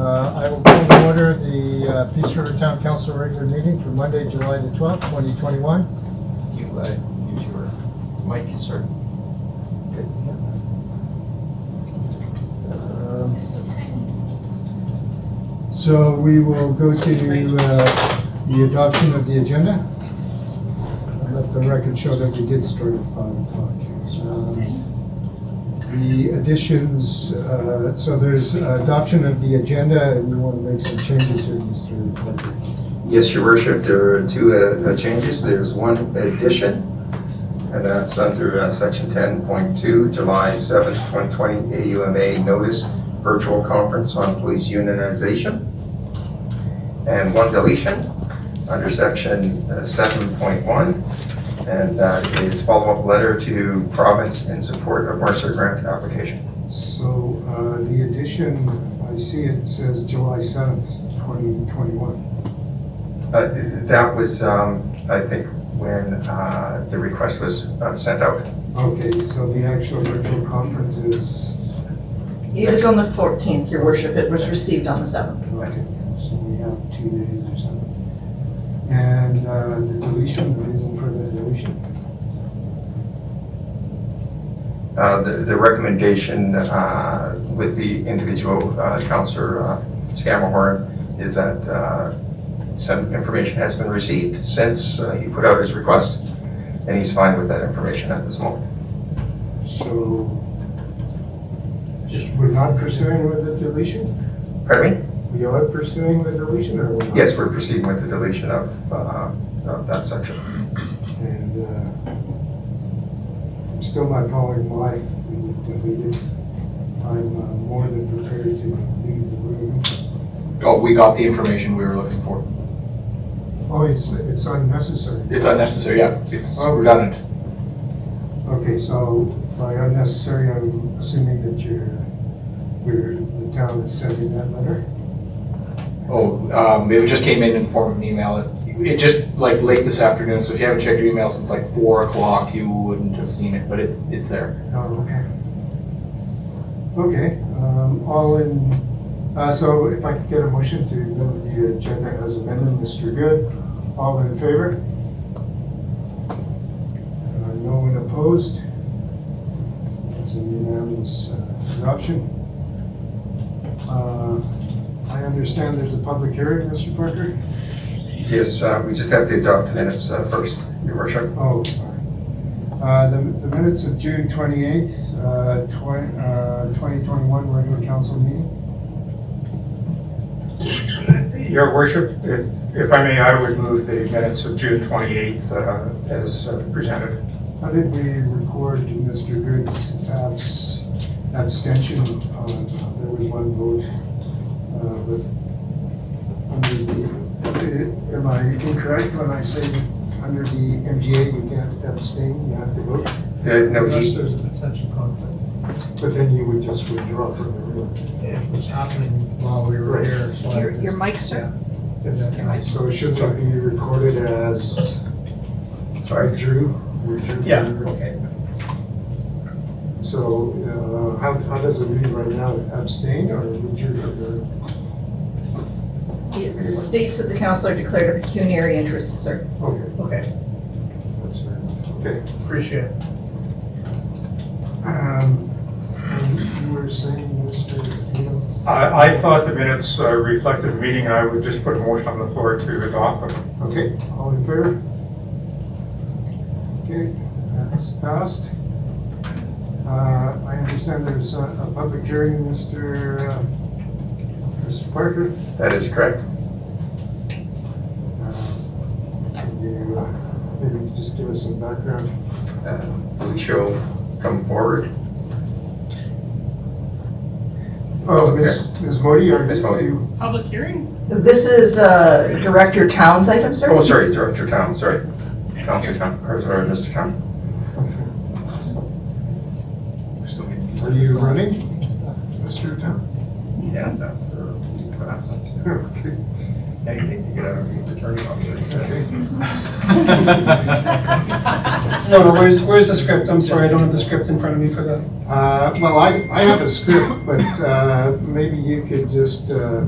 Uh, I will call to order the uh, Peace River Town Council regular meeting for Monday, July the 12th, 2021. You, uh, use your mic, sir. Um, So we will go to uh, the adoption of the agenda. Let the record show that we did start at 5 o'clock. Um, The additions, uh, so there's adoption of the agenda, and you want to make some changes here, Mr. Yes, your worship, there are two uh, uh, changes. There's one addition, and that's under uh, section 10.2, July 7th, 2020, AUMA notice, virtual conference on police unionization. And one deletion, under section uh, 7.1, and that is follow-up letter to province in support of Mercer grant application. So uh, the addition, I see it says July 7th, 2021. Uh, That was, um, I think, when uh, the request was uh, sent out. Okay, so the actual virtual conference is, It is on the 14th, your worship. It was received on the 7th. okay, so we have two days or something. And uh, the deletion, the reason for the deletion? Uh, The the recommendation uh, with the individual uh, Counselor uh, Scammahorn is that uh, some information has been received since uh, he put out his request, and he's fine with that information at this moment. So, just, we're not pursuing with the deletion? Pardon me? We are pursuing the deletion or we're not? Yes, we're proceeding with the deletion of uh, of that section. And uh, I'm still not following why we deleted. I'm uh, more than prepared to leave the room. Oh, we got the information we were looking for. Oh, it's, it's unnecessary. It's unnecessary, yeah, it's Okay. redundant. Okay, so by unnecessary, I'm assuming that you're, we're, the town is sending that letter? Oh, um, it just came in in the form of an email. It- It just, like, late this afternoon, so if you haven't checked your email since like four o'clock, you wouldn't have seen it, but it's, it's there. Oh, okay. Okay, um, all in, uh, so if I could get a motion to move the agenda as amended, Mr. Good, all in favor? Uh, no one opposed? It's a unanimous uh, adoption. Uh, I understand there's a public hearing, Mr. Parker? Yes, uh, we just have to adopt the minutes uh, first, your worship. Oh, sorry. Uh, The the minutes of June 28th, uh, twen- uh, 2021 regular council meeting. Your worship, if if I may, I would move the minutes of June 28th uh, as uh, presented. How did we record Mr. Good's abs- abstention on, uh, there was one vote, uh, but under the, am I incorrect when I say under the MGA you can't abstain, you have to vote? Uh, No, Unless he- there's a potential conflict. But then you would just withdraw from the room. It was happening while we were Right. here, so. I Your, your mic, sir? did that tonight. So it should not be recorded as, sorry, Drew? Withdrew Yeah, from okay. So, uh, how, how does it read right now? Abstain or withdrew from the room? It states that the counselor declared a pecuniary interest, sir. Okay, Okay, that's right. Okay. appreciate it. Um, and you were saying, Mr. Neal? I I thought the minutes uh, reflected the meeting, and I would just put a motion on the floor to adopt them. Okay, all in favor? Okay, that's passed. Uh, I understand there's a, a public hearing, Mr. uh, Mr. Parker. That is correct. Uh, Can you, uh, maybe just give us some background? Uh, We shall come forward. Oh, Ms. Ms. Modi, are Ms. Modi. you? Public hearing? This is uh, Director Town's item, sir? Oh, sorry, Director Town, sorry. Counselor Town, or sorry, Mr. Town. We're still getting used Are to you running, Mr. Town? Yes, that's the absence. Okay. anything to get out of the attorney officer, he said. No, no, where's, where's the script? I'm sorry, I don't have the script in front of me for that. Uh, Well, I, I have a script, but uh, maybe you could just, uh,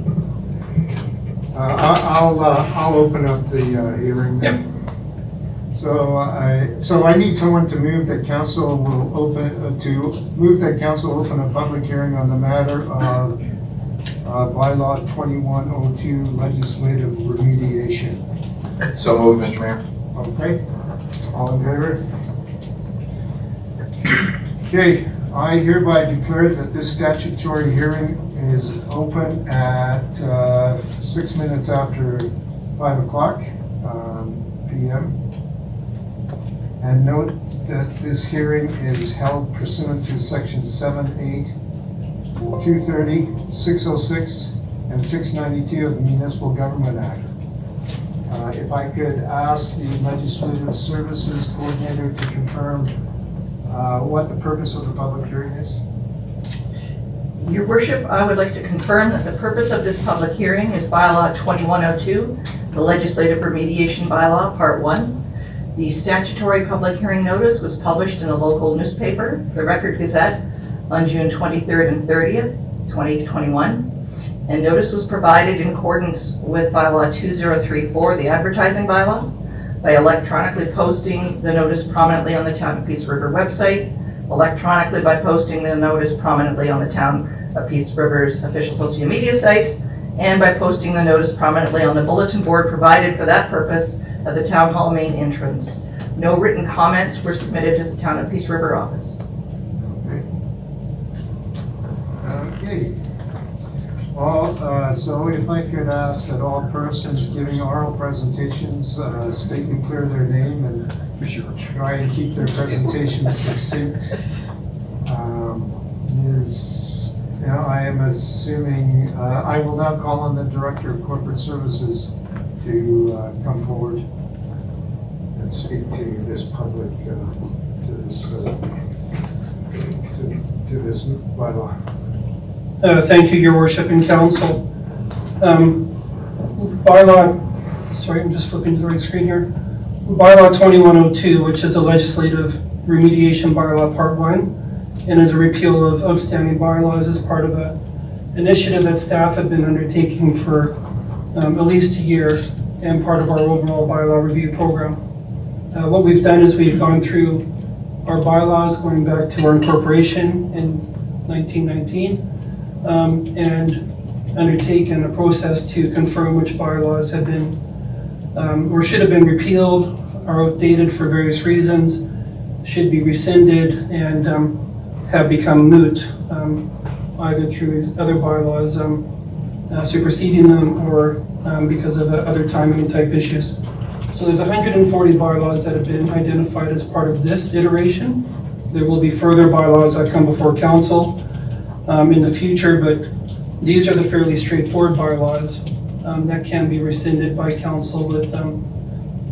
uh, I- I'll, uh, I'll open up the uh, hearing. then. So I, so I need someone to move that council will open, uh, to move that council open a public hearing on the matter of uh, bylaw 2102 legislative remediation. So moved, Mr. Mayor. Okay, all in favor? Okay, I hereby declare that this statutory hearing is open at uh, six minutes after five o'clock um, PM. And note that this hearing is held pursuant to section seven, eight, 230, 606, and 692 of the Municipal Government Act. Uh, If I could ask the Legislative Services Coordinator to confirm uh, what the purpose of the public hearing is? Your worship, I would like to confirm that the purpose of this public hearing is bylaw 2102, the legislative remediation bylaw, part one. The statutory public hearing notice was published in the local newspaper, the Record Gazette, on June 23rd and 30th, 2021. And notice was provided in accordance with bylaw 2034, the advertising bylaw, by electronically posting the notice prominently on the Town of Peace River website, electronically by posting the notice prominently on the Town of Peace River's official social media sites, and by posting the notice prominently on the bulletin board provided for that purpose at the Town Hall main entrance. No written comments were submitted to the Town of Peace River office. Okay. Uh, so if I could ask that all persons giving oral presentations uh, state and clear their name and try and keep their presentations succinct. Um, Is, you know, I am assuming, uh, I will now call on the Director of Corporate Services to uh, come forward and speak to this public, uh, to this, uh, to to this bylaw. Uh, Thank you, your worship and council. Um, Bylaw, sorry, I'm just flipping to the right screen here. Bylaw 2102, which is a legislative remediation bylaw, part one, and is a repeal of outstanding bylaws as part of a initiative that staff have been undertaking for um, at least a year and part of our overall bylaw review program. Uh, What we've done is we've gone through our bylaws going back to our incorporation in 1919 um, and undertaken a process to confirm which bylaws have been, um, or should have been repealed, are outdated for various reasons, should be rescinded, and um, have become moot, um, either through other bylaws um, uh, superseding them or um, because of other timing type issues. So there's 140 bylaws that have been identified as part of this iteration. There will be further bylaws that come before council um, in the future, but these are the fairly straightforward bylaws um, that can be rescinded by council with um,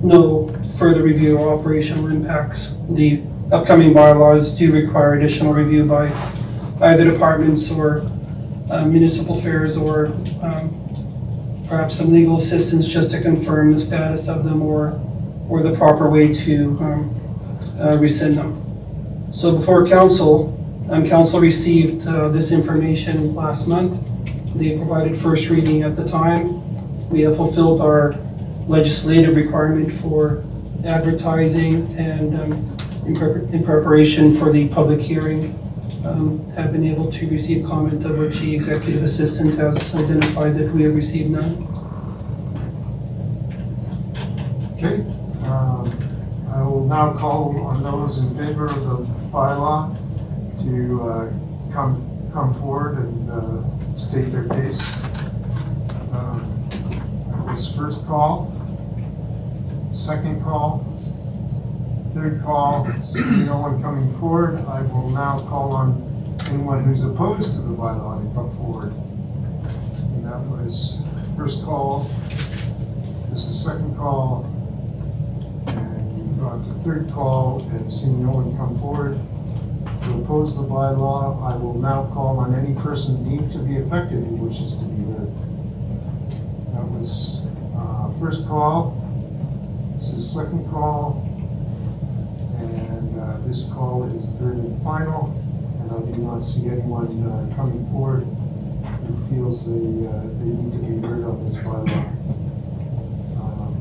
no further review or operational impacts. The upcoming bylaws do require additional review by either departments or uh, municipal affairs or um, perhaps some legal assistance just to confirm the status of them or, or the proper way to um, uh, rescind them. So before council, um, council received uh, this information last month. They provided first reading at the time. We have fulfilled our legislative requirement for advertising and um, in in preparation for the public hearing, um, have been able to receive comment of which the executive assistant has identified that we have received none. Okay, um, I will now call on those in favor of the bylaw to uh, come, come forward and uh, state their case. Um, was first call, second call, third call, seeing no one coming forward, I will now call on anyone who's opposed to the bylaw to come forward. And that was first call, this is second call, and we've gone to third call, and seeing no one come forward to oppose the bylaw, I will now call on any person deemed to be affected who wishes to be heard. That was uh, first call. This is second call. And uh, this call is third and final. And I do not see anyone uh, coming forward who feels they, uh, they need to be heard on this bylaw. Um,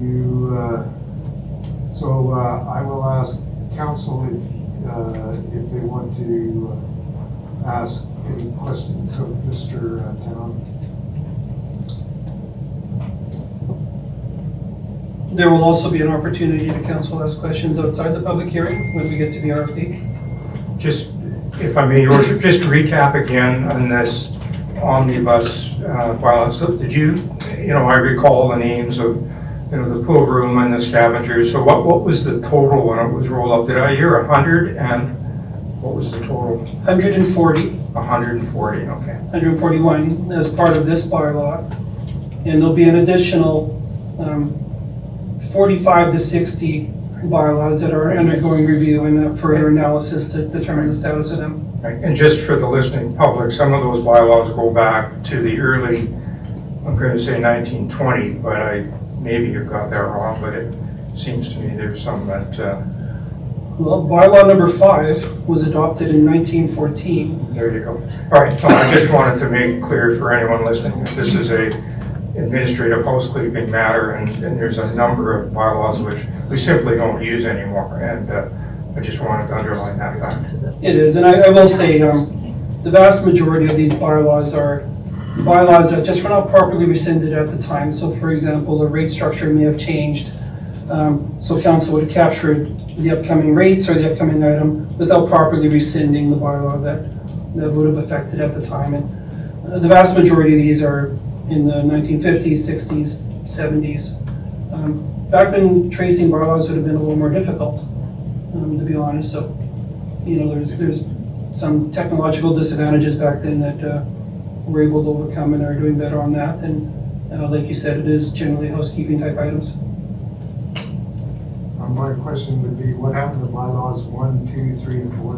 You, uh, so uh, I will ask council if, if they want to uh, ask any questions of Mr. Town. There will also be an opportunity to council ask questions outside the public hearing when we get to the RFP. Just, if I may, Your Worship, just to recap again on this omnibus uh, bylaw. So did you, you know, I recall the names of, you know, the pool room and the scavengers. So what, what was the total when it was rolled up? Did I hear 100 and what was the total? 140, 140, okay. 141 as part of this bylaw. And there'll be an additional um, 45 to 60 bylaws that are undergoing review and further analysis to determine the status of them. Right, And just for the listening public, some of those bylaws go back to the early, I'm going to say 1920, but I, maybe you've got that wrong, but it seems to me there's some that, uh, Well, bylaw number five was adopted in 1914. there you go. All right, so I just wanted to make clear for anyone listening that this is a administrative housekeeping matter, and, and there's a number of bylaws which we simply don't use anymore, and uh, I just wanted to underline that fact. It is, and I, I will say, um, the vast majority of these bylaws are bylaws that just were not properly rescinded at the time. So for example, the rate structure may have changed. Um, so council would have captured the upcoming rates or the upcoming item without properly rescinding the bylaw that, that would have affected at the time. And uh, the vast majority of these are in the nineteen fifties, sixties, seventies. Um, Back when tracing bylaws would have been a little more difficult, um, to be honest, so, you know, there's, there's some technological disadvantages back then that uh, we're able to overcome and are doing better on that. And uh, like you said, it is generally housekeeping type items. Uh, My question would be, what happened to bylaws one, two, three, and four?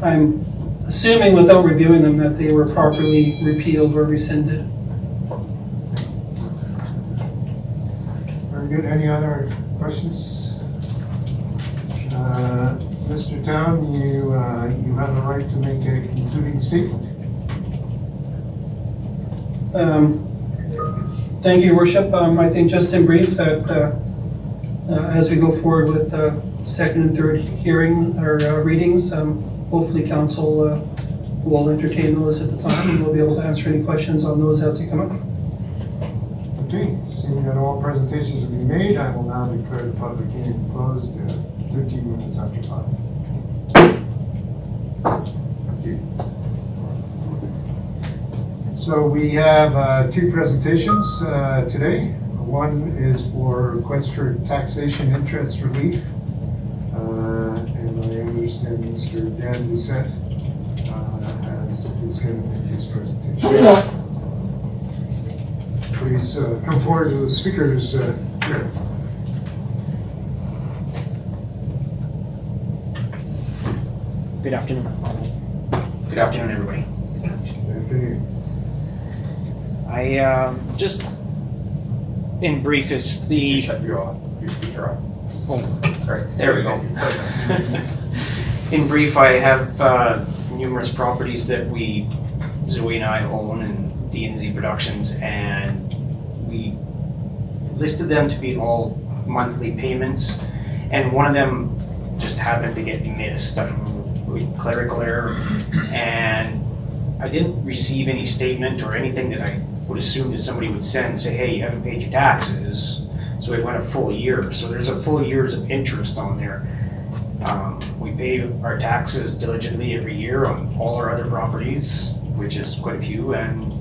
I'm assuming without reviewing them that they were properly repealed or rescinded. Very good. Any other questions? Uh, Mr. Town, you, uh, you have the right to make a concluding statement. Um, Thank you, Worship. Um, I think just in brief that uh, uh, as we go forward with the second and third hearing or uh, readings, um, hopefully council uh, will entertain those at the time and we'll be able to answer any questions on those as they come up. Okay, seeing that all presentations have been made, I will now declare the public hearing closed at 13 minutes after 5. So we have uh, two presentations uh, today. One is for request for taxation interest relief. Uh, And I understand Mr. Dan Doucette uh, has, is going to make his presentation. Please uh, come forward to the speakers uh, here. Good afternoon. Good afternoon, everybody. Good Afternoon. I, um, just, in brief, is the, Shut your, your speaker off. oh, Sorry. there we go. In brief, I have uh, numerous properties that we, Zoe and I own in D and Z Productions, and we listed them to be all monthly payments, and one of them just happened to get missed, I don't clerical error, and I didn't receive any statement or anything that I would assume that somebody would send, say, hey, you haven't paid your taxes, so it went a full year, so there's a full years of interest on there. Um, We pay our taxes diligently every year on all our other properties, which is quite a few, and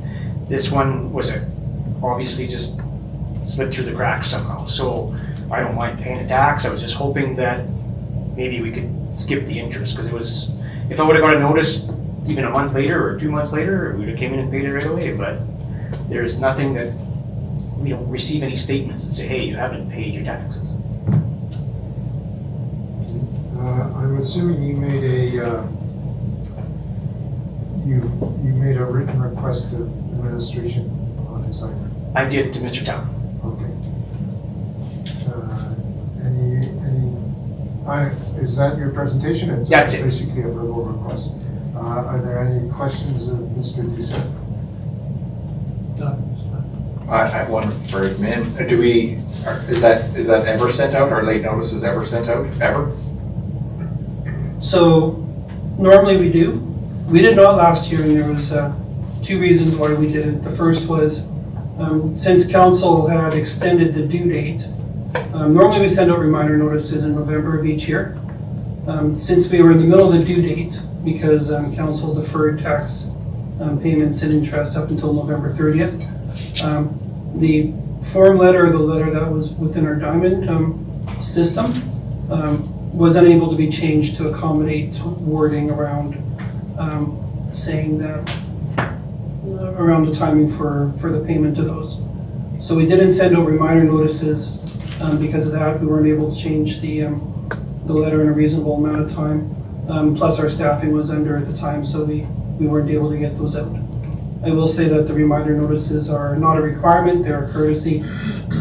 this one was a, obviously just slipped through the cracks somehow, so I don't mind paying a tax, I was just hoping that maybe we could skip the interest, because it was, if I would've got a notice even a month later or two months later, we'd have came in and paid it right away, but there's nothing that, we don't receive any statements that say, hey, you haven't paid your taxes. Uh, I'm assuming you made a, uh, you, you made a written request of administration on this item. I did to Mr. Town. Okay. Uh, Any, any, I, is that your presentation? It's That's it. Basically a verbal request. Uh, Are there any questions of Mr. Doucette? I have one for admin. Do we, is that, is that ever sent out? Are late notices ever sent out? Ever? So normally we do. We did not last year and there was uh, two reasons why we didn't. The first was um, since council had extended the due date, um, normally we send out reminder notices in November of each year. Um, Since we were in the middle of the due date, because um, council deferred tax um, payments and interest up until November 30th, um, the form letter, the letter that was within our diamond um, system, um, was unable to be changed to accommodate wording around um, saying that, uh, around the timing for, for the payment to those. So we didn't send out reminder notices um, because of that. We weren't able to change the, the letter in a reasonable amount of time. Um, Plus our staffing was under at the time, so we, we weren't able to get those out. I will say that the reminder notices are not a requirement, they're a courtesy.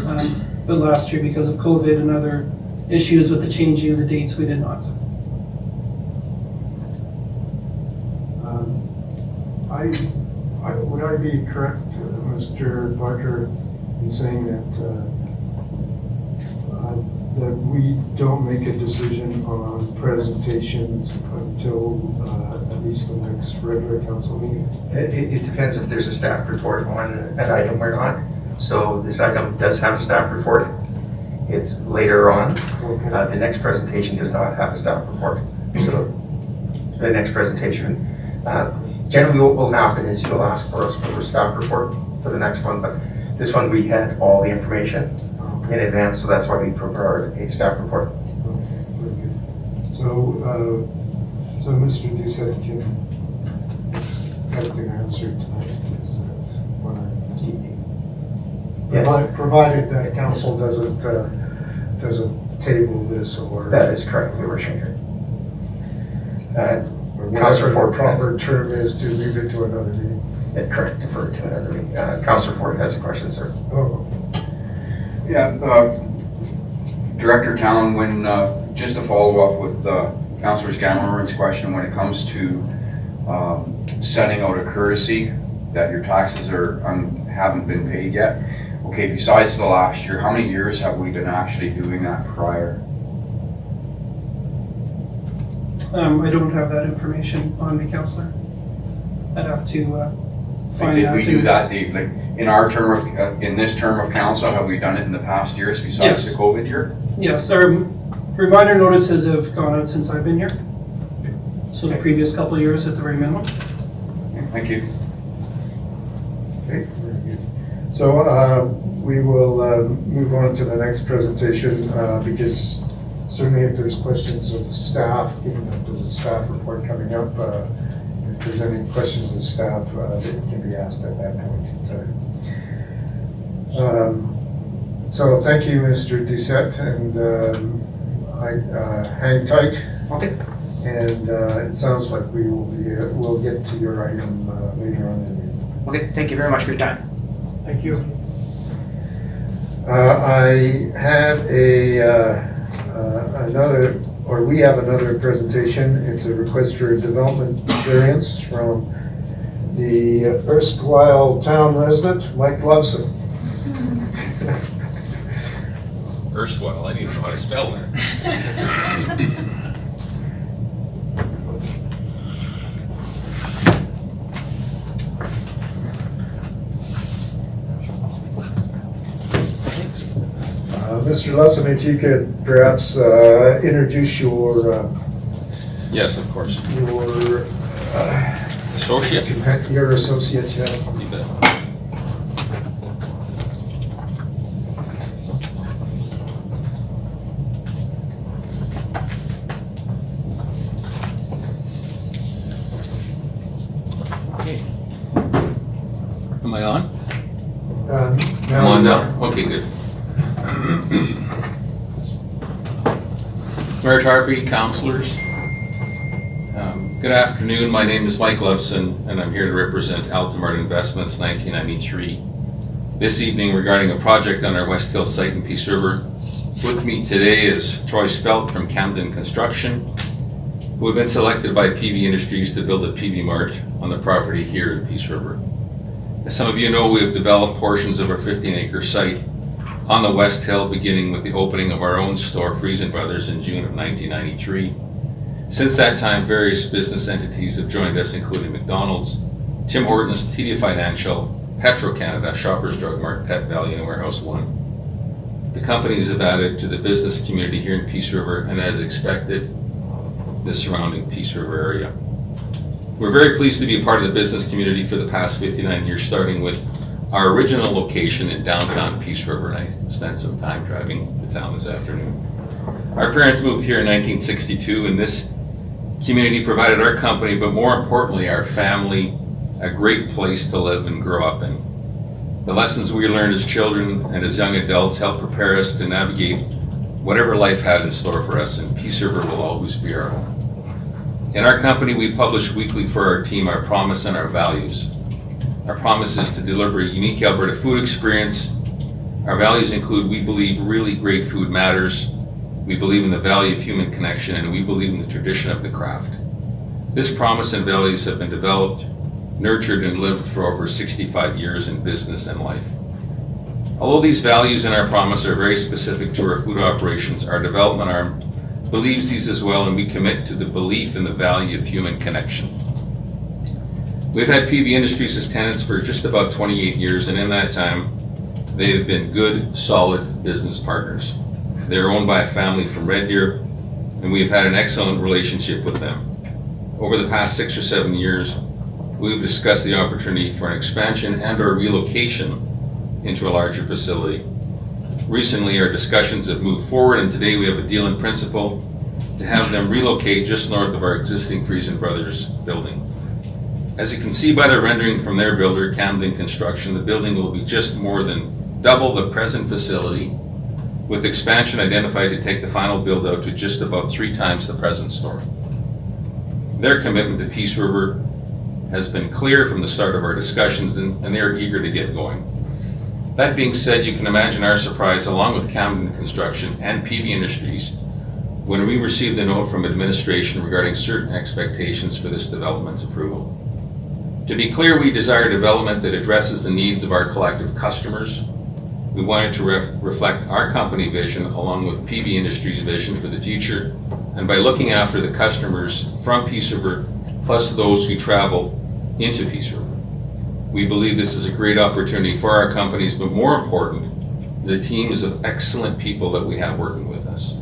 Um, But last year, because of COVID and other issues with the changing of the dates, we did not. Um, I, I, would I be correct, uh, Mr. Parker, in saying that, uh, uh, that we don't make a decision on presentations until, uh, at least the next regular council meeting? It, it it depends if there's a staff report on an item or not. So this item does have a staff report. It's later on. Okay. Uh, The next presentation does not have a staff report. So the next presentation, uh, generally what will happen is you'll ask for us for a staff report for the next one, but this one, we had all the information in advance, so that's why we prepared a staff report. So, uh, so Mr. Doucette can expect an answer tonight. Is that what I'm keeping? Yes. Provided- Provided that council doesn't, uh, doesn't table this or. That is correct, Your Worship. Uh, or Councilor Whatever Ford the has- proper term is to leave it to another meeting. yeah, Correct, defer to another meeting. Uh, Councilor Ford has a question, sir. Oh, Yeah, uh, Director Town, when, uh, just to follow up with uh, Councilor Scanlon's question, when it comes to um, sending out a courtesy that your taxes are, um, haven't been paid yet, okay, besides the last year, how many years have we been actually doing that prior? Um, I don't have that information on me, Counselor. I'd have to, uh, Like, did that. we do that, like, in our term of, uh, in this term of council, have we done it in the past years besides Yes. the COVID year? Yes, our reminder notices have gone out since I've been here. So the previous couple of years at the very minimum. Thank you. okay, very good. So, uh, we will, uh, move on to the next presentation, uh, because certainly if there's questions of the staff, given that there's a staff report coming up, uh, if there's any questions of staff, uh, that can be asked at that point in time. Um, So thank you, Mr. Doucette, and um, I, uh, hang tight. Okay. And uh, it sounds like we will be, uh, we'll get to your item uh, later on in the meeting. Okay, thank you very much for your time. Thank you. Uh, I have a, uh, uh, another, or we have another presentation. It's a request for a development variance from the erstwhile town resident, Mike Lovsin. Erstwhile, I to know how to spell that. Uh, Mr. Lovsin, if you could perhaps uh, introduce your, uh, Yes, of course. your, uh, Associate? your associate, yeah. You bet. Okay. Am I on? Um, I'm now on you now? are. Okay, good. Mayor Tarpey, councilors. um, Good afternoon, my name is Mike Lovsin, and I'm here to represent Altamart Investments 1993. This evening regarding a project on our West Hill site in Peace River. With me today is Troy Spelt from Camden Construction, who have been selected by Peavey Industries to build a Peavey Mart on the property here in Peace River. As some of you know, we have developed portions of our 15-acre site on the West Hill, beginning with the opening of our own store, Freson Brothers, in June of 1993. Since that time, various business entities have joined us, including McDonald's, Tim Hortons, TD Financial, Petro-Canada, Shoppers Drug Mart, Pet Value, and Warehouse One. The companies have added to the business community here in Peace River, and as expected, the surrounding Peace River area. We're very pleased to be a part of the business community for the past 59 years, starting with our original location in downtown Peace River, and I spent some time driving the town this afternoon. Our parents moved here in 1962, and this community provided our company, but more importantly, our family, a great place to live and grow up in. The lessons we learned as children and as young adults helped prepare us to navigate whatever life had in store for us, and Peace River will always be our home. In our company, we publish weekly for our team our promise and our values. Our promise is to deliver a unique Alberta food experience. Our values include we believe really great food matters, we believe in the value of human connection, and we believe in the tradition of the craft. This promise and values have been developed, nurtured, and lived for over 65 years in business and life. Although these values and our promise are very specific to our food operations, our development arm believes these as well, and we commit to the belief in the value of human connection. We've had Peavey Industries as tenants for just about 28 years, and in that time, they have been good, solid business partners. They are owned by a family from Red Deer, and we have had an excellent relationship with them. Over the past six or seven years, we've discussed the opportunity for an expansion and or relocation into a larger facility. Recently, our discussions have moved forward, and today we have a deal in principle to have them relocate just north of our existing Freson Brothers building. As you can see by the rendering from their builder, Camden Construction, the building will be just more than double the present facility, with expansion identified to take the final build out to just about three times the present store. Their commitment to Peace River has been clear from the start of our discussions, and, and they are eager to get going. That being said, you can imagine our surprise, along with Camden Construction and Peavey Industries, when we received a note from administration regarding certain expectations for this development's approval. To be clear, we desire development that addresses the needs of our collective customers. We wanted to ref- reflect our company vision along with Peavey Industries' vision for the future, and by looking after the customers from Peace River, plus those who travel into Peace River. We believe this is a great opportunity for our companies, but more important, the teams of excellent people that we have working with us.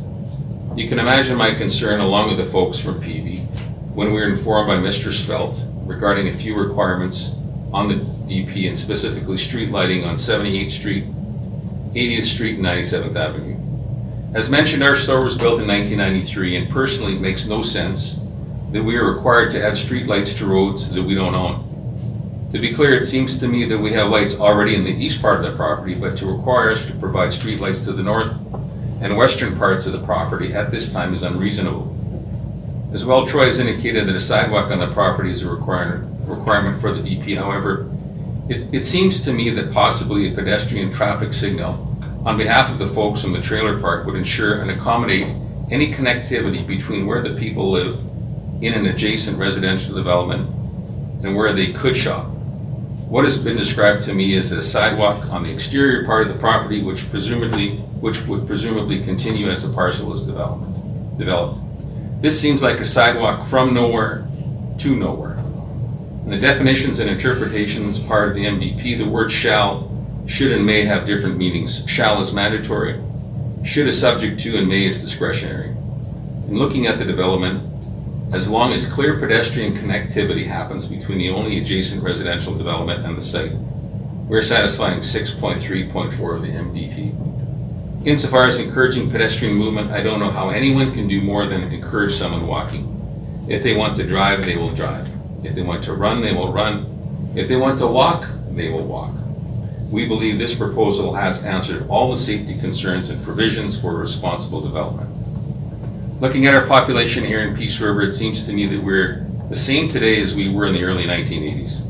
You can imagine my concern along with the folks from Peavey when we were informed by Mr. Spelt regarding a few requirements on the DP and specifically street lighting on 78th Street, 80th Street, and 97th Avenue. As mentioned, our store was built in 1993 and personally it makes no sense that we are required to add streetlights to roads that we don't own. To be clear, it seems to me that we have lights already in the east part of the property, but to require us to provide streetlights to the north and western parts of the property at this time is unreasonable. As well, Troy has indicated that a sidewalk on the property is a requirement, for the DP. However, it, it seems to me that possibly a pedestrian traffic signal on behalf of the folks in the trailer park would ensure and accommodate any connectivity between where the people live in an adjacent residential development and where they could shop. What has been described to me is a sidewalk on the exterior part of the property which presumably, which would presumably continue as the parcel is development, developed. This seems like a sidewalk from nowhere to nowhere. In the definitions and interpretations part of the MDP, the word shall, should, and may have different meanings. Shall is mandatory, should is subject to, and may is discretionary. In looking at the development, as long as clear pedestrian connectivity happens between the only adjacent residential development and the site, we're satisfying 6.3.4 of the MDP. Insofar as encouraging pedestrian movement, I don't know how anyone can do more than encourage someone walking. If they want to drive, they will drive. If they want to run, they will run. If they want to walk, they will walk. We believe this proposal has answered all the safety concerns and provisions for responsible development. Looking at our population here in Peace River, it seems to me that we're the same today as we were in the early 1980s.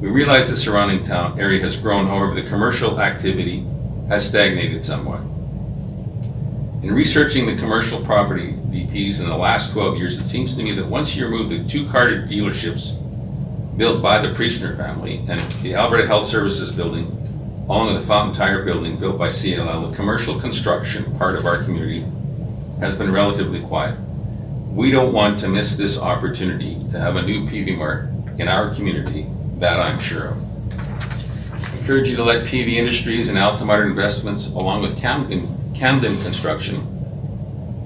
We realize the surrounding town area has grown, however, the commercial activity has stagnated somewhat. In researching the commercial property VPs in the last 12 years, it seems to me that once you remove the two car dealerships built by the Priestner family and the Alberta Health Services building, along with the Fountain Tire building built by CLL, the commercial construction part of our community has been relatively quiet. We don't want to miss this opportunity to have a new Peavey Mart in our community, that I'm sure of. Encourage you to let Peavey Industries and Altamar Investments, along with Camden, Camden Construction,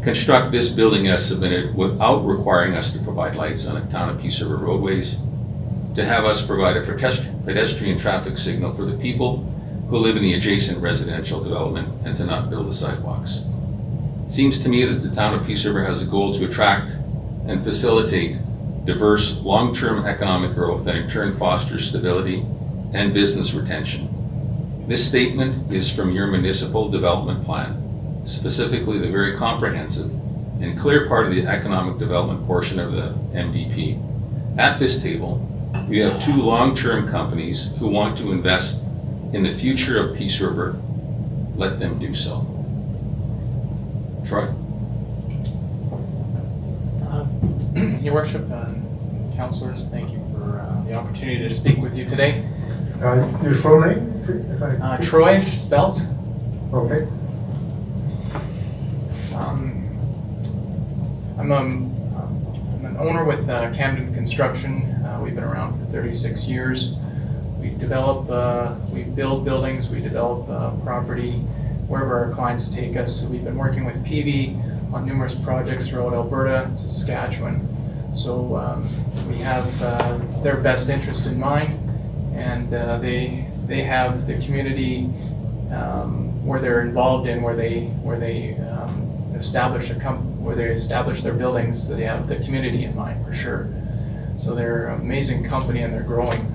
construct this building as submitted without requiring us to provide lights on a town of Peace River roadways, to have us provide a pedestrian, traffic signal for the people who live in the adjacent residential development, and to not build the sidewalks. It Seems to me that the town of Peace River has a goal to attract and facilitate diverse, long-term economic growth that in turn fosters stability and business retention. This statement is from your municipal development plan, specifically the very comprehensive and clear part of the economic development portion of the MDP. At this table, we have two long-term companies who want to invest in the future of Peace River. Let them do so. Troy? Your worship and councilors, thank you for uh, the opportunity to speak with you today. Uh, Your full name? if I- Uh, Troy Spelt, Okay. um, I'm a- I'm an owner with uh, Camden Construction. Uh, We've been around for 36 years. We develop, uh, we build buildings, we develop uh, property wherever our clients take us. We've been working with Peavey on numerous projects throughout Alberta, Saskatchewan. So um, we have uh, their best interest in mind, and uh, they, they have the community um, where they're involved in, where they, where they um, establish a com, where they establish their buildings, they have the community in mind for sure. So they're an amazing company and they're growing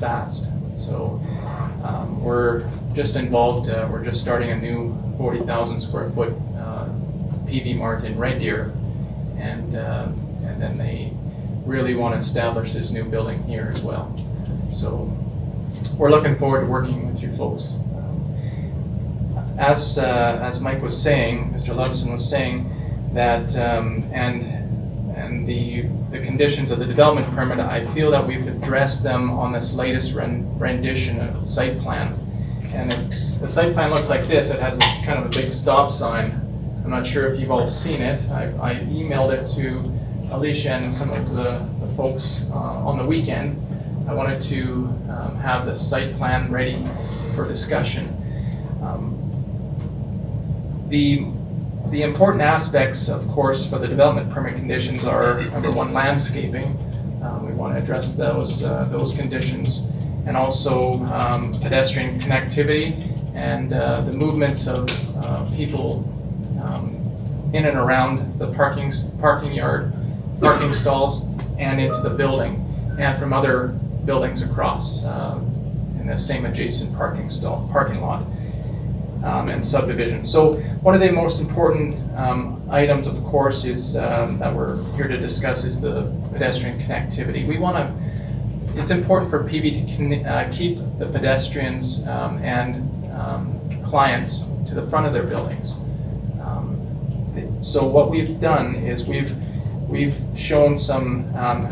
fast. So um, we're just involved, uh, we're just starting a new 40,000 square foot uh, Peavey Mart in Red Deer. And, uh, and then they really want to establish this new building here as well. So we're looking forward to working with you folks. As, uh, as Mike was saying, Mr. Levison was saying, that, um, and, and the, the conditions of the development permit, I feel that we've addressed them on this latest rendition of the site plan. And it- the site plan looks like this, it has a kind of a big stop sign. I'm not sure if you've all seen it, I, I emailed it to Alicia and some of the, the folks uh, on the weekend. I wanted to um, have the site plan ready for discussion. Um, The, the important aspects, of course, for the development permit conditions are, number one, landscaping. Um, We want to address those, uh, those conditions. And also um, pedestrian connectivity and uh, the movements of uh, people um, in and around the parking, parking yard, parking stalls, and into the building, and from other buildings across um, in the same adjacent parking stall, parking lot um, and subdivision. So one of the most important um, items, of course, is, um, that we're here to discuss is the pedestrian connectivity. We want to, it's important for Peavey to uh, keep the pedestrians um, and um, clients to the front of their buildings. Um, So what we've done is we've, we've shown some um,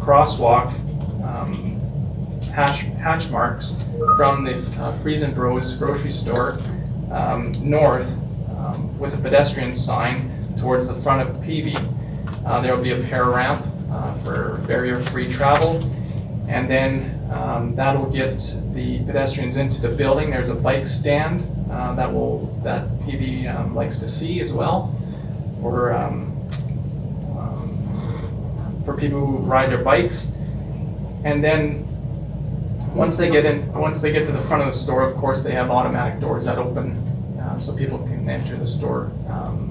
crosswalk hash, hatch marks from the uh, Freson Bros grocery store um, north um, with a pedestrian sign towards the front of Peavey. Uh, There will be a pair ramp uh, for barrier-free travel. And then um, that'll get the pedestrians into the building. There's a bike stand uh, that will, that Peavey um, likes to see as well for, um, um, for people who ride their bikes. And then once they get in, once they get to the front of the store, of course, they have automatic doors that open, uh, so people can enter the store. um,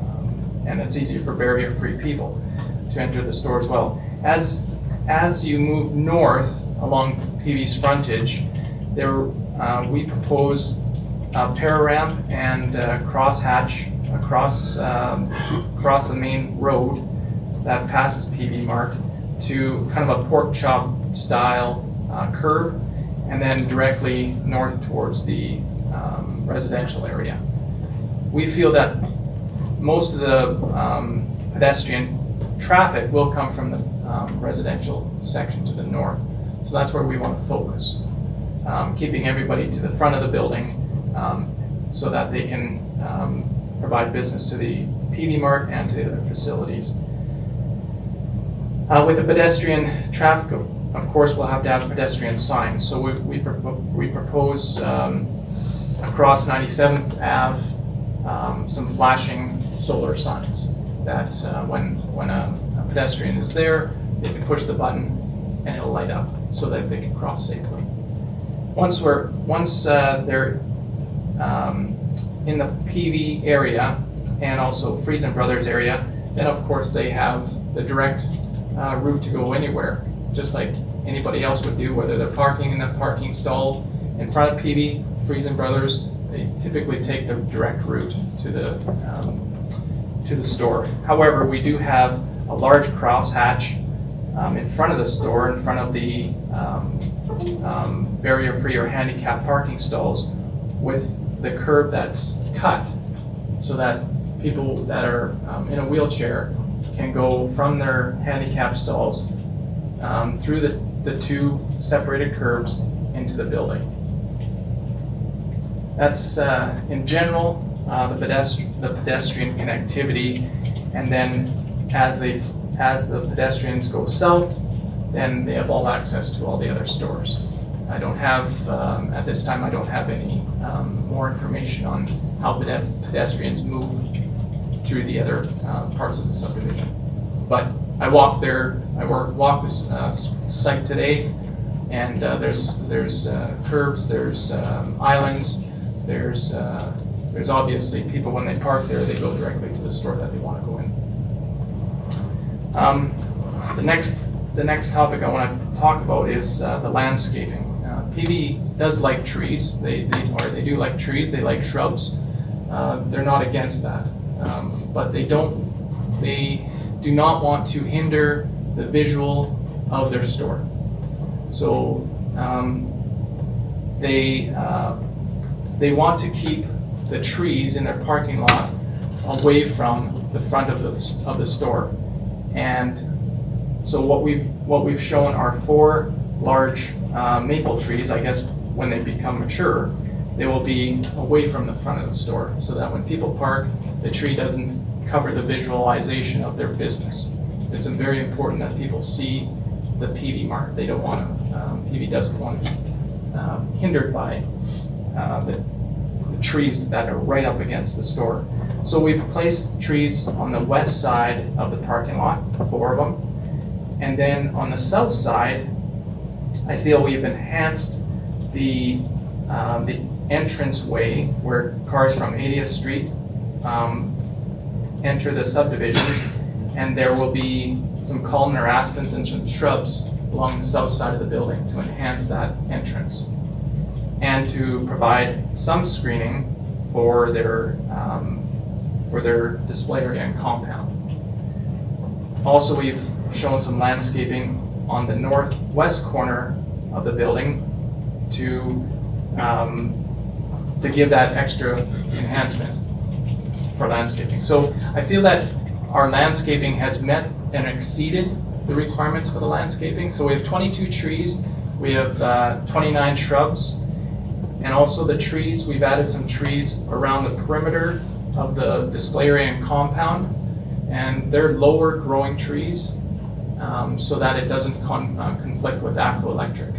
um, And it's easier for barrier-free people to enter the store as well. As, as you move north along Peavey's frontage, there, uh, we propose a para ramp and a crosshatch across, um, across the main road that passes Peavey Mart to kind of a pork chop style uh, curve, and then directly north towards the um, residential area. We feel that most of the um, pedestrian traffic will come from the um, residential section to the north. So that's where we want to focus, um, keeping everybody to the front of the building um, so that they can um, provide business to the Peavey Mart and to the other facilities. Uh, With the pedestrian traffic, of- course, we'll have to have pedestrian signs. So we we we propose um, across 97th Ave, um, some flashing solar signs that uh, when, when a a pedestrian is there, they can push the button and it'll light up so that they can cross safely. Once we're, once uh, they're um, in the Peavey area and also Freson Brothers area, then of course they have the direct uh, route to go anywhere, just like anybody else would do, whether they're parking in the parking stall in front of Peavey, Freson Brothers, they typically take the direct route to the, um, to the store. However, we do have a large crosshatch um, in front of the store, in front of the um, um, barrier-free or handicap parking stalls with the curb that's cut so that people that are um, in a wheelchair can go from their handicap stalls um, through the, the two separated curbs into the building. That's, uh, in general, uh, the pedestrian, the pedestrian connectivity. And then as they, as the pedestrians go south, then they have all access to all the other stores. I don't have, um, at this time, I don't have any um, more information on how pedestrians move through the other uh, parts of the subdivision. But I walked there, I walked this uh, site today, and uh, there's, there's uh, curbs, there's um, islands, there's, uh, there's obviously people, when they park there, they go directly to the store that they want to go in. Um, The next, the next topic I want to talk about is uh, the landscaping. Peavey does like trees, they, they, or they do like trees, they like shrubs. They're not against that, Um, but they don't, they do not want to hinder the visual of their store. So um, they, uh, they want to keep the trees in their parking lot away from the front of the, of the store. And so what we've, what we've shown are four large uh, maple trees, I guess, when they become mature, they will be away from the front of the store, so that when people park, the tree doesn't cover the visualization of their business. It's very important that people see the Peavey Mart. They don't want to, um, Peavey doesn't want to be um, hindered by uh, the the trees that are right up against the store. So we've placed trees on the west side of the parking lot, four of them. And then on the south side, I feel we've enhanced the, um, the entranceway where cars from 80th Street um, enter the subdivision. And there will be some columnar aspens and some shrubs along the south side of the building to enhance that entrance and to provide some screening for their, um, for their display area and compound. Also, we've shown some landscaping on the northwest corner of the building to, um, to give that extra enhancement for landscaping. So I feel that our landscaping has met and exceeded the requirements for the landscaping. So we have 22 trees, we have uh, 29 shrubs, and also the trees, we've added some trees around the perimeter of the display area and compound. And they're lower growing trees, um, so that it doesn't con- uh, conflict with ATCO Electric.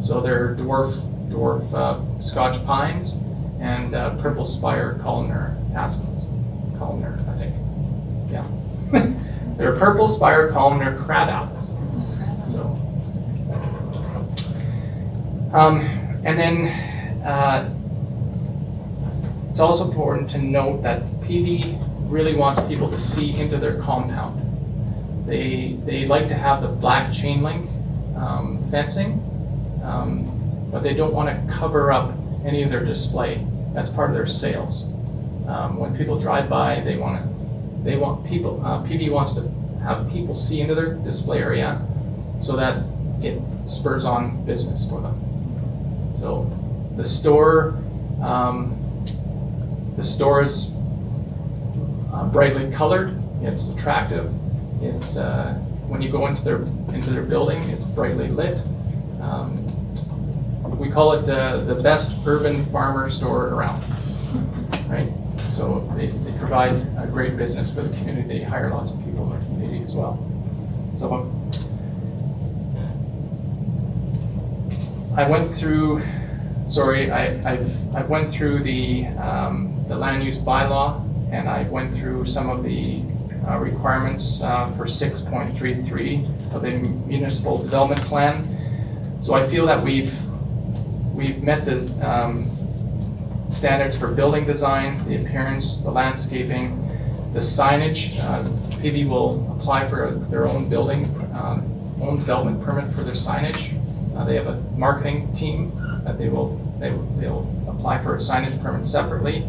So they're dwarf, dwarf uh, Scotch pines and uh, purple spire columnar aspens. Columnar, I think, yeah. They're purple spire columnar crab apples, so. Um, and then, uh, it's also important to note that Peavey really wants people to see into their compound. They, they like to have the black chain link um, fencing, um, but they don't want to cover up any of their display. That's part of their sales. Um, When people drive by, they want to, they want people, uh, Peavey wants to have people see into their display area so that it spurs on business for them. So the store, um, the store is uh, brightly colored, it's attractive, it's, uh, when you go into their, into their building, it's brightly lit. Um, We call it uh, the best urban farmer store around, right? So they, they provide a great business for the community, they hire lots of people in the community as well. So I went through, sorry, I, I've, I went through the, um, the land use bylaw and I went through some of the uh, requirements uh, for six point three three of the municipal development plan. So I feel that we've, we've met the um, standards for building design, the appearance, the landscaping, the signage. Uh, Peavey will apply for their own building, um, own development permit for their signage. Uh, They have a marketing team that they will, they will apply for a signage permit separately.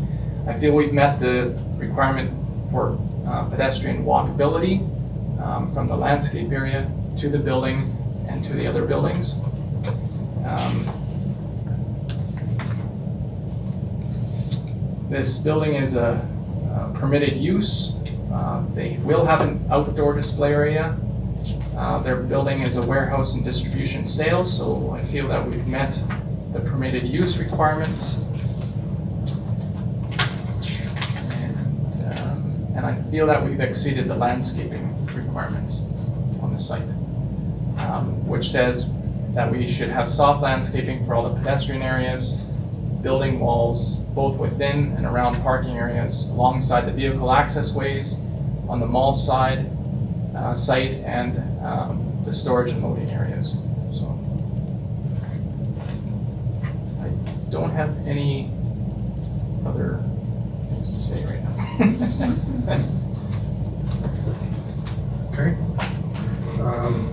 I feel we've met the requirement for uh, pedestrian walkability um, from the landscape area to the building and to the other buildings. Um, This building is a uh, permitted use. Uh, They will have an outdoor display area. Uh, Their building is a warehouse and distribution sales, so I feel that we've met the permitted use requirements. And, um, and I feel that we've exceeded the landscaping requirements on the site, um, which says that we should have soft landscaping for all the pedestrian areas, building walls, both within and around parking areas, alongside the vehicle access ways, on the mall side, uh, site, and um, the storage and loading areas. So I don't have any other things to say right now. Okay. Um,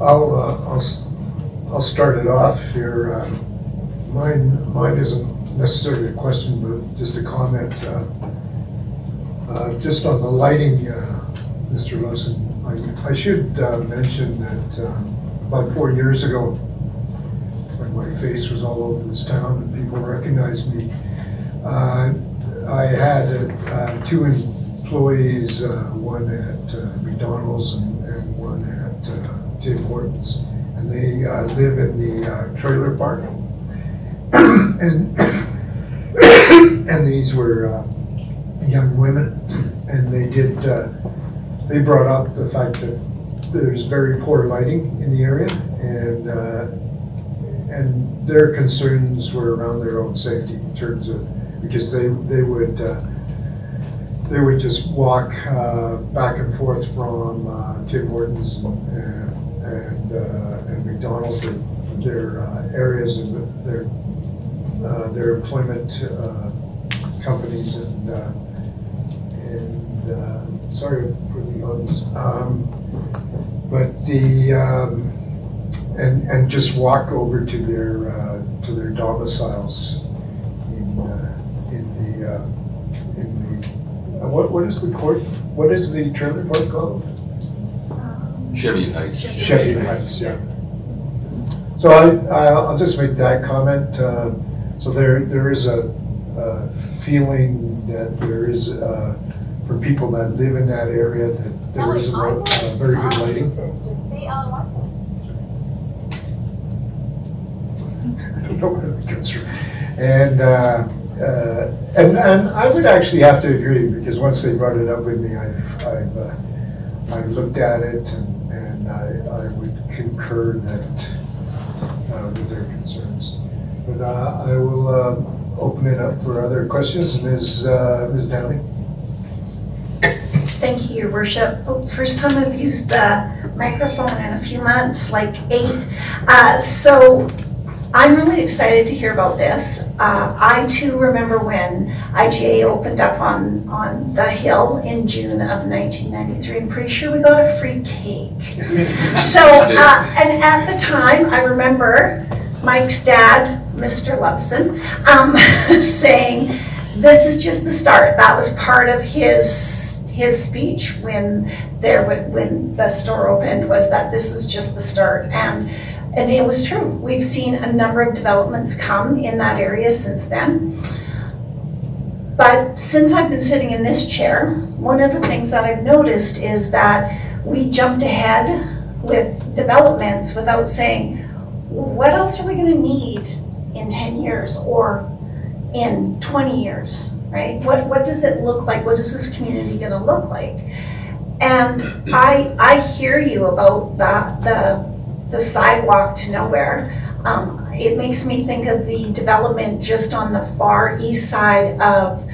I'll, uh, I'll, I'll start it off here. Um, Mine, mine isn't necessarily a question, but just a comment. uh, uh, Just on the lighting, uh, Mr. Lawson, I, I should uh, mention that about four years ago, when my face was all over this town and people recognized me, I had two employees, uh, one at uh, McDonald's and and one at uh, Tim Hortons. And they live in the trailer park. And, and these were uh, young women, and they did, uh, they brought up the fact that there's very poor lighting in the area, and, uh, and their concerns were around their own safety in terms of, because they, they would, uh, they would just walk uh, back and forth from uh, Tim Hortons and, and, and McDonald's, their, their areas of their, uh, their employment uh, companies and, uh, and, uh, sorry for the others. Um, But the, um, and, and just walk over to their, uh, to their domiciles in, uh, in the, uh, in the, uh, what, what is the court, what is the trailer park called? Chevy Heights. Chevy Heights, yeah. So I, I- I'll just make that comment. uh, So there, there is a uh, feeling that there is, uh, for people that live in that area, that there is a I uh, very good lighting. To see Alan Watson. I don't know what it comes from. And, uh, uh, and, and I would actually have to agree, because once they brought it up with me, I've, I've, uh, I've looked at it and, and I, I would concur that, uh, with their concerns. But, uh, I will, uh, open it up for other questions. Ms., uh, Ms. Downey? Thank you, your worship. Oh, First time I've used the microphone in a few months, like eight. Uh, So I'm really excited to hear about this. Uh, I too remember when IGA opened up on, on the Hill in June of 1993. I'm pretty sure we got a free cake. So, uh, and at the time, I remember Mike's dad, Mr. Lovsin, um, saying, this is just the start. That was part of his, his speech when there, when the store opened, was that this was just the start. And, and it was true. We've seen a number of developments come in that area since then. But since I've been sitting in this chair, one of the things that I've noticed is that we jumped ahead with developments without saying, what else are we gonna need in ten years or in twenty years, right? What, what does it look like? What is this community gonna look like? And I, I hear you about the, the, the sidewalk to nowhere. Um, it makes me think of the development just on the far east side of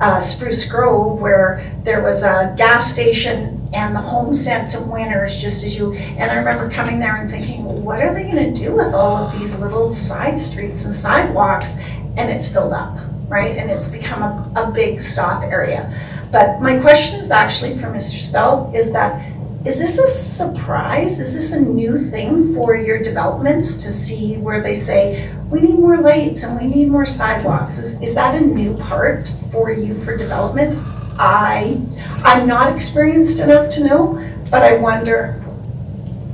uh, Spruce Grove where there was a gas station and the home sense of winners just as you, and I remember coming there and thinking, well, what are they gonna do with all of these little side streets and sidewalks? And it's filled up, right? And it's become a, a big stop area. But my question is actually for Mr. Spell, is that, is this a surprise? Is this a new thing for your developments to see where they say, we need more lights and we need more sidewalks? Is, is that a new part for you for development? I, I'm not experienced enough to know, but I wonder.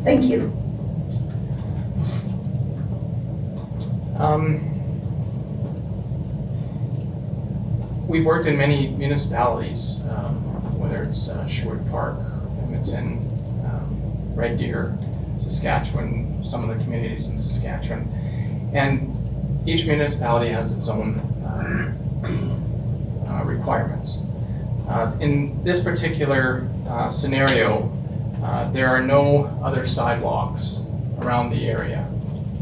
Thank you. Um, We've worked in many municipalities, um, whether it's uh, Sherwood Park, Edmonton, um, Red Deer, Saskatchewan, some of the communities in Saskatchewan. And each municipality has its own um, uh, requirements. Uh, In this particular uh, scenario, uh, there are no other sidewalks around the area.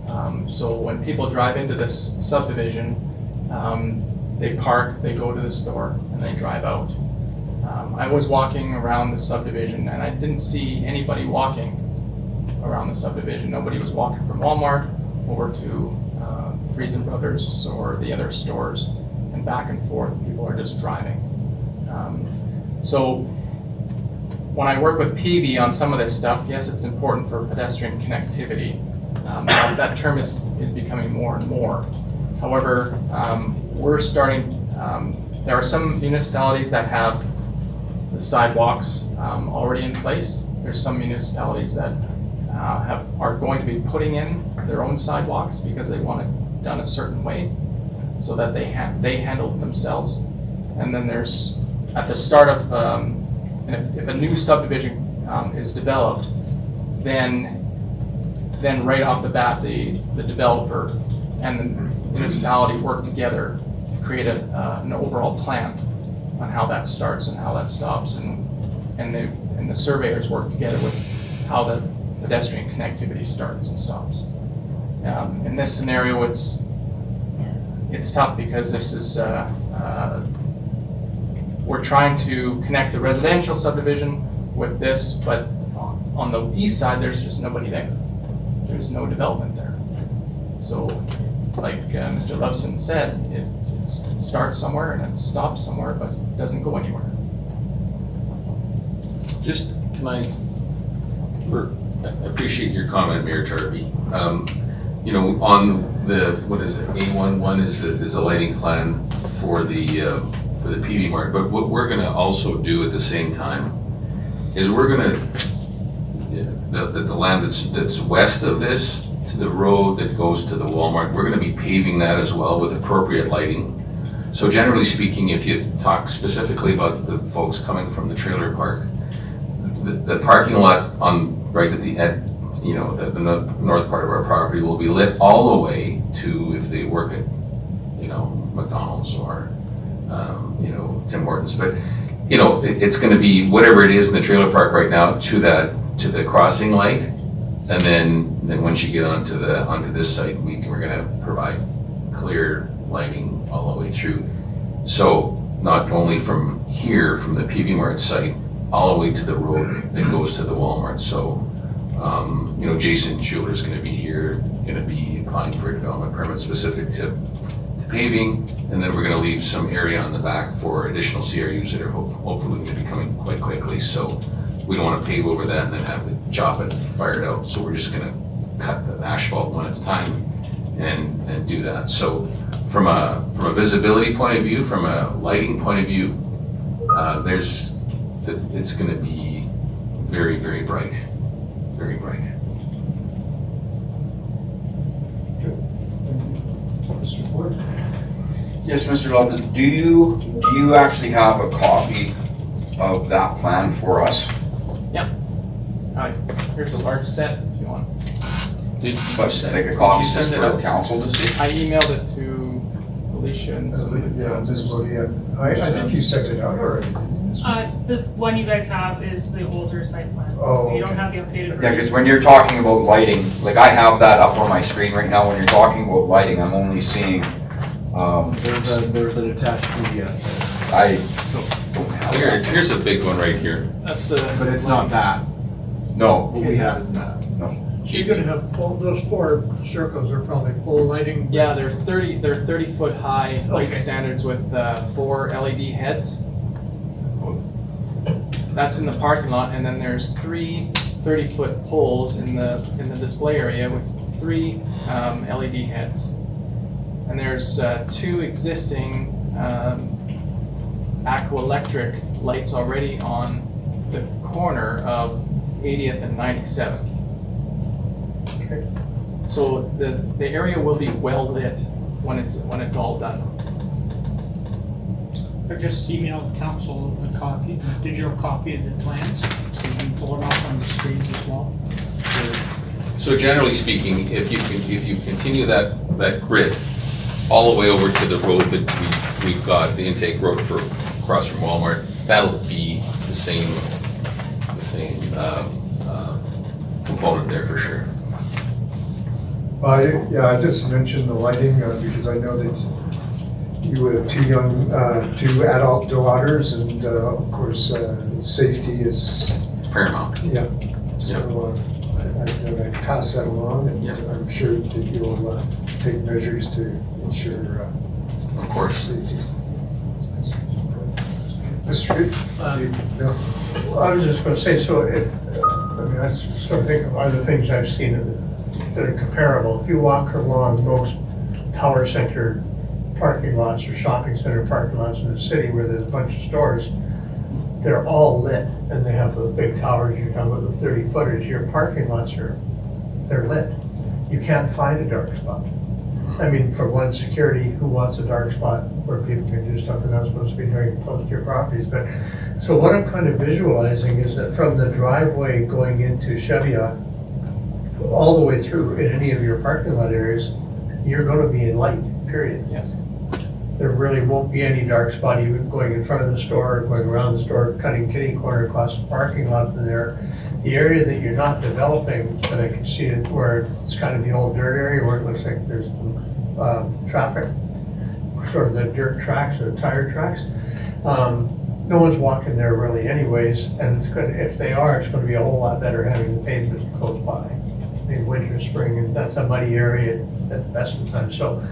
Um, So when people drive into this subdivision, um, they park, they go to the store, and they drive out. Um, I was walking around the subdivision, and I didn't see anybody walking around the subdivision. Nobody was walking from Walmart over to uh, Freson Brothers or the other stores and back and forth. People are just driving. Um, So when I work with Peavey on some of this stuff, yes, it's important for pedestrian connectivity. Um, That term is, is becoming more and more. However, um, we're starting, um, there are some municipalities that have the sidewalks um, already in place. There's some municipalities that uh, have, are going to be putting in their own sidewalks because they want it done a certain way so that they ha, they handle it themselves. And then there's, at the start of, um, if, if a new subdivision um, is developed, then, then right off the bat, the, the developer and the municipality work together to create a, uh, an overall plan on how that starts and how that stops, and, and the, and the surveyors work together with how the pedestrian connectivity starts and stops. Um, in this scenario, it's, it's tough because this is, uh, uh, we're trying to connect the residential subdivision with this, but on the east side, there's just nobody there. There's no development there. So, like uh, Mr. Lovsin said, it, it starts somewhere and it stops somewhere, but doesn't go anywhere. Just, can I, for, I appreciate your comment, Mayor Tarpey. Um, You know, on the, what is it, A11 is, a- is a lighting plan for the, uh, for the Peavey Mart. But what we're gonna also do at the same time is we're gonna, the, the the land that's, that's west of this, to the road that goes to the Walmart, we're gonna be paving that as well with appropriate lighting. So generally speaking, if you talk specifically about the folks coming from the trailer park, the, the parking lot on, right at the end, you know, the, the north part of our property will be lit all the way to if they work at, you know, McDonald's or, um, you know, Tim Hortons, but, you know, it, it's gonna be whatever it is in the trailer park right now to that, to the crossing light. And then, then once you get onto the, onto this site, we, we're gonna provide clear lighting all the way through. So not only from here, from the Peavey Mart site, all the way to the road that goes to the Walmart. So, um, you know, Jason Schuler is gonna be here, gonna be applying for a development permit specific to to paving, and then we're gonna leave some area on the back for additional CRUs that are ho- hopefully gonna be coming quite quickly. So we don't wanna pave over that and then have to chop it, fire it out. So we're just gonna cut the asphalt one at a time and, and do that. So from a, from a visibility point of view, from a lighting point of view, uh, there's, that it's gonna be very, very bright, very bright. Good. Thank Mr. Ford? Yes, Mr. Lupton, do you, do you actually have a copy of that plan for us? Yeah. Here's a large set if you want. Did you But send- like a did copy you just send it for the out? council to see? I emailed it to Alicia and some. Yeah, this is what he had. I, I think you sent it out already. didn't you? Uh, the one you guys have is the older site plan, Oh, so you don't okay. have the updated Yeah, version. because when you're talking about lighting, like I have that up on my screen right now, when you're talking about lighting, I'm only seeing, um, There's a, there's an attached PDF, I don't have Here, that. here's a big one right here. That's the. but it's not that. No, What we have isn't that. So you're gonna have, full- those four circles are probably full lighting? Yeah, they're thirty, they're thirty foot high light Okay. standards with, uh, four LED heads. That's in the parking lot, and then there's three 30 foot poles in the, in the display area with three, um, LED heads. And there's, uh, two existing, um, ATCO Electric lights already on the corner of 80th and 97th. Okay. So the, the area will be well lit when it's, when it's all done. I just emailed council a copy, a digital copy of the plans, so you can pull it off on the screens as well. So generally speaking, if you if you continue that, that grid all the way over to the road that we, we've got, the intake road for, across from Walmart, that'll be the same, the same, um, uh, component there for sure. I, yeah, I just mentioned the lighting, uh, because I know that you have two young, uh, two adult daughters, and, uh, of course, uh, safety is, Paramount. yeah. So, uh, I, I, I pass that along, and Yeah. I'm sure that you'll, uh, take measures to ensure, uh, Of course. safety. Mr. Good? Uh, No? Well, I was just gonna say, so it, I mean, I sort of think of other things I've seen that- that are comparable. If you walk along most power center parking lots or shopping center parking lots in the city where there's a bunch of stores, they're all lit and they have the big towers, you're talking about the thirty footers, your parking lots are, they're lit. You can't find a dark spot. I mean, for one, security, who wants a dark spot where people can do stuff they're not supposed to be doing close to your properties, but so what I'm kind of visualizing is that from the driveway going into Cheviot, all the way through in any of your parking lot areas, you're gonna be in light, period. Yes. There really won't be any dark spot even going in front of the store, going around the store, cutting kitty corner across the parking lot from there. The area that you're not developing, that I can see it where it's kind of the old dirt area where it looks like there's, um, traffic, sort of the dirt tracks, the tire tracks. Um, no one's walking there really anyways, and it's gonna, if they are, it's gonna be a whole lot better having the pavement close by. In winter, spring, and that's a muddy area at the best of times, so,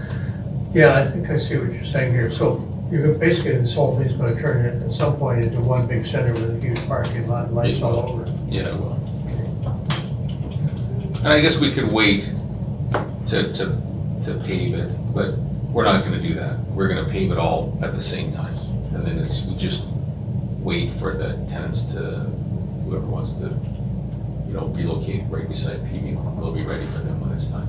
yeah, I think I see what you're saying here. So you're gonna- basically, this whole thing's gonna turn it at some point into one big center with a huge parking lot, and lights all over. Yeah, it will. And I guess we could wait to, to, to pave it, but we're not gonna do that. We're gonna pave it all at the same time. And then it's, we just wait for the tenants to, whoever wants to, you know, relocate right beside Peavey, we'll be ready for them when it's time.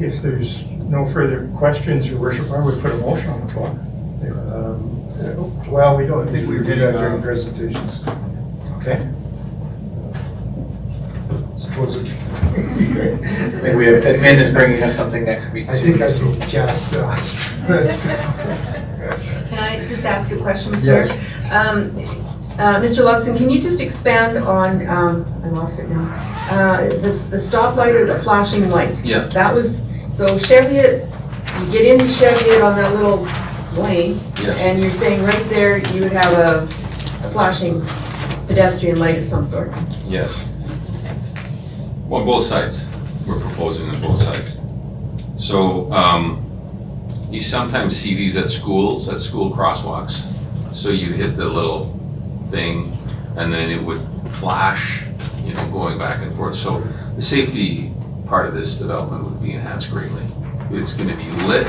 If there's no further questions, your worship, I would put a motion on the floor. Um, Well, we don't, I think we did that during presentations. Okay. Suppose it. Maybe we have, admin is bringing us something next week. I think I should just ask. Can I just ask a question, Mr. Yes. Um, uh, Mr. Luxon, can you just expand on, um, I lost it now, Uh, the the stoplight or the flashing light? Yeah. That was, so Cheviot, you get into Cheviot on that little lane, Yes, and you're saying right there you would have a a flashing pedestrian light of some sort? yes. On both sides, we're proposing on both sides. So, um, you sometimes see these at schools, at school crosswalks. So you hit the little thing, and then it would flash, you know, going back and forth. So the safety part of this development would be enhanced greatly. It's gonna be lit,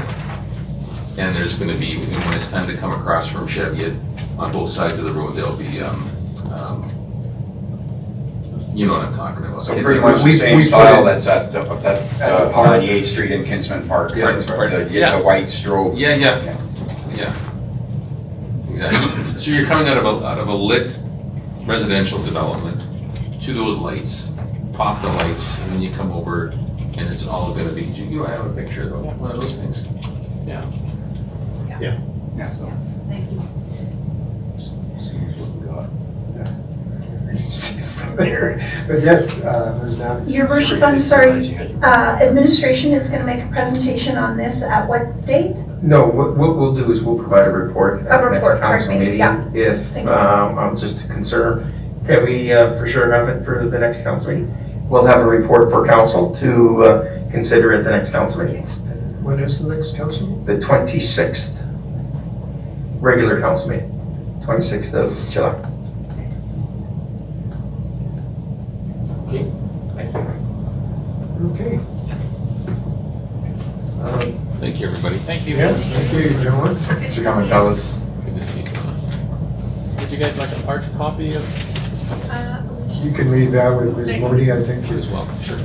and there's gonna be, when it's time to come across from Cheviot, on both sides of the road, there'll be, um, um, you know what I'm talking about. So pretty much the We- same we put style it- that's at, the- that, uh, park. 98th Street in Kinsmen Park. Yeah, right? that's right. The- Yeah. The white strobe. Yeah, yeah, yeah. Exactly. So you're coming out of a, out of a lit residential development to those lights, pop the lights, and then you come over and it's all gonna be, do you have a picture of one of those things? Yeah. Yeah. Yeah, so. Thank you. There, But yes, uh, Ms. Navy. Your worship, I'm sorry, uh, administration is gonna make a presentation on this at what date? No, what, what we'll do is we'll provide a report A the report, next pardon council me, meeting. yeah. If, Thank you. um, I'm just to confirm, can we, uh, for sure have it for the next council meeting? We'll have a report for council to, uh, consider at the next council meeting, When is the next council? meeting? the twenty-sixth. Regular council meeting, twenty-sixth of July. Okay. Um, Thank you, everybody. Thank you. Yeah, thank you, gentlemen. Thanks for coming, fellas. Good to see you. Would you guys like a large copy of? Uh, you can leave that with Ms. Moody, I think. As well, sure.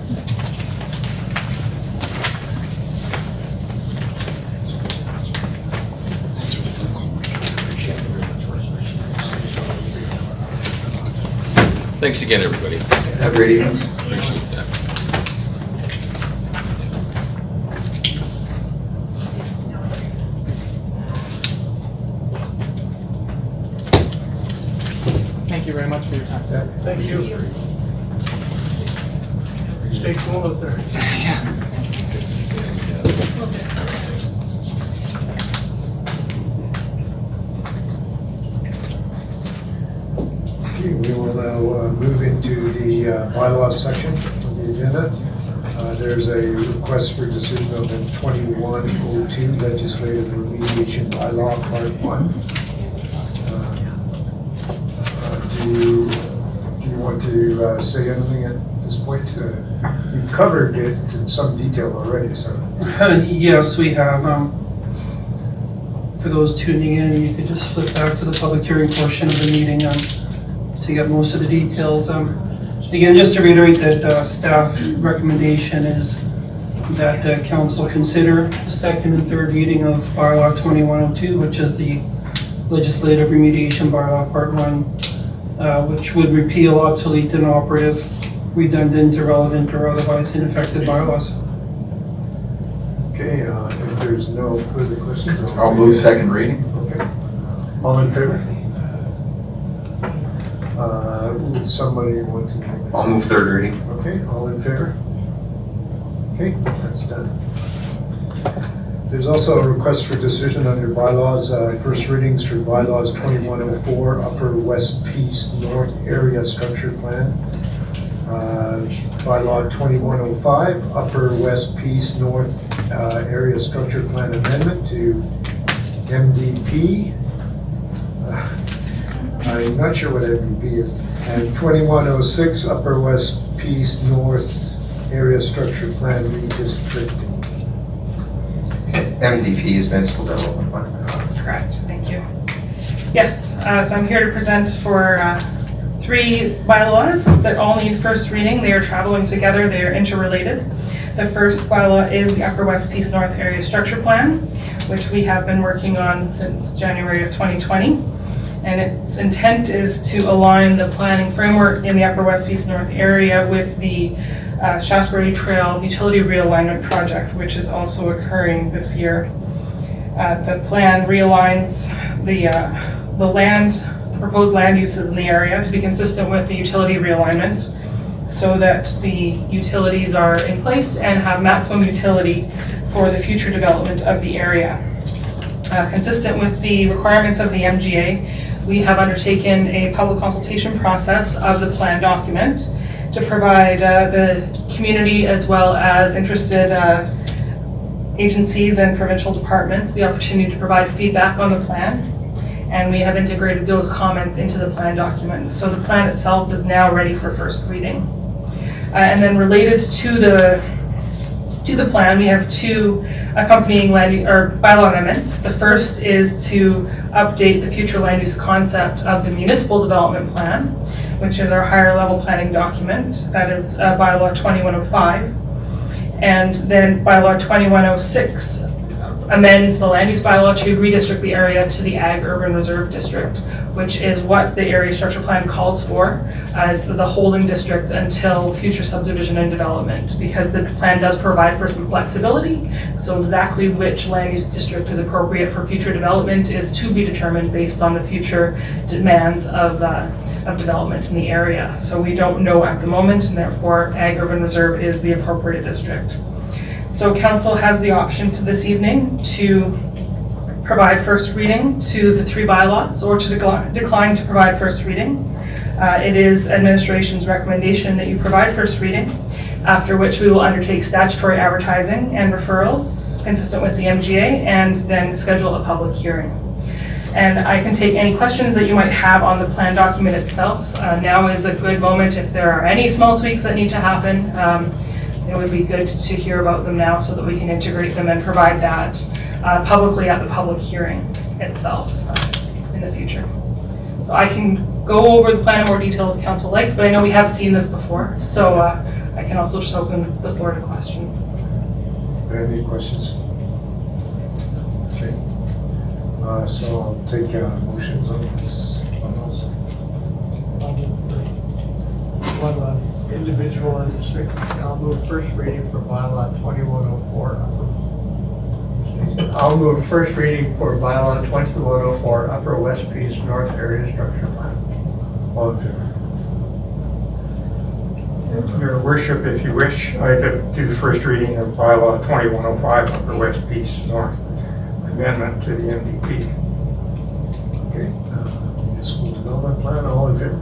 Thanks again, everybody. Have a great evening. Appreciate that. Thank you very much for your time. Yeah. Thank you. Stay cool out there. Okay, we will now uh, move into the uh, bylaws section of the agenda. Uh, There's a request for decision of the 2102 legislative remediation bylaw, part one. Do you, do you want to say anything at this point? You've covered it in some detail already, so. Yes, we have. um, For those tuning in, you could just flip back to the public hearing portion of the meeting um, to get most of the details. Um, Again, just to reiterate that uh, staff recommendation is that uh, council consider the second and third reading of bylaw 2102, which is the legislative remediation bylaw part one, uh, which would repeal obsolete, inoperative, redundant, irrelevant, or otherwise ineffective bylaws. Okay, uh, if there's no further questions. I'll move second reading. Okay. All in favor? Uh, Would somebody want to make? I'll move third reading. Okay, all in favor? Okay, that's done. There's also a request for decision under bylaws, uh, first readings for bylaws 2104, Upper West Peace North Area Structure Plan. Uh, Bylaw 2105, Upper West Peace North uh, Area Structure Plan Amendment to MDP. Uh, I'm not sure what MDP is. And 2106, Upper West Peace North Area Structure Plan redistricting. MDP is Municipal Development Plan. Correct, thank you. Yes, uh, so I'm here to present for uh, three bylaws that all need first reading. They are traveling together, they are interrelated. The first bylaw is the Upper West Peace North Area Structure Plan, which we have been working on since January of 2020. And its intent is to align the planning framework in the Upper West Peace North area with the uh, Shaftesbury Trail Utility Realignment Project, which is also occurring this year. Uh, The plan realigns the, uh, the land, proposed land uses in the area to be consistent with the utility realignment so that the utilities are in place and have maximum utility for the future development of the area. Uh, Consistent with the requirements of the MGA, we have undertaken a public consultation process of the plan document to provide uh, the community as well as interested uh, agencies and provincial departments the opportunity to provide feedback on the plan. And we have integrated those comments into the plan document. So the plan itself is now ready for first reading. Uh, And then related to the to the plan, we have two accompanying land, or bylaw amendments. The first is to update the future land use concept of the municipal development plan, which is our higher level planning document. That is uh, bylaw 2105. And then bylaw 2106 amends the land use bylaw to redistrict the area to the ag urban reserve district, which is what the area structure plan calls for as the holding district until future subdivision and development, because the plan does provide for some flexibility. So exactly which land use district is appropriate for future development is to be determined based on the future demands of, uh, of development in the area. So we don't know at the moment, and therefore ag urban reserve is the appropriate district. So council has the option to this evening to provide first reading to the three bylaws or to decli- decline to provide first reading. Uh, It is administration's recommendation that you provide first reading, after which we will undertake statutory advertising and referrals consistent with the MGA and then schedule a public hearing. And I can take any questions that you might have on the plan document itself. Uh, Now is a good moment if there are any small tweaks that need to happen. um, It would be good to hear about them now so that we can integrate them and provide that uh, publicly at the public hearing itself uh, in the future. So I can go over the plan in more detail if council likes, but I know we have seen this before, so uh, I can also just open the floor to questions. Any questions? Okay. Uh, So I'll take uh, motions on this. on those. One uh, individual and district, I'll move first reading for bylaw 2104. I'll move first reading for bylaw 2104, Upper West Peace North Area Structure Plan. All in favor? Your worship, if you wish, I could do the first reading of bylaw 2105, Upper West Peace North, amendment to the MDP. Okay. uh, Municipal development plan, all in favor?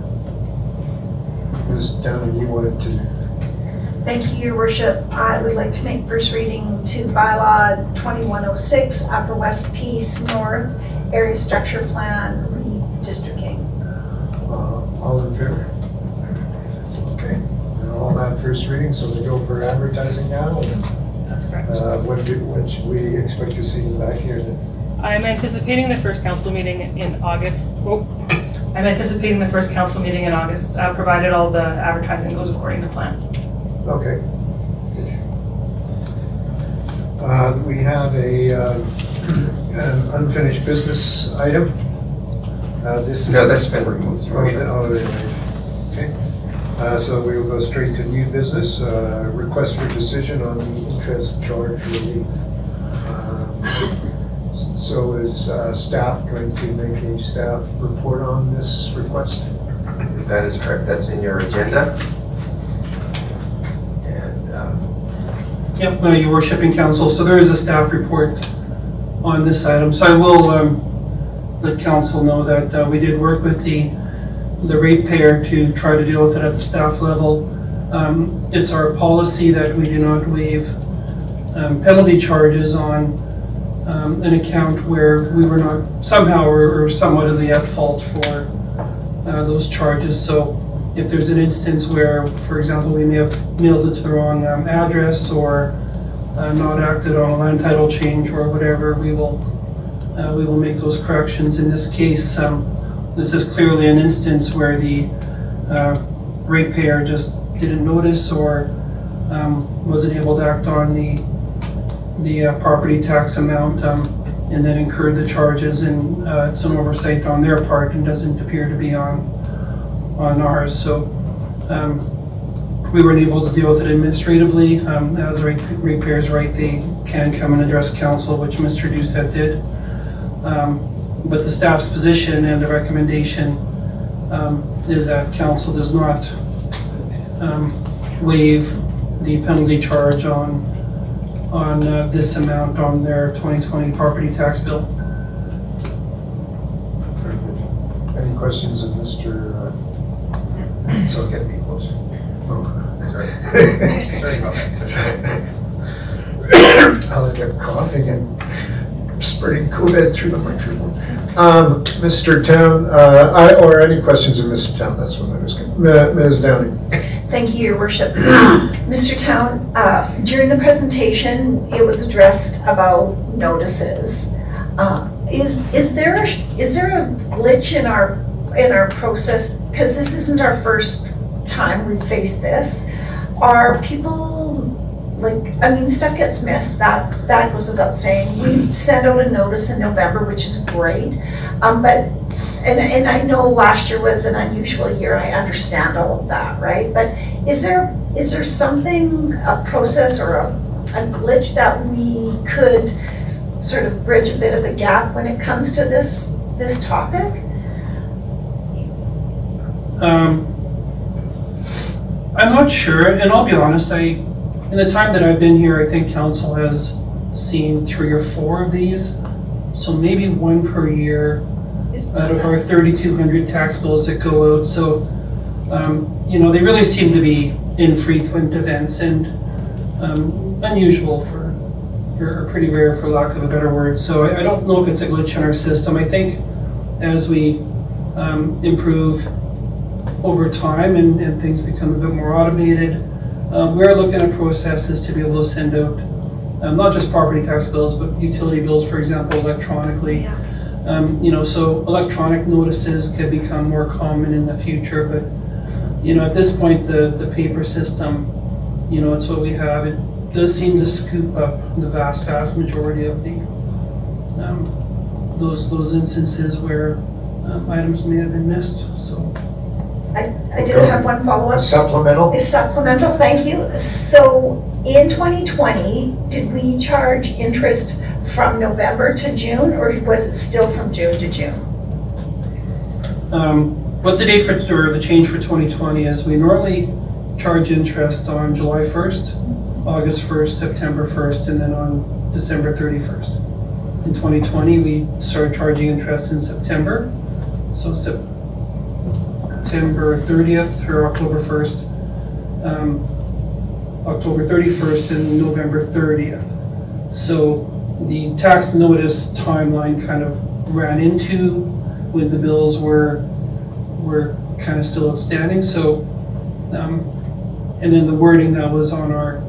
Ms. Downing, you wanted to, Thank you, your worship. I would like to make first reading to bylaw 2106, Upper West Peace North Area Structure Plan redistricting. uh, all in favor? Okay, and all that first reading, so we go for advertising now. That's correct. uh, When do, when should we expect to see you back here then? I'm anticipating the first council meeting in August. Oh, I'm anticipating the first council meeting in August, uh, provided all the advertising goes according to plan. Okay. Uh, We have a, uh, an unfinished business item. Uh, This is. No, that's been removed, Oh, Worship. oh, yeah, yeah. Okay. Uh, So we will go straight to new business. Uh, Request for decision on the interest charge relief. So is uh, staff going to make a staff report on this request? That is correct, that's in your agenda. And um, Yep, uh, your worship and council, so there is a staff report on this item. So I will um, let council know that uh, we did work with the, the ratepayer to try to deal with it at the staff level. Um, It's our policy that we do not waive um, penalty charges on um, an account where we were not somehow or or somewhat in the at fault for uh, those charges. So if there's an instance where, for example, we may have mailed it to the wrong um, address or uh, not acted on a land title change or whatever, we will, uh, we will make those corrections. In this case, um, this is clearly an instance where the uh, ratepayer just didn't notice or um, wasn't able to act on the, the uh, property tax amount um, and then incurred the charges and uh, it's an oversight on their part and doesn't appear to be on, on ours. So um, we weren't able to deal with it administratively. Um, As rate- ratepayers right, they can come and address council, which Mr. Doucette did. Um, But the staff's position and the recommendation um, is that council does not um, waive the penalty charge on, on uh, this amount on their 2020 property tax bill. Any questions of Mr.? uh, so get me closer. oh, Sorry. Sorry about that. I'll end up coughing and spreading COVID through the microphone. Um, Mr. Town, uh, I- or any questions of Mr. Town, that's what I was going, to ask. Ms. Downing? Thank you, your worship. Mr. Town, uh, during the presentation, it was addressed about notices. Uh, Is, is there, a is there a glitch in our, in our process? Because this isn't our first time we've faced this. Are people, like, I mean, stuff gets missed, that, that goes without saying. We sent out a notice in November, which is great. Um, But and, and I know last year was an unusual year, I understand all of that, right? But is there, is there something, a process or a, a glitch that we could sort of bridge a bit of a gap when it comes to this, this topic? Um, I'm not sure, and I'll be honest, I, in the time that I've been here, I think council has seen three or four of these. So maybe one per year out of our 3,200 tax bills that go out. So, um, you know, they really seem to be infrequent events and um, unusual for, or pretty rare for lack of a better word. So I, I don't know if it's a glitch in our system. I think as we um, improve over time and, and things become a bit more automated, um, we're looking at processes to be able to send out um, not just property tax bills, but utility bills, for example, electronically. Um, you know, so electronic notices could become more common in the future, but, you know, at this point, the, the paper system, you know, it's what we have. It does seem to scoop up the vast, vast majority of the, um, those, those instances where um, items may have been missed, so. I, I did have one follow-up. A supplemental? It's supplemental, thank you. So in 2020, did we charge interest from November to June, or was it still from June to June? Um, What the date for, or the change for 2020 is, we normally charge interest on July 1st, August 1st, September 1st, and then on December 31st. In 2020, we started charging interest in September, so September 30th or October 1st, um, October 31st and November 30th. So the tax notice timeline kind of ran into when the bills were, were kind of still outstanding, so, um, and then the wording that was on our,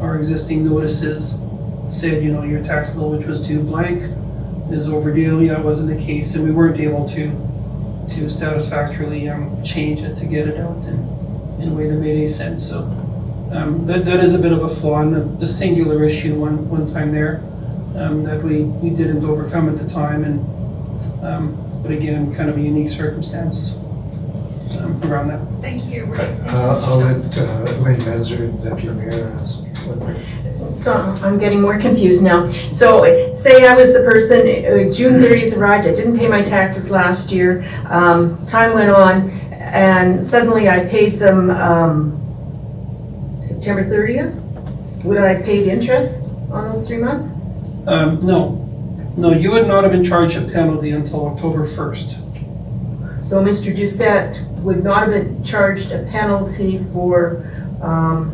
our existing notices said, you know, your tax bill, which was due blank, is overdue, that wasn't the case, and we weren't able to, to satisfactorily, um, change it to get it out in, in a way that made any sense, so. Um, that, that is a bit of a flaw in the, the singular issue one, one time there, um, that we, we didn't overcome at the time, and, um, but again, kind of a unique circumstance, um, around that. Thank you. Uh, I'll let uh, Elaine Manzer, Deputy Mayor, ask. So I'm getting more confused now. So say I was the person, uh, June 30th arrived, I didn't pay my taxes last year, um, time went on, and suddenly I paid them um, September 30th? Would I have paid interest on those three months? Um, no, no, you would not have been charged a penalty until October 1st. So Mr. Doucette would not have been charged a penalty for, um,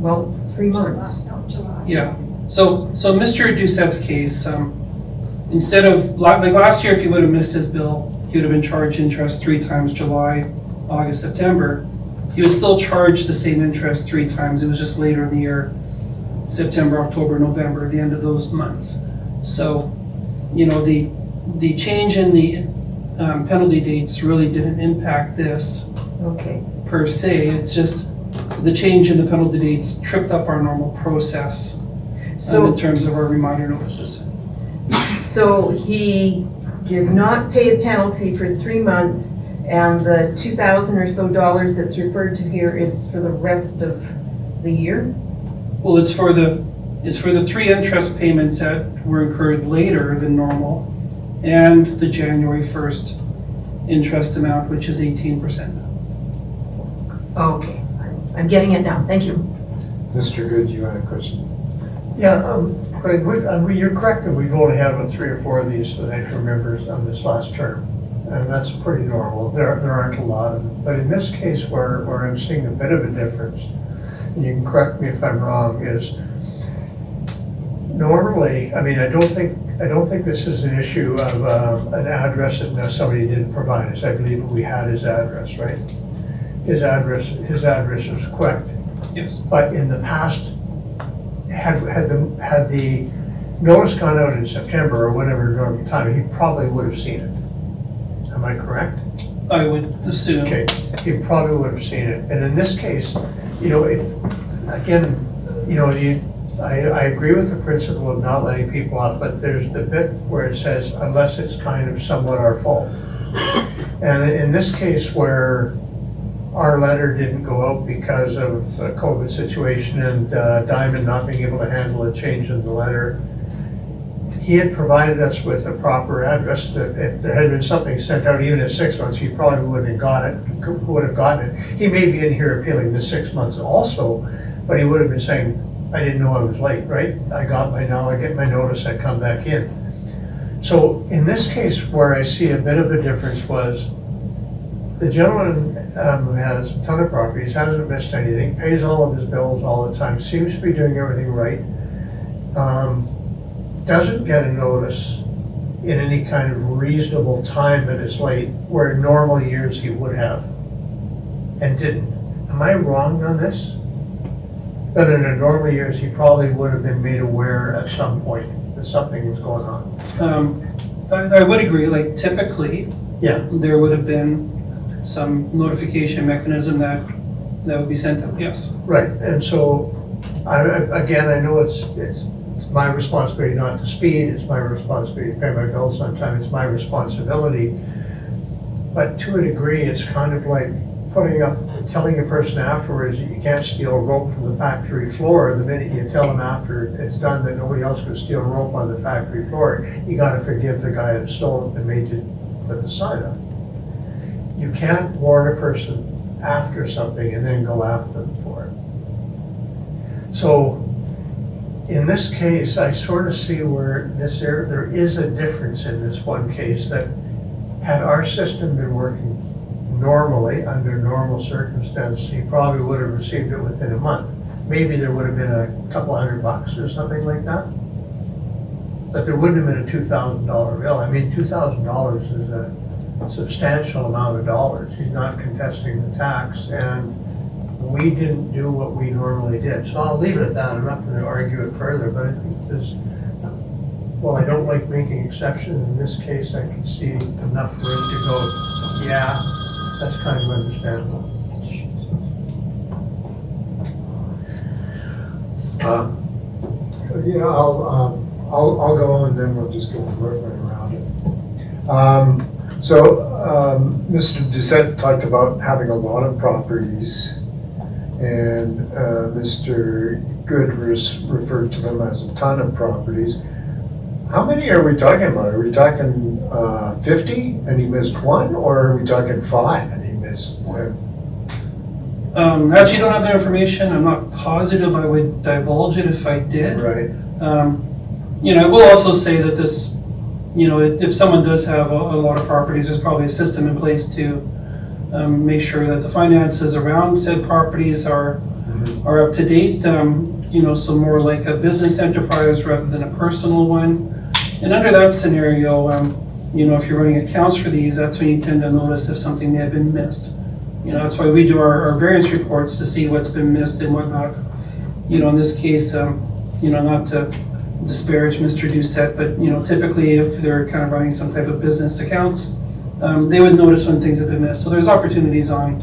well, three months? Yeah, so, so Mr. Doucette's case, um, instead of, like last year, if he would have missed his bill, he would have been charged interest three times, July, August, September. He was still charged the same interest three times, it was just later in the year, September, October, November, the end of those months. So, you know, the, the change in the um, penalty dates really didn't impact this Okay. per se, it's just the change in the penalty dates tripped up our normal process um, So- in terms of our reminder notices. So he did not pay a penalty for three months, and the two thousand or so dollars that's referred to here is for the rest of the year? Well, it's for the, it's for the three interest payments that were incurred later than normal, and the January 1st interest amount, which is 18%. Okay, I'm getting it now, thank you. Mr. Good, you had a question? Yeah, um, Craig, we- I mean, you're correct that we've only had about three or four of these that I can remember on this last term. And that's pretty normal. There, there aren't a lot of them. But in this case where, where I'm seeing a bit of a difference, and you can correct me if I'm wrong, is normally, I mean, I don't think, I don't think this is an issue of um, an address that somebody didn't provide us. I believe we had his address, right? his address, his address is correct. Yes. But in the past, had, had the, had the notice gone out in September or whatever normal time, he probably would have seen it. Am I correct? I would assume. Okay, he probably would have seen it. And in this case, you know, it, again, you know, you, I, I agree with the principle of not letting people off, but there's the bit where it says unless it's kind of somewhat our fault. And in this case where our letter didn't go out because of the COVID situation and uh, Diamond not being able to handle a change in the letter, he had provided us with a proper address that if there had been something sent out even at six months, he probably wouldn't have got it, would have gotten it. He may be in here appealing the six months also, but he would have been saying, I didn't know I was late, right? I got my, now I get my notice, I come back in. So in this case, where I see a bit of a difference was, the gentleman um, has a ton of properties, hasn't missed anything, pays all of his bills all the time, seems to be doing everything right. Um, Doesn't get a notice in any kind of reasonable time that is late, where in normal years he would have, and didn't. Am I wrong on this? That in the normal years, he probably would have been made aware at some point that something was going on. Um, I, I would agree, like typically, Yeah. there would have been some notification mechanism that, that would be sent out, yes. Right, and so, I, I- again, I know it's, it's it's my responsibility not to speed, it's my responsibility to pay my bills on time, it's my responsibility. But to a degree, it's kind of like putting up, telling a person afterwards that you can't steal rope from the factory floor. The minute you tell them after it's done that nobody else can steal rope on the factory floor, you gotta forgive the guy that stole it and made you put the sign up. You can't warn a person after something and then go after them for it. So, in this case, I sort of see where this, there, there is a difference in this one case that had our system been working normally, under normal circumstances, he probably would have received it within a month. Maybe there would have been a couple hundred bucks or something like that. But there wouldn't have been a two thousand dollar bill. I mean, two thousand dollars is a substantial amount of dollars. He's not contesting the tax, and we didn't do what we normally did. So I'll leave it at that. I'm not gonna argue it further, but I think this, well, I don't like making exceptions. In this case, I can see enough room to go, yeah, that's kind of understandable. Uh, Yeah, I'll, um, I'll, I'll go and then we'll just go right around it. Um, So, um, Mr. Doucette talked about having a lot of properties, and uh, Mr. Good referred to them as a ton of properties. How many are we talking about? Are we talking uh, 50 and he missed one, or are we talking five and he missed one? Um, actually, don't have that information, I'm not positive I would divulge it if I did. Right. Um, You know, I will also say that this, you know, if if someone does have a, a lot of properties, there's probably a system in place to um, make sure that the finances around said properties are, are up to date, um, you know, so more like a business enterprise rather than a personal one. And under that scenario, um, you know, if you're running accounts for these, that's when you tend to notice if something may have been missed. You know, that's why we do our, our variance reports to see what's been missed and whatnot. You know, in this case, um, you know, not to disparage Mr. Doucette, but, you know, typically if they're kind of running some type of business accounts, um, they would notice when things have been missed. So there's opportunities on,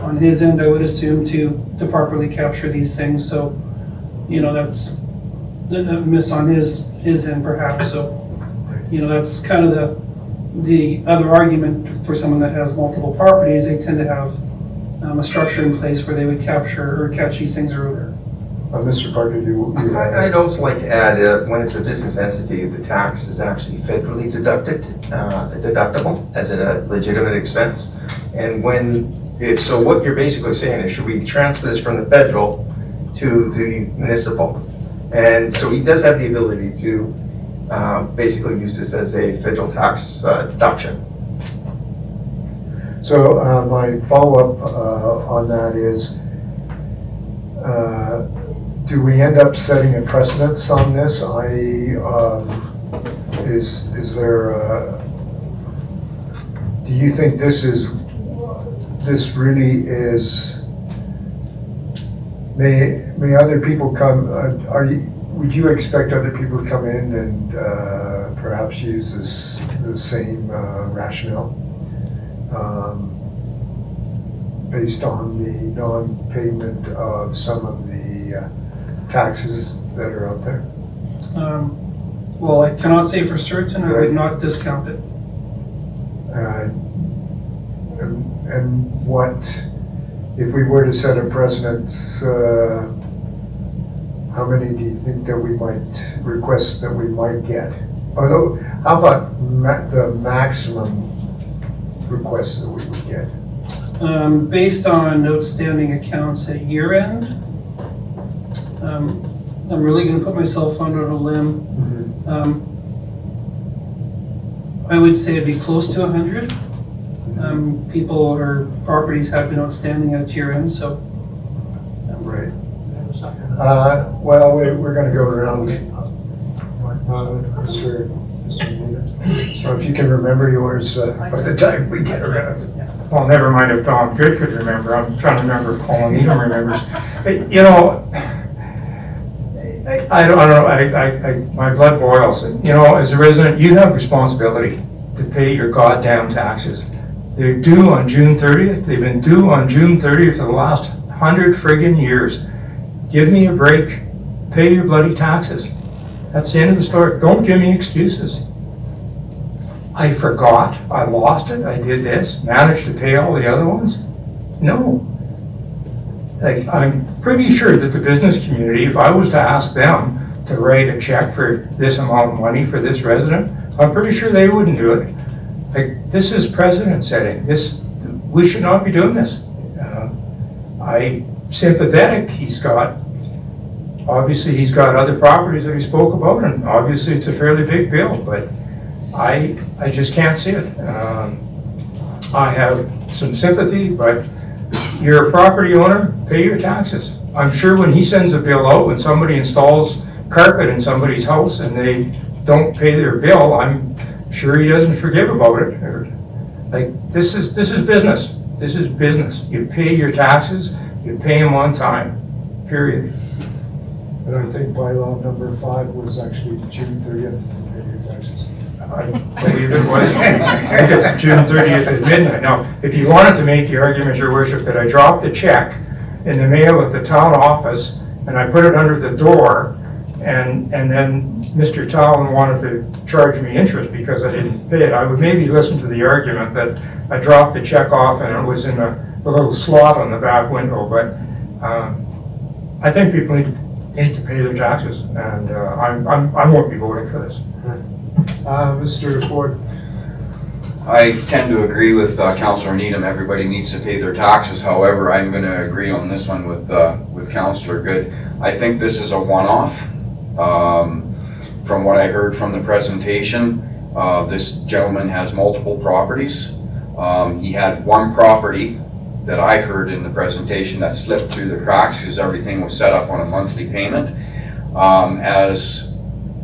on his end, I would assume, to, to properly capture these things. So, you know, that's a miss on his, his end perhaps. So, you know, that's kind of the, the other argument for someone that has multiple properties. They tend to have um, a structure in place where they would capture or catch these things earlier. Uh, Mr. Parker, you, you I- I'd also like to add, uh, when it's a business entity, the tax is actually federally deducted, uh, deductible as a legitimate expense. And when, if, so what you're basically saying is, should we transfer this from the federal to the municipal? And so he does have the ability to uh, basically use this as a federal tax uh, deduction. So uh, my follow-up uh, on that is, uh, do we end up setting a precedence on this? I, um, is, is there, uh, do you think this is, this really is, may, may other people come, uh, are you, would you expect other people to come in and uh, perhaps use this, the same uh, rationale? um, Based on the non-payment of some of the uh, taxes that are out there? Um, Well, I cannot say for certain, I would not discount it. Uh, And and what, if we were to set a precedent, uh, how many do you think that we might, request that we might get? Although, how about ma- the maximum requests that we would get? Um, Based on outstanding accounts at year end, um, I'm really gonna put myself out on a limb. Um, I would say it'd be close to 100. Um, People or properties have been outstanding at year end, so. Right. Uh, Well, we- we're going to go around. Uh, Mr. Mr. So if you can remember yours uh, by the time we get around. Well, never mind if Tom Good could remember, I'm trying to remember if Colin Needham remembers. But, You know, I don't, I don't know, I, I, I- my blood boils, you know, as a resident, you have responsibility to pay your goddamn taxes. They're due on June thirtieth, they've been due on June thirtieth for the last hundred friggin' years. Give me a break, pay your bloody taxes. That's the end of the story, don't give me excuses. I forgot, I lost it, I did this, managed to pay all the other ones? No. Like, I'm pretty sure that the business community, if I was to ask them to write a check for this amount of money for this resident, I'm pretty sure they wouldn't do it. Like, this is precedent setting, this, we should not be doing this. Uh, I sympathetic, he's got, obviously, he's got other properties that he spoke about, and obviously, it's a fairly big bill, but I, I just can't see it. Um, I have some sympathy, but you're a property owner, pay your taxes. I'm sure when he sends a bill out, when somebody installs carpet in somebody's house and they don't pay their bill, I'm sure he doesn't forgive about it. Like, this is, this is business. This is business. You pay your taxes, you pay them on time, period. And I think bylaw number five was actually June thirtieth. I believe it was. I think it's June 30th at midnight. Now, if you wanted to make the argument, your worship, that I dropped the check in the mail at the town office and I put it under the door and, and then Mr. Talon wanted to charge me interest because I didn't pay it, I would maybe listen to the argument that I dropped the check off and it was in a, a little slot on the back window, but, um, I think people need, need to pay their taxes and, uh, I'm, I'm, I won't be voting for this. Uh, Mr. Ford? I tend to agree with uh, Councillor Needham, everybody needs to pay their taxes, however, I'm gonna agree on this one with, uh, with Councillor Good. I think this is a one-off. Um, From what I heard from the presentation, uh, this gentleman has multiple properties. Um, He had one property that I heard in the presentation that slipped through the cracks because everything was set up on a monthly payment. Um, As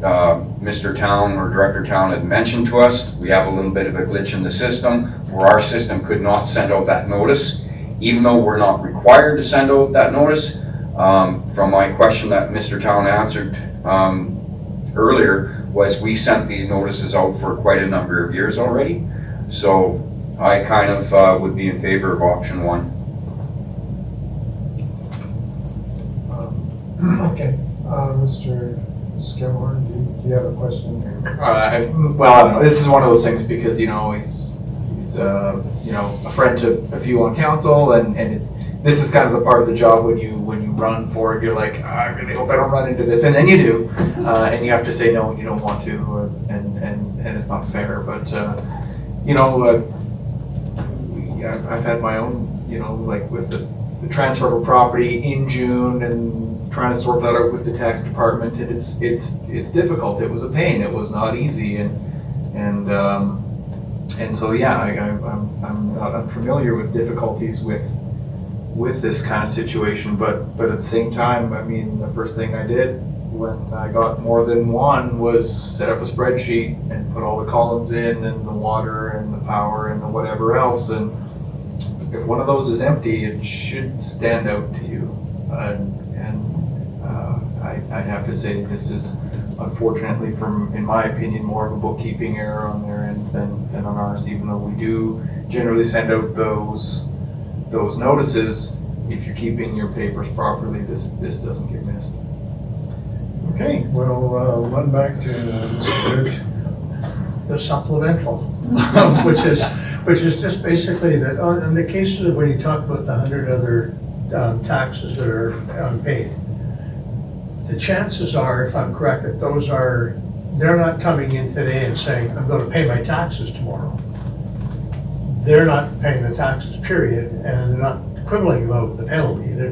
uh, Mr. Town or Director Town had mentioned to us, we have a little bit of a glitch in the system where our system could not send out that notice, even though we're not required to send out that notice. Um, From my question that Mr. Town answered um, earlier, was we sent these notices out for quite a number of years already. So I kind of uh, would be in favor of option one. Okay, uh, Mr. Skillhorn, do do you have a question? Uh, I, well, I don't know, this is one of those things because, you know, he's, he's, uh, you know, a friend to a few on council and, and it, this is kind of the part of the job when you, when you run for it, you're like, I really hope I don't run into this, and then you do. Uh, and you have to say no when you don't want to, uh, and, and, and it's not fair, but, uh, you know, uh, I've, I've had my own, you know, like with the, the transfer of property in June and trying to sort that out with the tax department, and it's, it's, it's difficult, it was a pain, it was not easy, and, and, um, and so, yeah, I, I- I'm, I'm not unfamiliar with difficulties with, with this kind of situation, but, but at the same time, I mean, the first thing I did when I got more than one was set up a spreadsheet and put all the columns in and the water and the power and the whatever else, and if one of those is empty, it should stand out to you. Uh, I, I'd have to say this is unfortunately from, in my opinion, more of a bookkeeping error on their end than, than on ours, even though we do generally send out those, those notices. If you're keeping your papers properly, this, this doesn't get missed. Okay, we'll uh, run back to uh, Mr. Bird. the supplemental, which is, which is just basically that, uh, in the cases of when you talk about the hundred other um, taxes that are unpaid, the chances are, if I'm correct, that those are, they're not coming in today and saying, I'm gonna pay my taxes tomorrow. They're not paying the taxes, period, and they're not quibbling about the penalty, they're,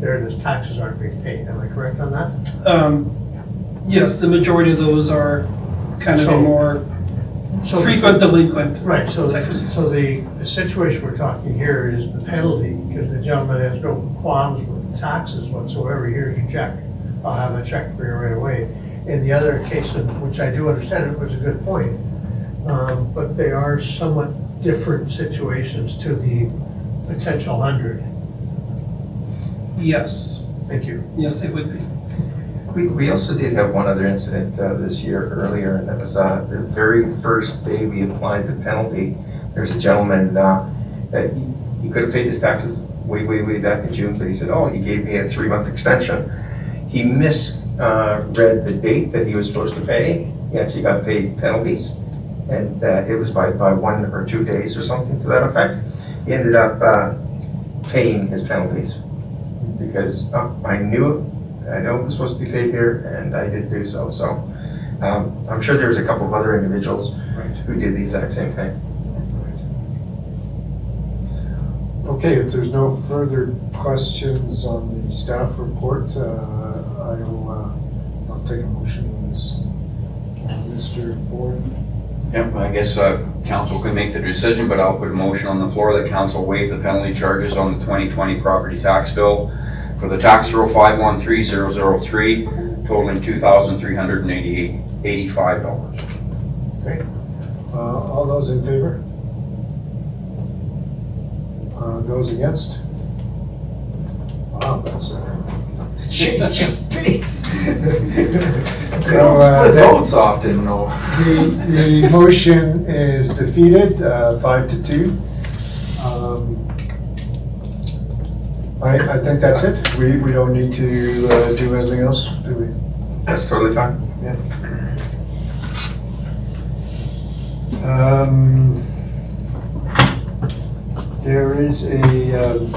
they're, the taxes aren't being paid, am I correct on that? Um, Yes, the majority of those are kind of a more So- frequent delinquent. Right, so, Types. so the, the situation we're talking here is the penalty, because the gentleman has no qualms with the taxes whatsoever, here's your check. I'll have a check for you right away. In the other case, of- which I do understand, it was a good point, um, but they are somewhat different situations to the potential hundred. Yes, Thank you. yes, they would be. We, we also did have one other incident uh, this year earlier, and that was uh, the very first day we applied the penalty. There's a gentleman, uh, that he- he could have paid his taxes way, way, way back in June, but he said, oh, he gave me a three-month extension. He misread the date that he was supposed to pay. He actually got paid penalties, and uh, it was by, by one or two days or something to that effect. He ended up uh, paying his penalties because uh, I knew it I know it was supposed to be paid here, and I didn't do so, so. um, I'm sure there's a couple of other individuals who did the exact same thing. Okay, if there's no further questions on the staff report, uh, I'll, uh, I'll take a motion on this. Uh, Mr. Ford? Yep, I guess uh, council can make the decision, but I'll put a motion on the floor that council waive the penalty charges on the 2020 property tax bill for the tax roll 513003 totaling $2,388.85. Uh, all those in favor? Uh, those against? Wow, that's a. Change of pace. They So, don't uh, split that- votes often, no. The, the motion is defeated, uh, five to two. Um, I, I think that's it. We, we don't need to, uh, do anything else, do we? That's totally fine. Yeah. Um, There is a, um,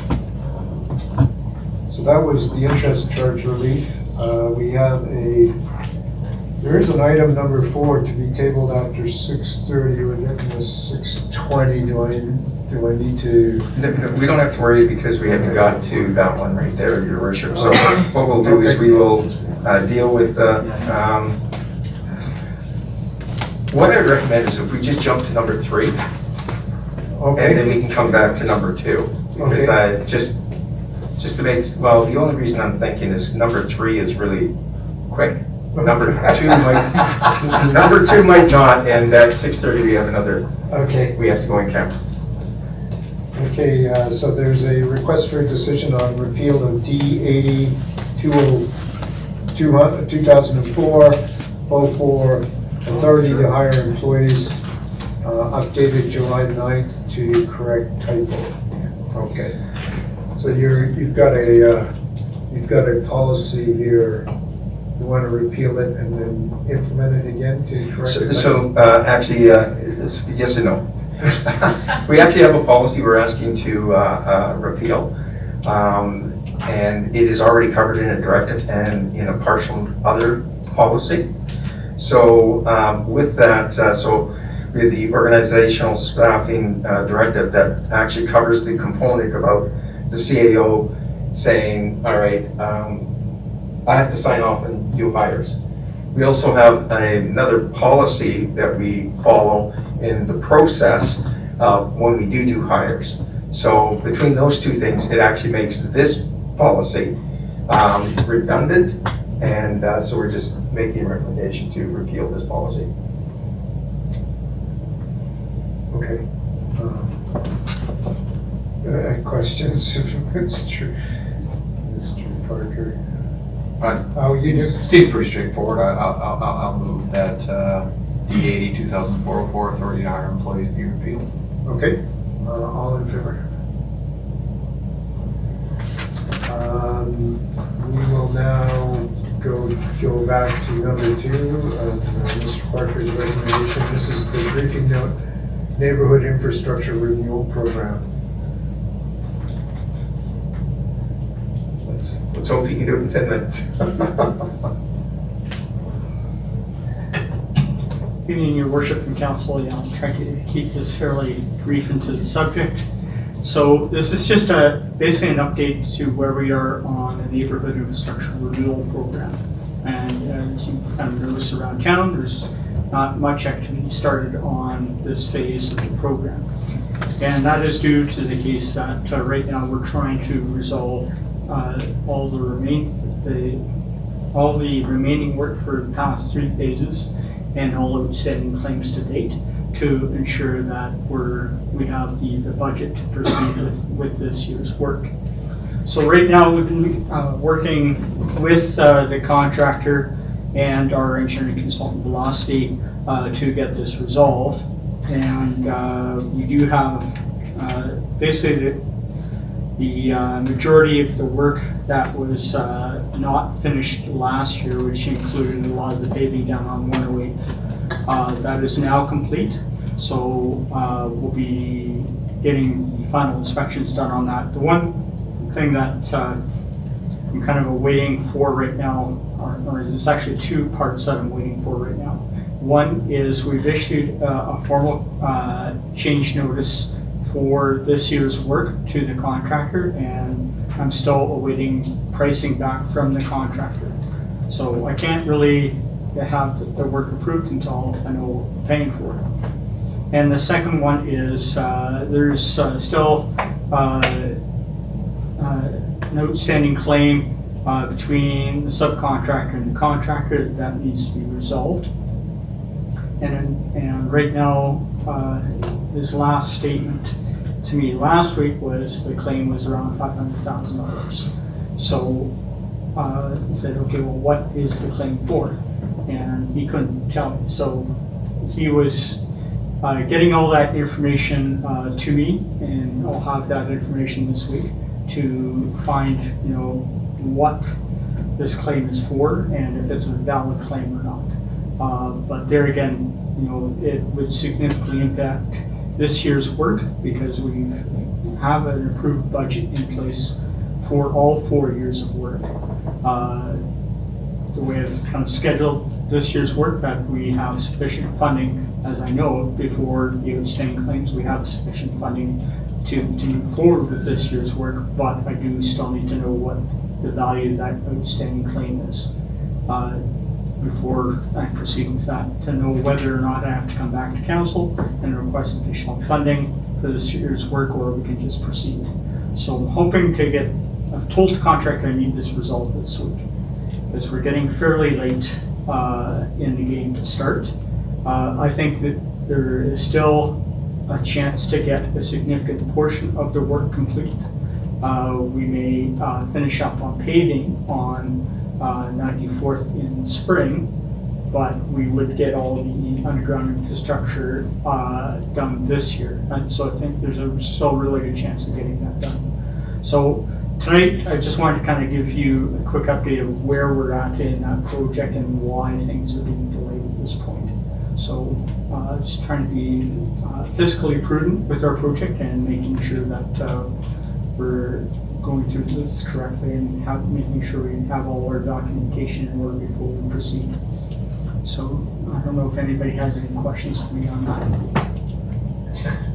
that was the interest charge relief. Uh, We have a, there is an item number four to be tabled after six thirty, we're getting to six twenty. Do I, do I need to? No, no, We don't have to worry because we haven't got to that one right there, your worship. So what we'll do is we will uh, deal with the, um, what I'd recommend is if we just jump to number three, and then Okay, we can come back to number two. Because I, just, just to make, well, the only reason I'm thinking is number three is really quick. Number two might, number two might not, and at six thirty, we have another, okay. we have to go in camera. Okay, uh, so there's a request for a decision on repeal of D eighty two oh, two thousand and four, oh four, authority to hire employees, uh, updated July 9th to correct typo. Okay. So you're, you've got a, uh, you've got a policy here, you want to repeal it and then implement it again to correct So, it? so, uh, actually, uh, it's yes and no. We actually have a policy we're asking to, uh, uh, repeal. Um, and it is already covered in a directive and in a partial other policy. So, um, with that, uh, so we have the organizational staffing, uh, directive that actually covers the component about the CAO saying, all right, um, I have to sign off and do hires. We also have another policy that we follow in the process uh, when we do do hires. So between those two things, it actually makes this policy um, redundant, and uh, so we're just making a recommendation to repeal this policy. Okay. Uh, questions of Mr. Mr. Parker? Uh, Oh, you do? seems- pretty straightforward. I- I'll, I'll, I'll- I'll move that uh, the 80, 2004 authority to hire employees be repealed. Okay, uh, all in favor? Um, We will now go, go back to number two of uh, Mr. Parker's recommendation. This is the briefing note, Neighborhood Infrastructure Renewal Program. You can do it in 10 minutes. Evening, your worship and council, yeah, I'll try to keep this fairly brief and to the subject. So this is just a, basically an update to where we are on the neighborhood infrastructure renewal program. And as you kind of notice around town, there's not much activity started on this phase of the program. And that is due to the case that uh, right now we're trying to resolve uh, all the remain, the, all the remaining work for the past three phases and all outstanding claims to date to ensure that we're, we have the, the budget to proceed with, with this year's work. So right now, been, uh, working with, uh, the contractor and our engineering consultant Velocity, uh, to get this resolved. And, uh, we do have, uh, basically the, the, uh, majority of the work that was, uh, not finished last year, which included a lot of the paving down on 108, uh, that is now complete. So uh, we'll be getting the final inspections done on that. The one thing that uh, I'm kind of waiting for right now, or or there's actually two parts that I'm waiting for right now. One is we've issued uh, a formal change notice for this year's work to the contractor, and I'm still awaiting pricing back from the contractor. So I can't really have the- work approved until I know paying for it. And the second one is, uh, there's uh, still uh, uh, an outstanding claim uh, between the subcontractor and the contractor that needs to be resolved. And, and right now, uh, his last statement to me last week was the claim was around five hundred thousand dollars. So, uh, he said, okay, well, what is the claim for? And he couldn't tell me. So he was uh, getting all that information uh, to me, and I'll have that information this week to find, you know, what this claim is for and if it's a valid claim or not. Uh, But there again, you know, it would significantly impact this year's work because we have an approved budget in place for all four years of work. Uh, The way I've kind of scheduled this year's work, that we have sufficient funding, as I know, before the outstanding claims, we have sufficient funding to, to move forward with this year's work, but I do still need to know what the value of that outstanding claim is uh, before I proceed with that, to know whether or not I have to come back to council and request additional funding for this year's work, or we can just proceed. So I'm hoping to get, I've told the contractor I need this resolved this week, because we're getting fairly late uh, in the game to start. Uh, I think that there is still a chance to get a significant portion of the work complete. Uh, We may uh, finish up on paving on uh, 94th in spring, but we would get all the underground infrastructure uh, done this year. And so I think there's a still really good chance of getting that done. So tonight, I just wanted to kind of give you a quick update of where we're at in that project and why things are being delayed at this point. So uh, just trying to be uh, fiscally prudent with our project and making sure that uh, we're going through this correctly and have, making sure we have all our documentation in order before we proceed. So I don't know if anybody has any questions for me on that.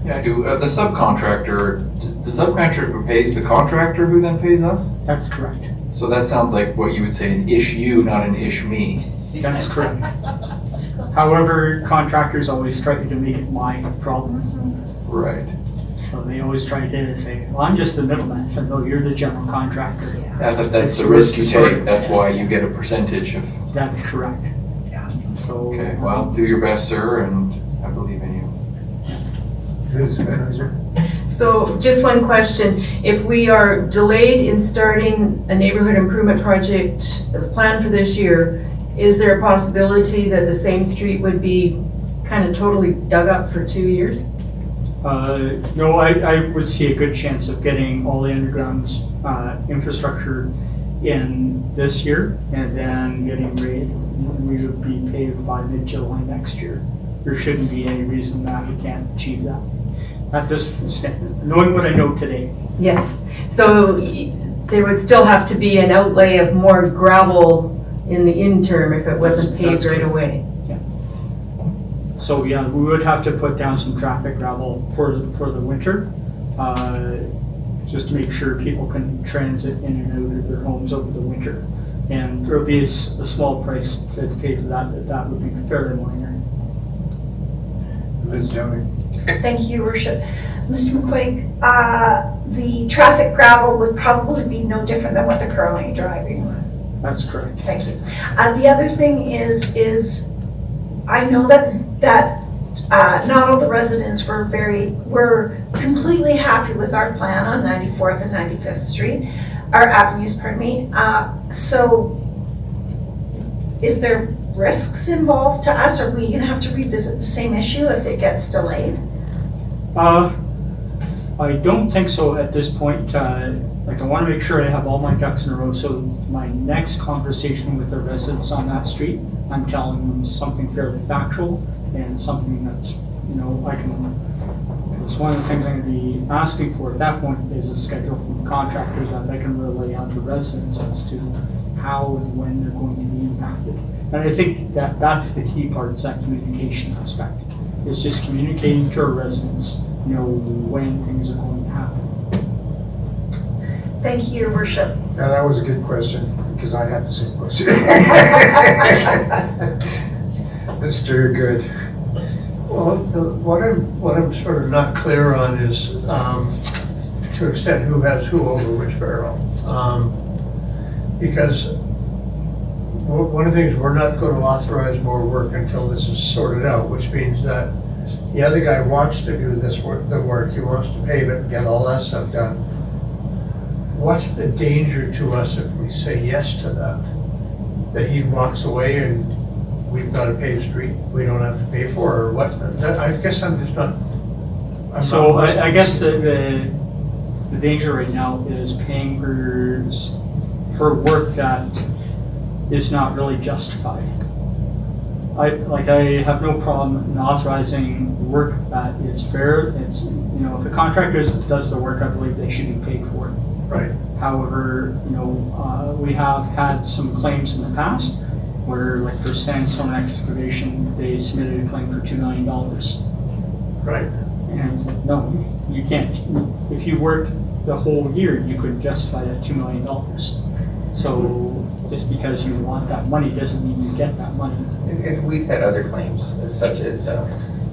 Yeah, I do. Uh, The subcontractor, the subcontractor pays the contractor who then pays us? That's correct. So that sounds like what you would say an ish you, not an ish me. That's correct. However, contractors always try to make it my problem. Right. So they always try to say, well, I'm just the middleman. I said, no, oh, you're the general contractor. Yeah, but that's It's the risk you take. That's why you get a percentage of, That's correct. Yeah. So. okay, well, do your best, sir, and I believe in you. Ms. Van Uyser? So just one question. If we are delayed in starting a neighborhood improvement project that's planned for this year, is there a possibility that the same street would be kind of totally dug up for two years? Uh, No, I, I would see a good chance of getting all the underground uh, infrastructure in this year and then getting ready, we would be paved by mid-July next year. There shouldn't be any reason that we can't achieve that. At this, sta- knowing what I know today. Yes. So there would still have to be an outlay of more gravel in the interim if it wasn't paved right away. So, yeah, we would have to put down some traffic gravel for, for the winter, uh, just to make sure people can transit in and out of their homes over the winter. And there'll be a small price to pay for that, but that would be fairly minor. Liz Downey. Thank you, Your Worship. Mr. McQuaig, uh, the traffic gravel would probably be no different than what they're currently driving on. That's correct. Thank you. Uh, The other thing is, is I know that, that uh, not all the residents were very, were completely happy with our plan on 94th and 95th Street, our avenues, pardon me. Uh, So is there risks involved to us? Are we going to have to revisit the same issue if it gets delayed? Uh, I don't think so at this point. Uh, Like, I want to make sure I have all my ducks in a row, so my next conversation with the residents on that street, I'm telling them something fairly factual and something that's, you know, I can, it's one of the things I'm going to be asking for at that point is a schedule from contractors that they can relay out to residents as to how and when they're going to be impacted. And I think that that's the key part, is that communication aspect. It's just communicating to our residents, you know, when things are going to happen. Thank you, Your Worship. Now, that was a good question, because I had the same question. Mr. Good. Well, the- what I'm, what I'm sort of not clear on is, um, to extent who has who over which barrel. Um, Because one of the things, we're not going to authorize more work until this is sorted out, which means that the other guy wants to do this work, the work, he wants to pave it and get all that stuff done. What's the danger to us if we say yes to that? That he walks away and we've got to a paved street we don't have to pay for, or what? That- I guess I'm just not. I'm So not- I, I guess the, the, the danger right now is paying for, for work that is not really justified. I, like, I have no problem in authorizing work that is fair, it's, you know, if the contractor does the work, I believe they should be paid for it. Right. However, you know, uh, we have had some claims in the past where, like for sandstone excavation, they submitted a claim for two million dollars. Right. And it's like, no, you can't. If you worked the whole year, you could justify that two million dollars. So just because you want that money doesn't mean you get that money. And, and we've had other claims, such as, uh,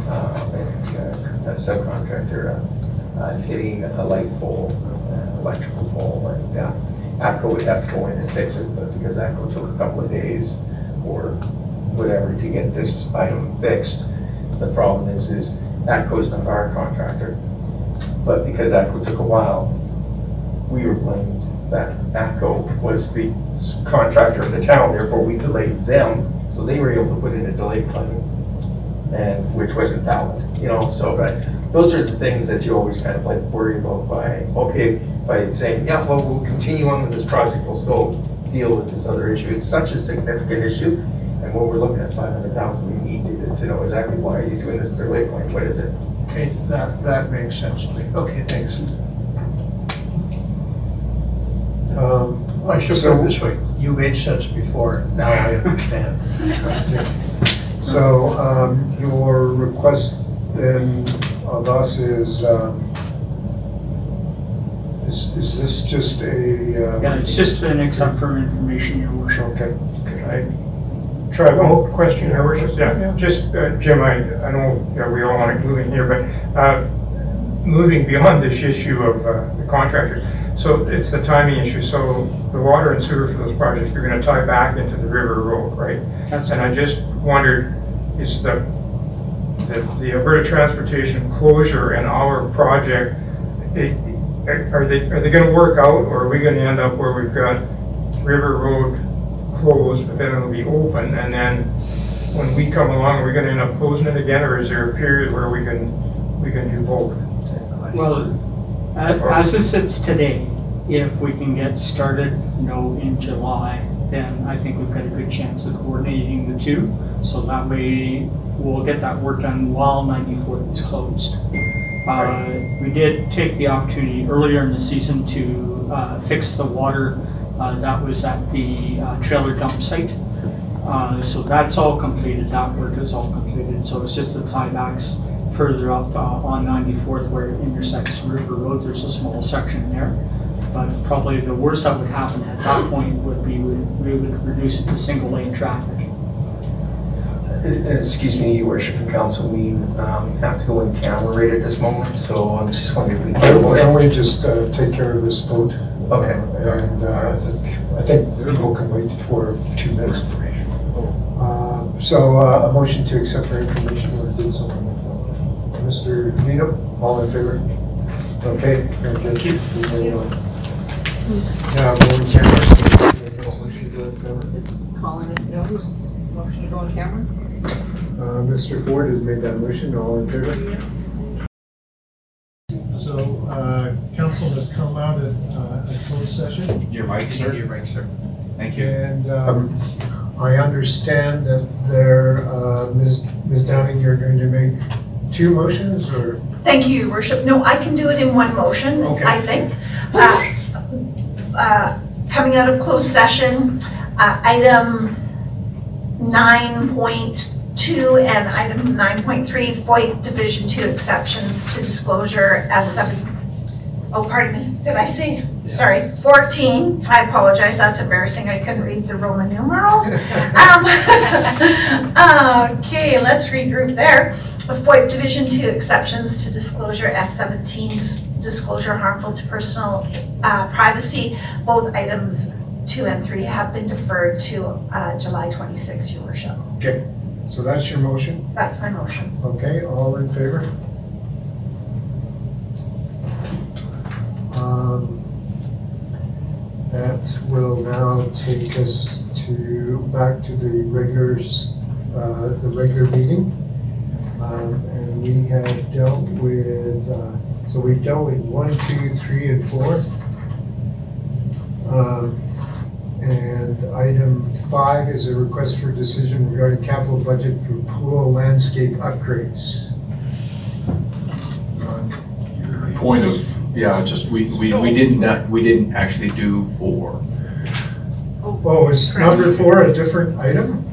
uh, a subcontractor, uh, uh, hitting a light pole, uh, electrical pole, and, uh, ATCO would have to go in and fix it, but because ATCO took a couple of days or whatever to get this item fixed, the problem is, is ATCO's not our contractor. But because ATCO took a while, we were blamed that ATCO was the contractor of the town, therefore we delayed them, so they were able to put in a delay claim, and, which wasn't valid, you know, so. Those are the things that you always kind of like worry about by, okay, by saying, yeah, well, we'll continue on with this project, we'll still deal with this other issue. It's such a significant issue, and when we're looking at five hundred thousand, we need to, to know exactly why are you doing this delay claim, what is it? Okay, that, that makes sense to me. Okay, thanks. Um, I should put it this way, you made sense before, now I understand. So, um, your request then of us is, um, is, is this just a? uh, Yeah, it's just an except for information, your worship. Okay. I try one question, your worship, yeah, just, uh, Jim, I, I know, you we all want it in here, but, uh, moving beyond this issue of, uh, the contractors, so it's the timing issue, so the water and sewer for those projects, you're gonna tie back into the river road, right? That's And I just wondered, is the, the, the Alberta Transportation closure and our project it- are they, are they gonna work out, or are we gonna end up where we've got River Road closed, but then it'll be open, and then when we come along, are we gonna end up closing it again, or is there a period where we can, we can do both? Well, as it sits today, if we can get started, you know, in July, then I think we've got a good chance of coordinating the two. So that way, we'll get that work done while 94th is closed. Uh, We did take the opportunity earlier in the season to uh, fix the water uh, that was at the uh, trailer dump site. Uh, So that's all completed, that work is all completed. So it's just the tiebacks further up uh, on 94th where it intersects River Road, there's a small section there. But probably the worst that would happen at that point would be we we would reduce it to single lane traffic. Excuse me, your worship and council, we um, have to go in camera rate at this moment, so I'm just wondering if we can. get a Why don't we just uh, take care of this vote? Okay. And uh, I think people can wait for two minutes. Uh, So uh, a motion to accept for information or do something. Mr. Needham, all in favor? Okay, very good. Thank you. Now, going camera. Motion to go in camera. Calling it, notice, motion to go on camera? Uh, Mr. Ford has made that motion, all in favor? So, uh, council has come out of uh, a closed session. Your mic, sir? Your mic, sir. Thank you. And um, I understand that there, uh, Ms. Ms. Downing, you're going to make two motions, or? Thank you, your worship. No, I can do it in one motion, Okay. I think. Uh, uh, Coming out of closed session, uh, item 9.2 and item 9.3, FOIP Division 2 exceptions to disclosure S7. Oh, pardon me, did I see? Sorry, 14. I apologize, that's embarrassing, I couldn't read the Roman numerals. Um, Okay, let's regroup there. The FOIP Division 2 exceptions to disclosure S17, dis- disclosure harmful to personal uh, privacy. Both items 2 and 3 have been deferred to uh, July 26, your worship. Okay, so that's your motion, That's my motion. okay, all in favor? Um, That will now take us to, back to the regular, uh, the regular meeting. Um, And we have dealt with, uh, so we dealt with one, two, three, and four. Um, And item five is a request for decision regarding capital budget for pool landscape upgrades. Point of, yeah, just, we, we, we didn't, not- we didn't actually do four. Oh, is number four a different item?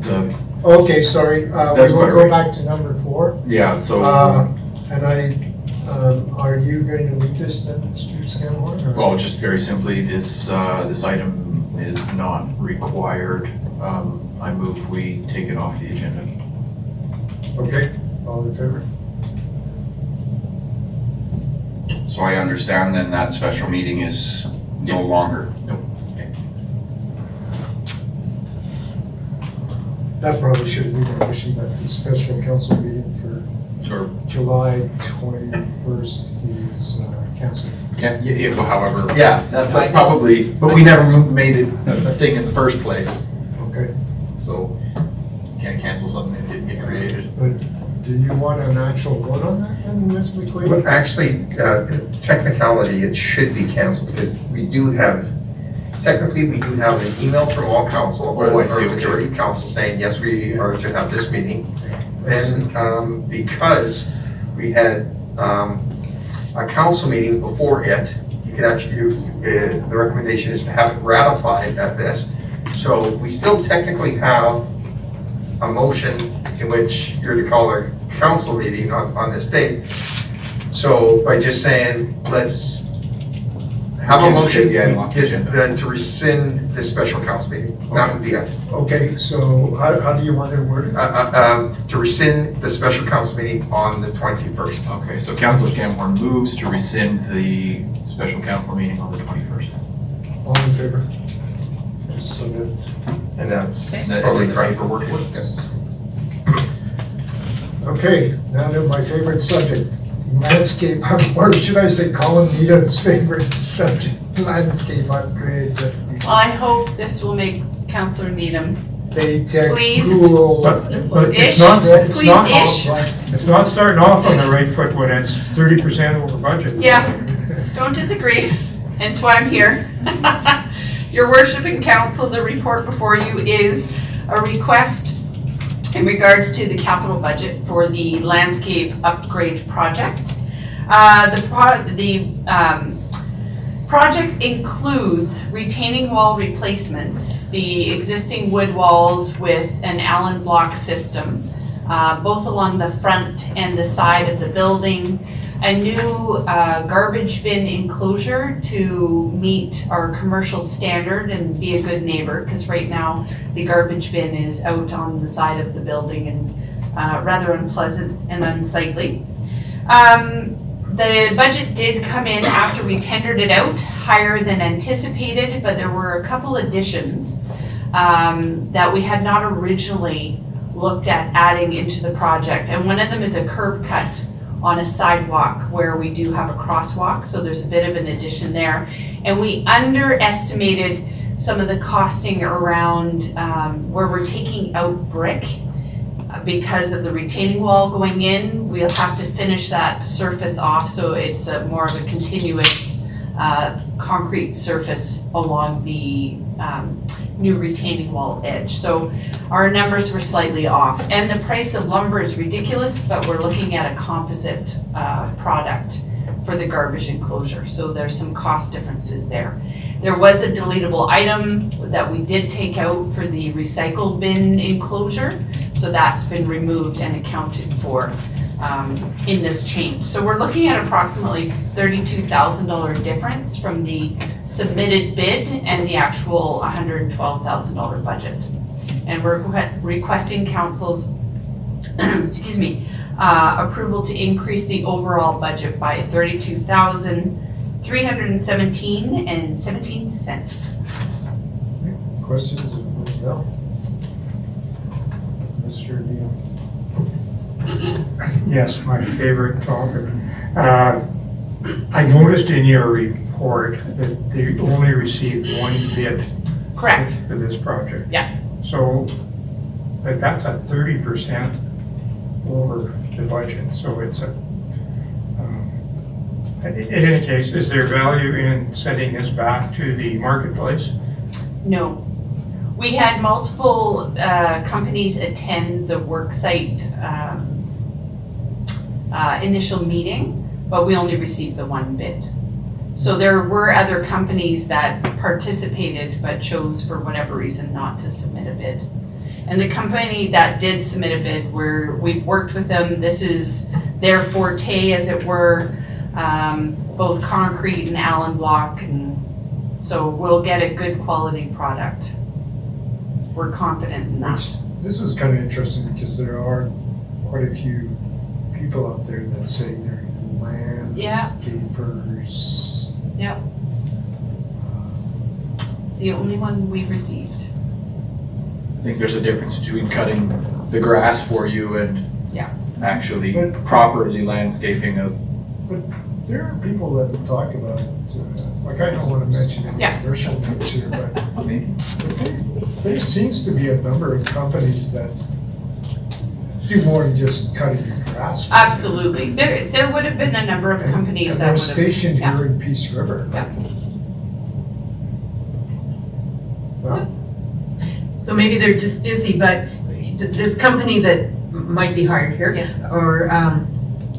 The, Okay, sorry, uh, we That's will what I go read. back to number four. yeah, so, Uh, And I, um, are you going to lead this then, Mr. Scanlon? or- well, just very simply, this, uh, this item is not required. Um, I move we take it off the agenda. Okay, all in favor? So I understand then that special meeting is no longer. That probably should have been a motion, that the special council meeting for Or, July twenty-first is uh, canceled. Can, yeah, yeah, well, however, yeah, that's, that's probably, but we never mo- made it a a thing in the first place, Okay, so can't cancel something that didn't get created. but do you want an actual vote on that then, Ms. McQueen? Well, Actually, uh, technicality, it should be canceled because we do have, technically, we do have an email from all council or Oh, I or see, okay. majority council saying, yes, we are to have this meeting. Then, um, because we had um, a council meeting before it, you can actually, you- uh, the recommendation is to have it ratified at this. So we still technically have a motion in which you're to call a council meeting on, on this date. So by just saying, let's have a You can just motion, take the item off the just agenda. then to rescind this special council meeting, that would be it. Okay, so how, how do you want to word it? Uh, uh, um, To rescind the special council meeting on the 21st. Okay, so Councilor Scamhorn moves to rescind the special council meeting on the twenty-first. All in favor? Just so that, And that's That- totally the correct. paperwork. Yes. okay, now to my favorite subject, landscape, or should I say Colin Needham's favorite subject, landscape upgrade. Well, I hope this will make Councillor Needham Baytex Please. pool. But, but it's Ish, not, it's please not, ish. it's not starting off on the right foot when it's thirty percent over budget. Yeah, don't disagree, hence why I'm here. Your worship and council, the report before you is a request in regards to the capital budget for the landscape upgrade project. Uh, the pro, the, um, project includes retaining wall replacements, the existing wood walls with an Allan Block system, uh, both along the front and the side of the building, a new uh, garbage bin enclosure to meet our commercial standard and be a good neighbor, because right now the garbage bin is out on the side of the building and uh, rather unpleasant and unsightly. Um, the budget did come in after we tendered it out, higher than anticipated, but there were a couple additions um, that we had not originally looked at adding into the project. And one of them is a curb cut on a sidewalk where we do have a crosswalk, so there's a bit of an addition there. And we underestimated some of the costing around um, where we're taking out brick uh, because of the retaining wall going in. We'll have to finish that surface off, so it's a more of a continuous uh, concrete surface along the um, new retaining wall edge. So our numbers were slightly off. And the price of lumber is ridiculous, but we're looking at a composite uh, product for the garbage enclosure. So there's some cost differences there. There was a deletable item that we did take out for the recycle bin enclosure. So that's been removed and accounted for um, in this change. So we're looking at approximately $32,000 difference from the submitted bid and the actual $112,000 budget. And we're requesting council's, excuse me, uh, approval to increase the overall budget by $32,317 and 17 cents. cents. Questions of Ms. Bell? Mr. Neal? Yes, my favorite topic. Uh, I noticed in your report that they only received one bid Correct. for this project. Yeah. So, but that's a thirty percent over the budget, so it's a, um, in in any case, is there value in sending this back to the marketplace? No. We had multiple uh, companies attend the worksite um, uh, initial meeting, but we only received the one bid. So there were other companies that participated but chose for whatever reason not to submit a bid. And the company that did submit a bid, where we've worked with them, this is their forte, as it were, um, both concrete and Allan Block, and so we'll get a good quality product. We're confident in that. This is kind of interesting because there are quite a few people out there that say they're Yeah. landscapers. Yep. It's the only one we received. I think there's a difference between cutting the grass for you and Yeah. actually But- properly landscaping a But There are people that would talk about, uh, like I don't want to mention any Yeah. commercial names here, but but there- there seems to be a number of companies that do more than just cutting the grass. Absolutely. There, there would have been a number of companies And that they're would have. stationed yeah. here in Peace River. Yeah. Well, So maybe they're just busy, but this company that might be hired here. Yes. Or, um,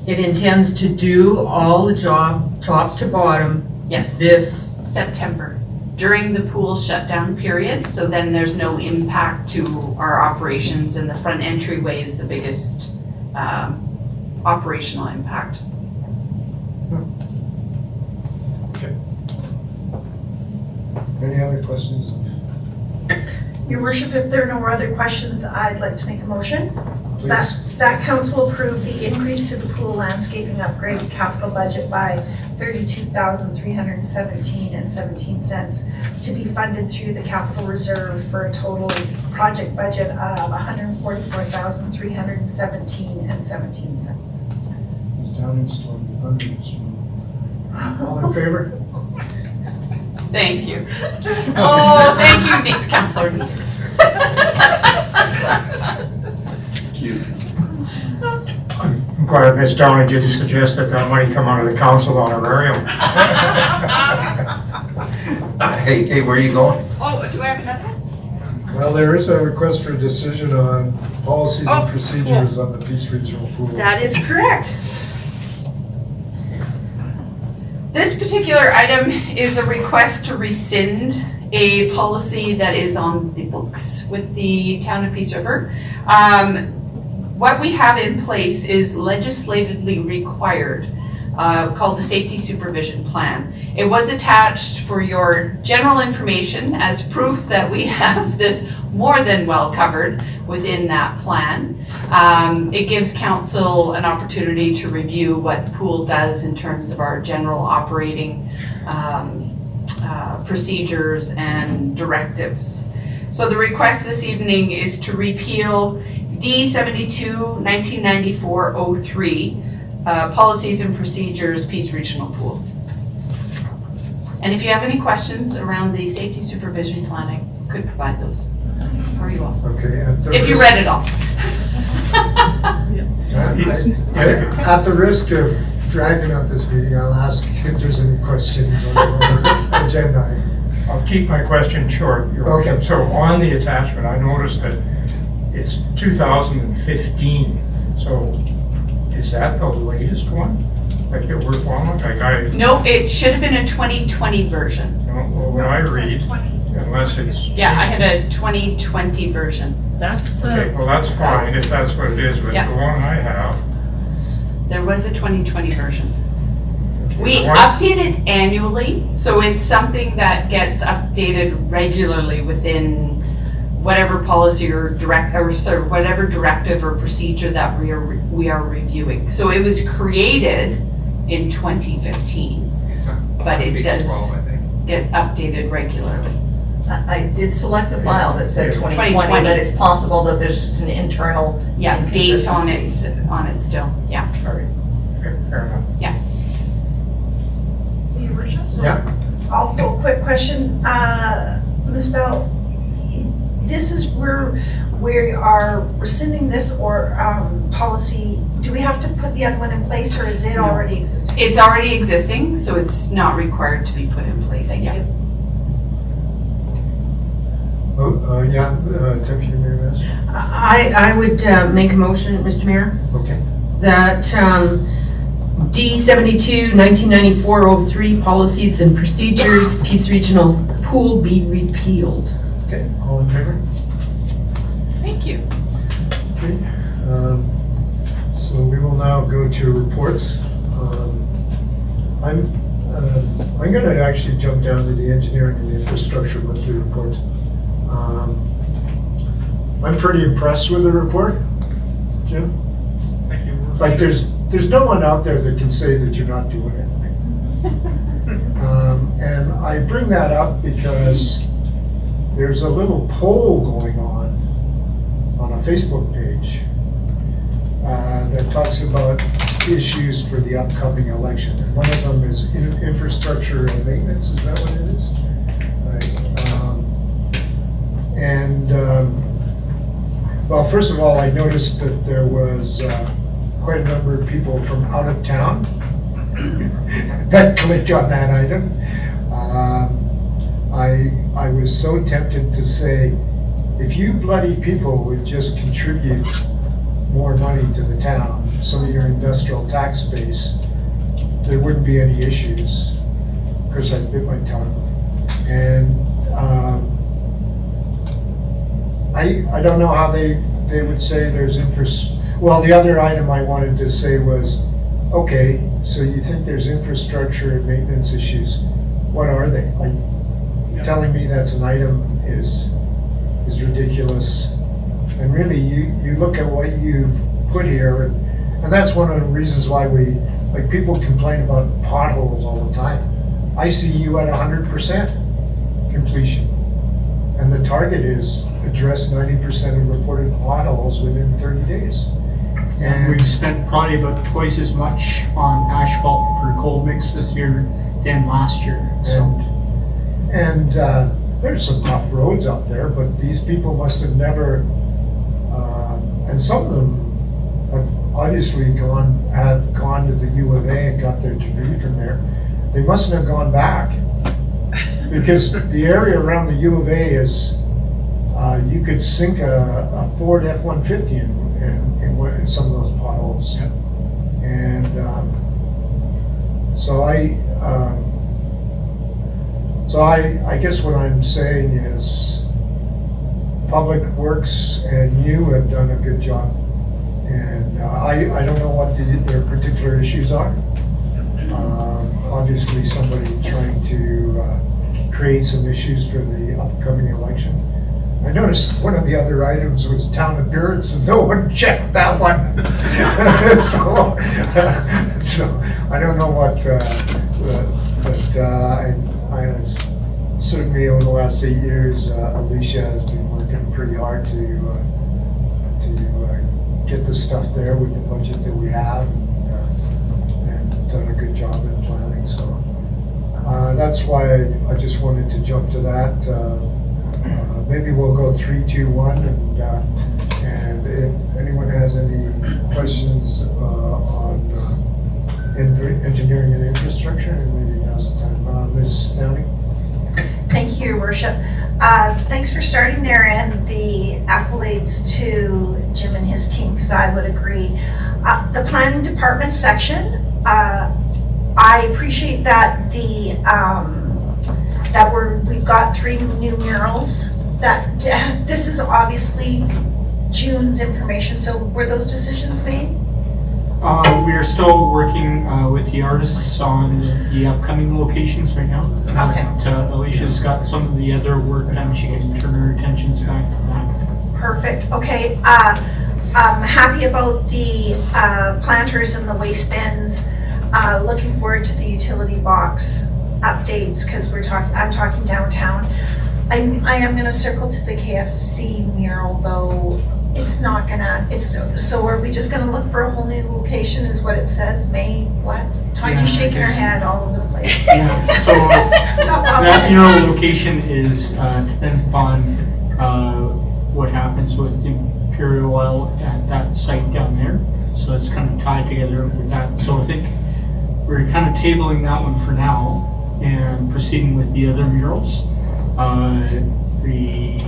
it intends to do all the job, top to bottom, Yes. this, September, during the pool shutdown period, so then there's no impact to our operations and the front entryway is the biggest, um, operational impact. Okay. Any other questions? Your worship, if there are no other questions, I'd like to make a motion. Please. That, that council approve the increase to the pool landscaping upgrade capital budget by thirty-two thousand three hundred and seventeen and seventeen cents to be funded through the capital reserve for a total project budget of hundred and forty-four thousand three hundred and seventeen and seventeen cents. Mr. Downing Storm, abundance. All in favor? Thank you. Oh, thank you, Nick, Counselor. I'm glad Ms. Downey didn't suggest that that money come out of the council honorarium. Uh, hey, hey, where are you going? Oh, do I have another one? Well, there is a request for a decision on policies Oh, and procedures on the Peace Regional Pool. That is correct. This particular item is a request to rescind a policy that is on the books with the town of Peace River. Um, What we have in place is legislatively required, uh, called the Safety Supervision Plan. It was attached for your general information as proof that we have this more than well covered within that plan. Um, It gives council an opportunity to review what pool does in terms of our general operating um, uh, procedures and directives. So the request this evening is to repeal D 72 1994 03, uh, Policies and Procedures, Peace Regional Pool. And if you have any questions around the safety supervision plan, I could provide those for you also. Okay. at the If you risk- read it all. I- At the risk of dragging out this meeting, I'll ask if there's any questions on our agenda. item. I'll keep my question short, Your Okay. Worship. So on the attachment, I noticed that it's 2015. So is that the latest one? Like that we're following? Like I, No, it should have been a 2020 version. no, well, when I read, unless it's. Yeah, I had a 2020 version. That's Okay, well, that's fine if that's what it is, but Yeah. the one I have. There was a 2020 version. We the one- update it annually, so it's something that gets updated regularly within whatever policy or direct, or so whatever directive or procedure that we are, we are reviewing. So it was created in 2015, but it does get updated regularly. I I did select a file that said 2020, 2020. but it's possible that there's just an internal Yeah, dates on it, inconsistency. on it still, yeah. Fair fair enough. Your worship? Yeah. Also, a quick question, uh, Ms. Bell, this is where we are rescinding this or, um, policy, do we have to put the other one in place or is it No. already existing? It's already existing, so it's not required to be put in place, Thank yeah. you. Oh, uh, yeah, uh, Deputy Mayor Manzer. I, I would uh, make a motion, Mr. Mayor, Okay. that um, D 72, 1994-03, Policies and Procedures, Peace Regional Pool be repealed. Okay, all in favor? Thank you. Okay. um, So we will now go to reports. Um, I'm, um, I'm gonna actually jump down to the engineering and infrastructure monthly report. Um, I'm pretty impressed with the report, Jim. Thank you. Like, there's, there's no one out there that can say that you're not doing it. Um, And I bring that up because there's a little poll going on, on a Facebook page, uh, that talks about issues for the upcoming election. And one of them is in- infrastructure and maintenance, is that what it is? Um, And, um, well, first of all, I noticed that there was uh, quite a number of people from out of town that clicked on that item. Um, I, I was so tempted to say, if you bloody people would just contribute more money to the town, some of your industrial tax base, there wouldn't be any issues. Of course, I bit my tongue. And um, I, I don't know how they, they would say there's infras, well, the other item I wanted to say was, okay, so you think there's infrastructure and maintenance issues, what are they? Like, telling me that's an item is, is ridiculous. And really, you, you look at what you've put here, and, and that's one of the reasons why we, like, people complain about potholes all the time. I see you at hundred percent completion. And the target is address ninety percent of reported potholes within thirty days. And we've spent probably about twice as much on asphalt for cold mix this year than last year, so. And uh, there's some tough roads out there, but these people must have never, and some of them have obviously gone, have gone to the U of A and got their degree from there. They mustn't have gone back. Because the area around the U of A is, uh, you could sink a, a Ford F-150 in, in, in in some of those potholes. And, um, so I, um, so I, I guess what I'm saying is, Public Works and you have done a good job. And uh, I, I don't know what the, their particular issues are. Um, Obviously, somebody trying to uh, create some issues for the upcoming election. I noticed one of the other items was town appearance, and no one checked that one. So, so I don't know what, uh, uh, but uh, I, I certainly over the last eight years, uh, Alicia has been pretty hard to, uh, to uh, get the stuff there with the budget that we have and, uh, and done a good job in planning, so. Uh, That's why I- I just wanted to jump to that. Uh, uh, Maybe we'll go three, two, one, and, and if anyone has any questions on en- engineering and infrastructure, and maybe now's the time. Ms. Downey? Thank you, Your Worship. Uh, Thanks for starting there and the accolades to Jim and his team, because I would agree. Uh, The planning department section, uh, I appreciate that the, um, that we're, we've got three new murals. That, this is obviously June's information, so were those decisions made? Uh, we are still working, uh, with the artists on the upcoming locations right now. Okay. But, uh, Alicia's got some of the other work done, she can turn her attentions back to that. Perfect, okay. uh, I'm happy about the uh, planters and the waste bins. Uh, Looking forward to the utility box updates, because we're talking, I'm talking downtown. I'm, I am gonna circle to the KFC mural, though it's not gonna, it's, so are we just gonna look for a whole new location, is what it says, May, what? Yeah, Tanya's shaking her head all over the place. Yeah, so No, that mural location is, uh, dependent upon, uh, what happens with Imperial Oil at that site down there. So it's kind of tied together with that. So I think we're kind of tabling that one for now and proceeding with the other murals. Uh, the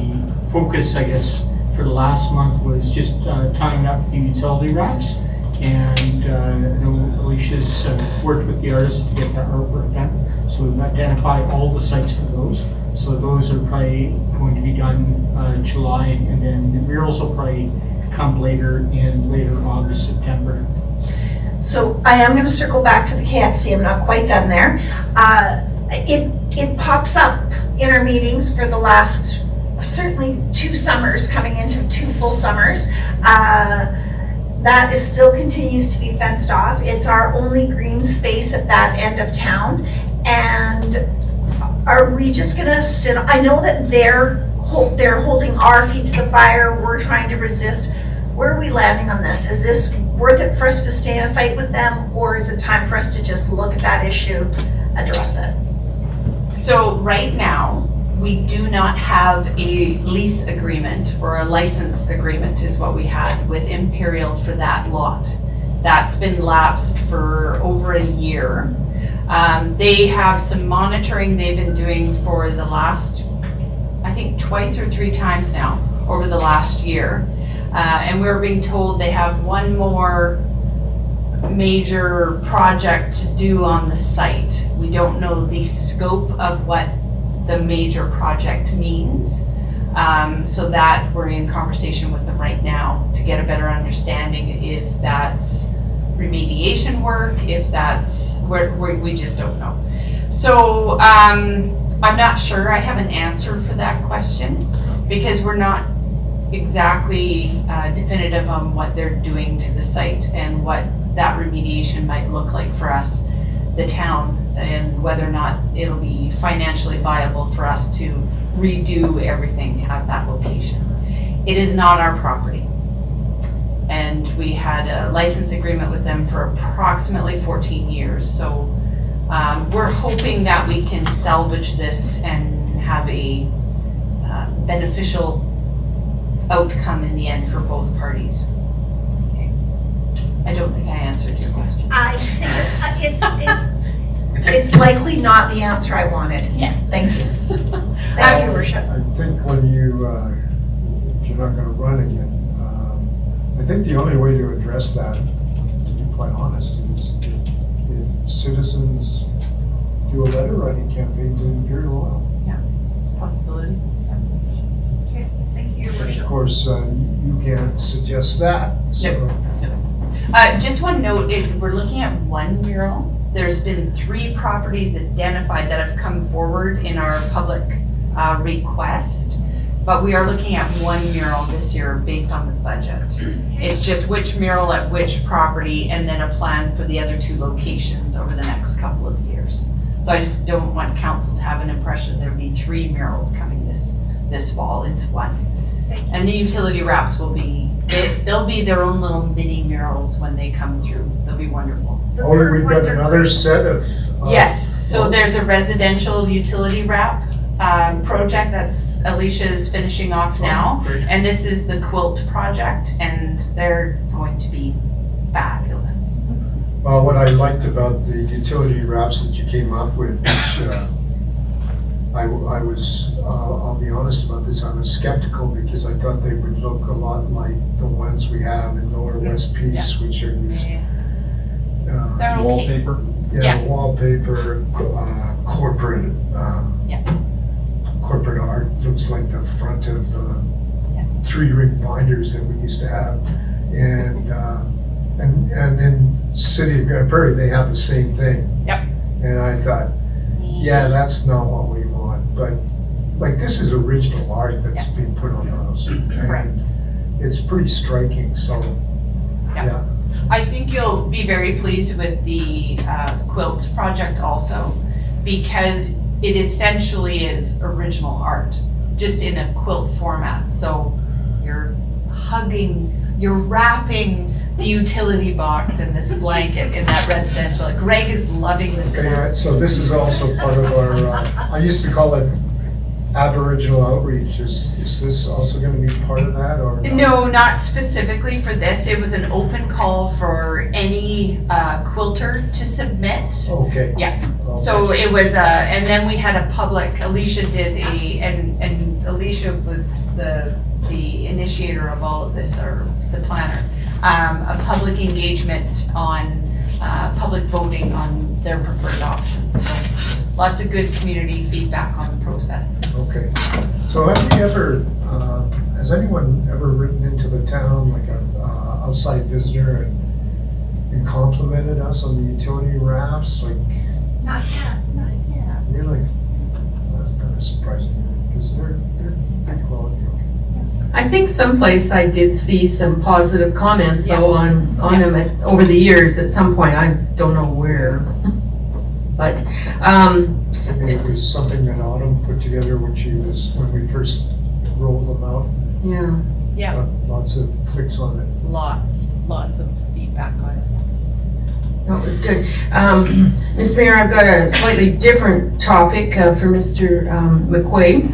focus, I guess, for the last month was just, uh, tying up the utility wraps. And, uh, Alicia's uh, worked with the artists to get that artwork done. So we've identified all the sites for those. So those are probably going to be done, uh, July, and then the murals will probably come later in later August, September. So I am gonna circle back to the KFC, I'm not quite done there. Uh, It, it pops up in our meetings for the last, certainly two summers, coming into two full summers. Uh, That is still continues to be fenced off. It's our only green space at that end of town. And are we just gonna sit, I know that they're, hol- they're holding our feet to the fire, we're trying to resist. Where are we landing on this? Is this worth it for us to stay in a fight with them, or is it time for us to just look at that issue, address it? So right now, we do not have a lease agreement or a license agreement is what we had with Imperial for that lot. That's been lapsed for over a year. Um, they have some monitoring they've been doing for the last, I think twice or three times now, over the last year. Uh, and we're being told they have one more major project to do on the site. We don't know the scope of what the major project means. Um, so that, we're in conversation with them right now to get a better understanding if that's remediation work, if that's, we're, we we just don't know. So, um, I'm not sure, I have an answer for that question, because we're not exactly uh, definitive on what they're doing to the site and what that remediation might look like for us, the town, and whether or not it'll be financially viable for us to redo everything at that location. It is not our property. And we had a license agreement with them for approximately 14 years. So um, we're hoping that we can salvage this and have a uh, beneficial outcome in the end for both parties. Okay. I don't think I answered your question. I think uh, it's, it's, it's likely not the answer I wanted. Yeah. Thank you. Thank you, your worship. I think when you, uh, if you're not gonna run again, um, I think the only way to address that, to be quite honest, is if if citizens do a letter writing campaign to Imperial Oil. Yeah, it's a possibility. Okay, Thank you, your Of course, uh, you can't suggest that, so. Uh, just one note, if we're looking at one mural, there's been three properties identified that have come forward in our public, uh, request. But we are looking at one mural this year based on the budget. It's just which mural at which property and then a plan for the other two locations over the next couple of years. So I just don't want council to have an impression there'll be three murals coming this, this fall, it's one. And the utility wraps will be, they- they'll be their own little mini murals when they come through. They'll be wonderful. Oh, we've got another set of. uh, Yes, so there's a residential utility wrap um, project that's Alicia's finishing off now. great. And this is the quilt project, and they're going to be fabulous. Well, what I liked about the utility wraps that you came up with, which, uh, I, I was, uh, I'll be honest about this, I was skeptical because I thought they would look a lot like the ones we have in Lower West Peace, which are these, uh, They're okay. Wallpaper. yeah, Yeah. wallpaper, uh, corporate, um, Yeah. corporate art, looks like the front of the Yeah. three ring binders that we used to have. And, uh, and, and in City of Grande Prairie, they have the same thing. Yep. And I thought, yeah, that's not what we want, but like this is original art that's being put on those. And it's pretty striking, so, Yeah. yeah. I think you'll be very pleased with the uh, quilt project also, because it essentially is original art, just in a quilt format. So you're hugging, you're wrapping the utility box in this blanket in that residential. Greg is loving this. Okay, all right, so this is also part of our, uh, I used to call it Aboriginal outreach. Is, is this also gonna be part of that, or? not? No, not specifically for this. It was an open call for any uh, quilter to submit. Okay. Yeah. Okay. So it was, uh, and then we had a public, Alicia did a, and, and Alicia was the, the initiator of all of this, or the planner. Um, a public engagement on, uh, public voting on their preferred options. So lots of good community feedback on the process. Okay, so have you ever, uh, has anyone ever written into the town, like an uh, outside visitor and and complimented us on the utility wraps, like, Not yet. Not yet. really? That's kind of surprising, because they're, they're good quality. I think someplace I did see some positive comments Yeah. though on, on them at- over the years at some point, I don't know where. But, um, Maybe it was something that Autumn put together when she was, when we first rolled them out. yeah. Yeah. Got Lots of clicks on it. Lots, lots of feedback on it. That was good. Um, Mr. Mayor, I've got a slightly different topic uh, for Mr. um, McQuaid.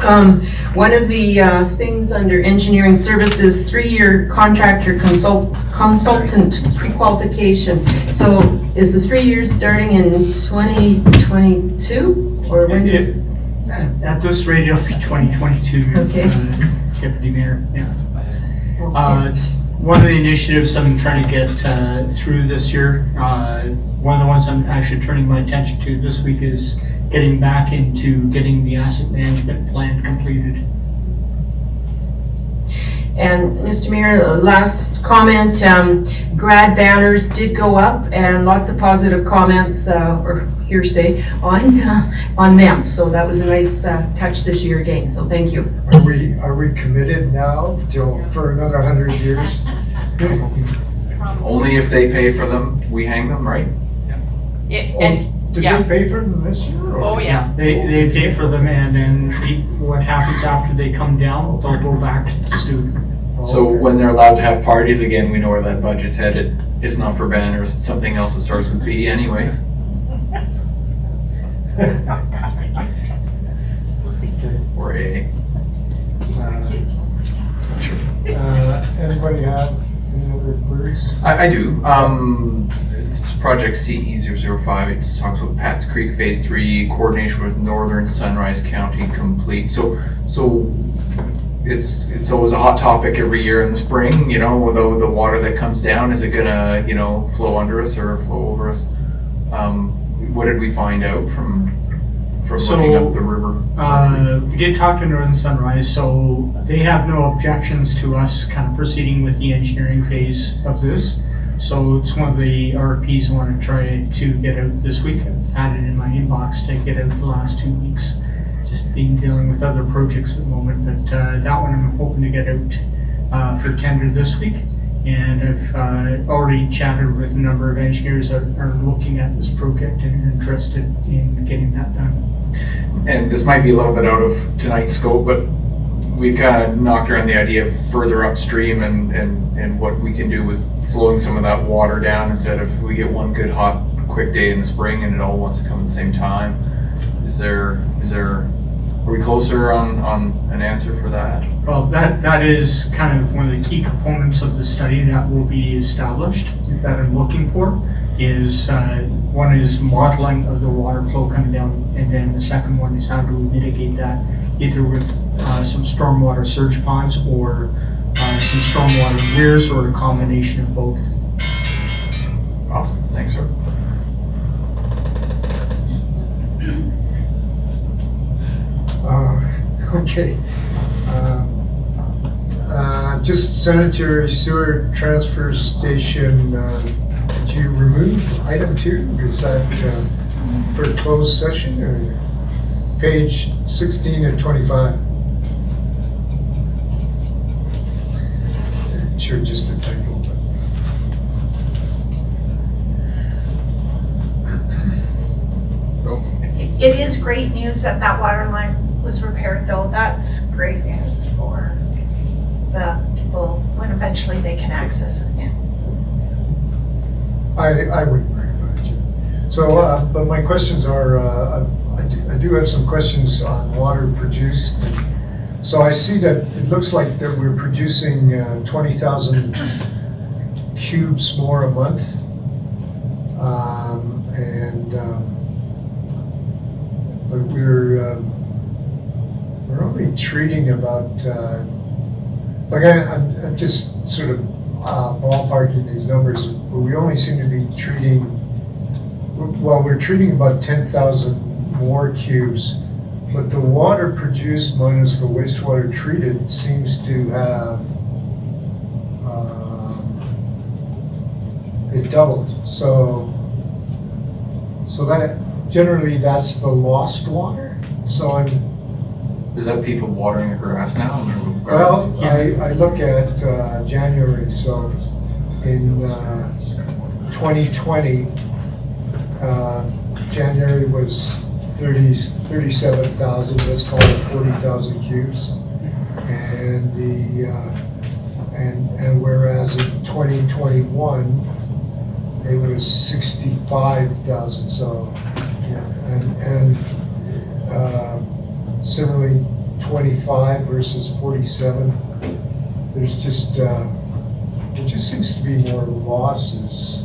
Um, One of the uh, things under engineering services, three-year contractor consult consultant pre-qualification. So is the three years starting in 2022? Or when is? At this rate, it'll be 2022. Okay. uh, Deputy Mayor, yeah. Uh, One of the initiatives I'm trying to get uh, through this year, uh, one of the ones I'm actually turning my attention to this week is getting back into getting the asset management plan completed. And Mr. Mayor, uh, last comment, um, grad banners did go up and lots of positive comments, uh, or hearsay, on, uh, on them. So that was a nice uh, touch this year again, so thank you. Are we, are we committed now till, for another hundred years? Only if they pay for them, we hang them, right? It- Oh, And, Did yeah. they pay for them this year? or- oh yeah, They, they pay for them and then the- what happens after they come down, they'll go back to the student. So Okay. when they're allowed to have parties again, we know where that budget's headed. It's not for banners, it's something else that starts with B anyways. That's my guess. We'll see. Or A. Uh, Anybody have any other queries? I, I do. Um, it's project CE 005. It talks about Pat's Creek Phase Three coordination with Northern Sunrise County complete. So, so it's it's always a hot topic every year in the spring. You know, the the water that comes down is it gonna you know flow under us or flow over us? Um, what did we find out from from looking up the river? Uh, we did talk to Northern Sunrise, so they have no objections to us kind of proceeding with the engineering phase of this. So it's one of the RFPs I want to try to get out this week. I've had it in my inbox to get out the last two weeks. Just been dealing with other projects at the moment, but uh, that one I'm hoping to get out uh, for tender this week. And I've uh, already chatted with a number of engineers that are looking at this project and are interested in getting that done. and this might be a little bit out of tonight's scope, but we kind of knocked around the idea of further upstream and, and, and what we can do with slowing some of that water down instead of we get one good hot, quick day in the spring and it all wants to come at the same time. Is there, is there, are we closer on, on an answer for that? Well, that, that is kind of one of the key components of the study that will be established, that I'm looking for, is, uh, one is modeling of the water flow coming down, and then the second one is how to mitigate that, either with, some stormwater surge ponds or, uh, some stormwater weirs, or a combination of both. Awesome, thanks, sir. Uh, Okay. Um, uh, Just sanitary sewer transfer station, uh, did you remove item two? Is that uh, for closed session or page 16 and 25? Sure, just a typo, but. It is great news that that water line was repaired, though. That's great news for the people when eventually they can access it again. I, I wouldn't worry about it. So, uh, but my questions are, uh, I do- I do have some questions on water produced. So I see that it looks like that we're producing uh, 20,000 cubes more a month. Um, And, um, but we're, um, we're only treating about, uh, like I, I'm, I'm just sort of uh, ballparking these numbers, but we only seem to be treating, well, we're treating about ten thousand more cubes, but the water produced minus the wastewater treated seems to have, um, it doubled, so, so that, generally, that's the lost water, so I'm, Is that people watering the grass now? well, I, I look at uh, January, so in uh, 2020, uh, January was 30, 37,000, let's call it 40,000 cubes. And the, uh, and, and whereas in 2021, it was 65,000, so, and, and uh, similarly, 25 versus 47. There's just, uh, just seems to be more losses.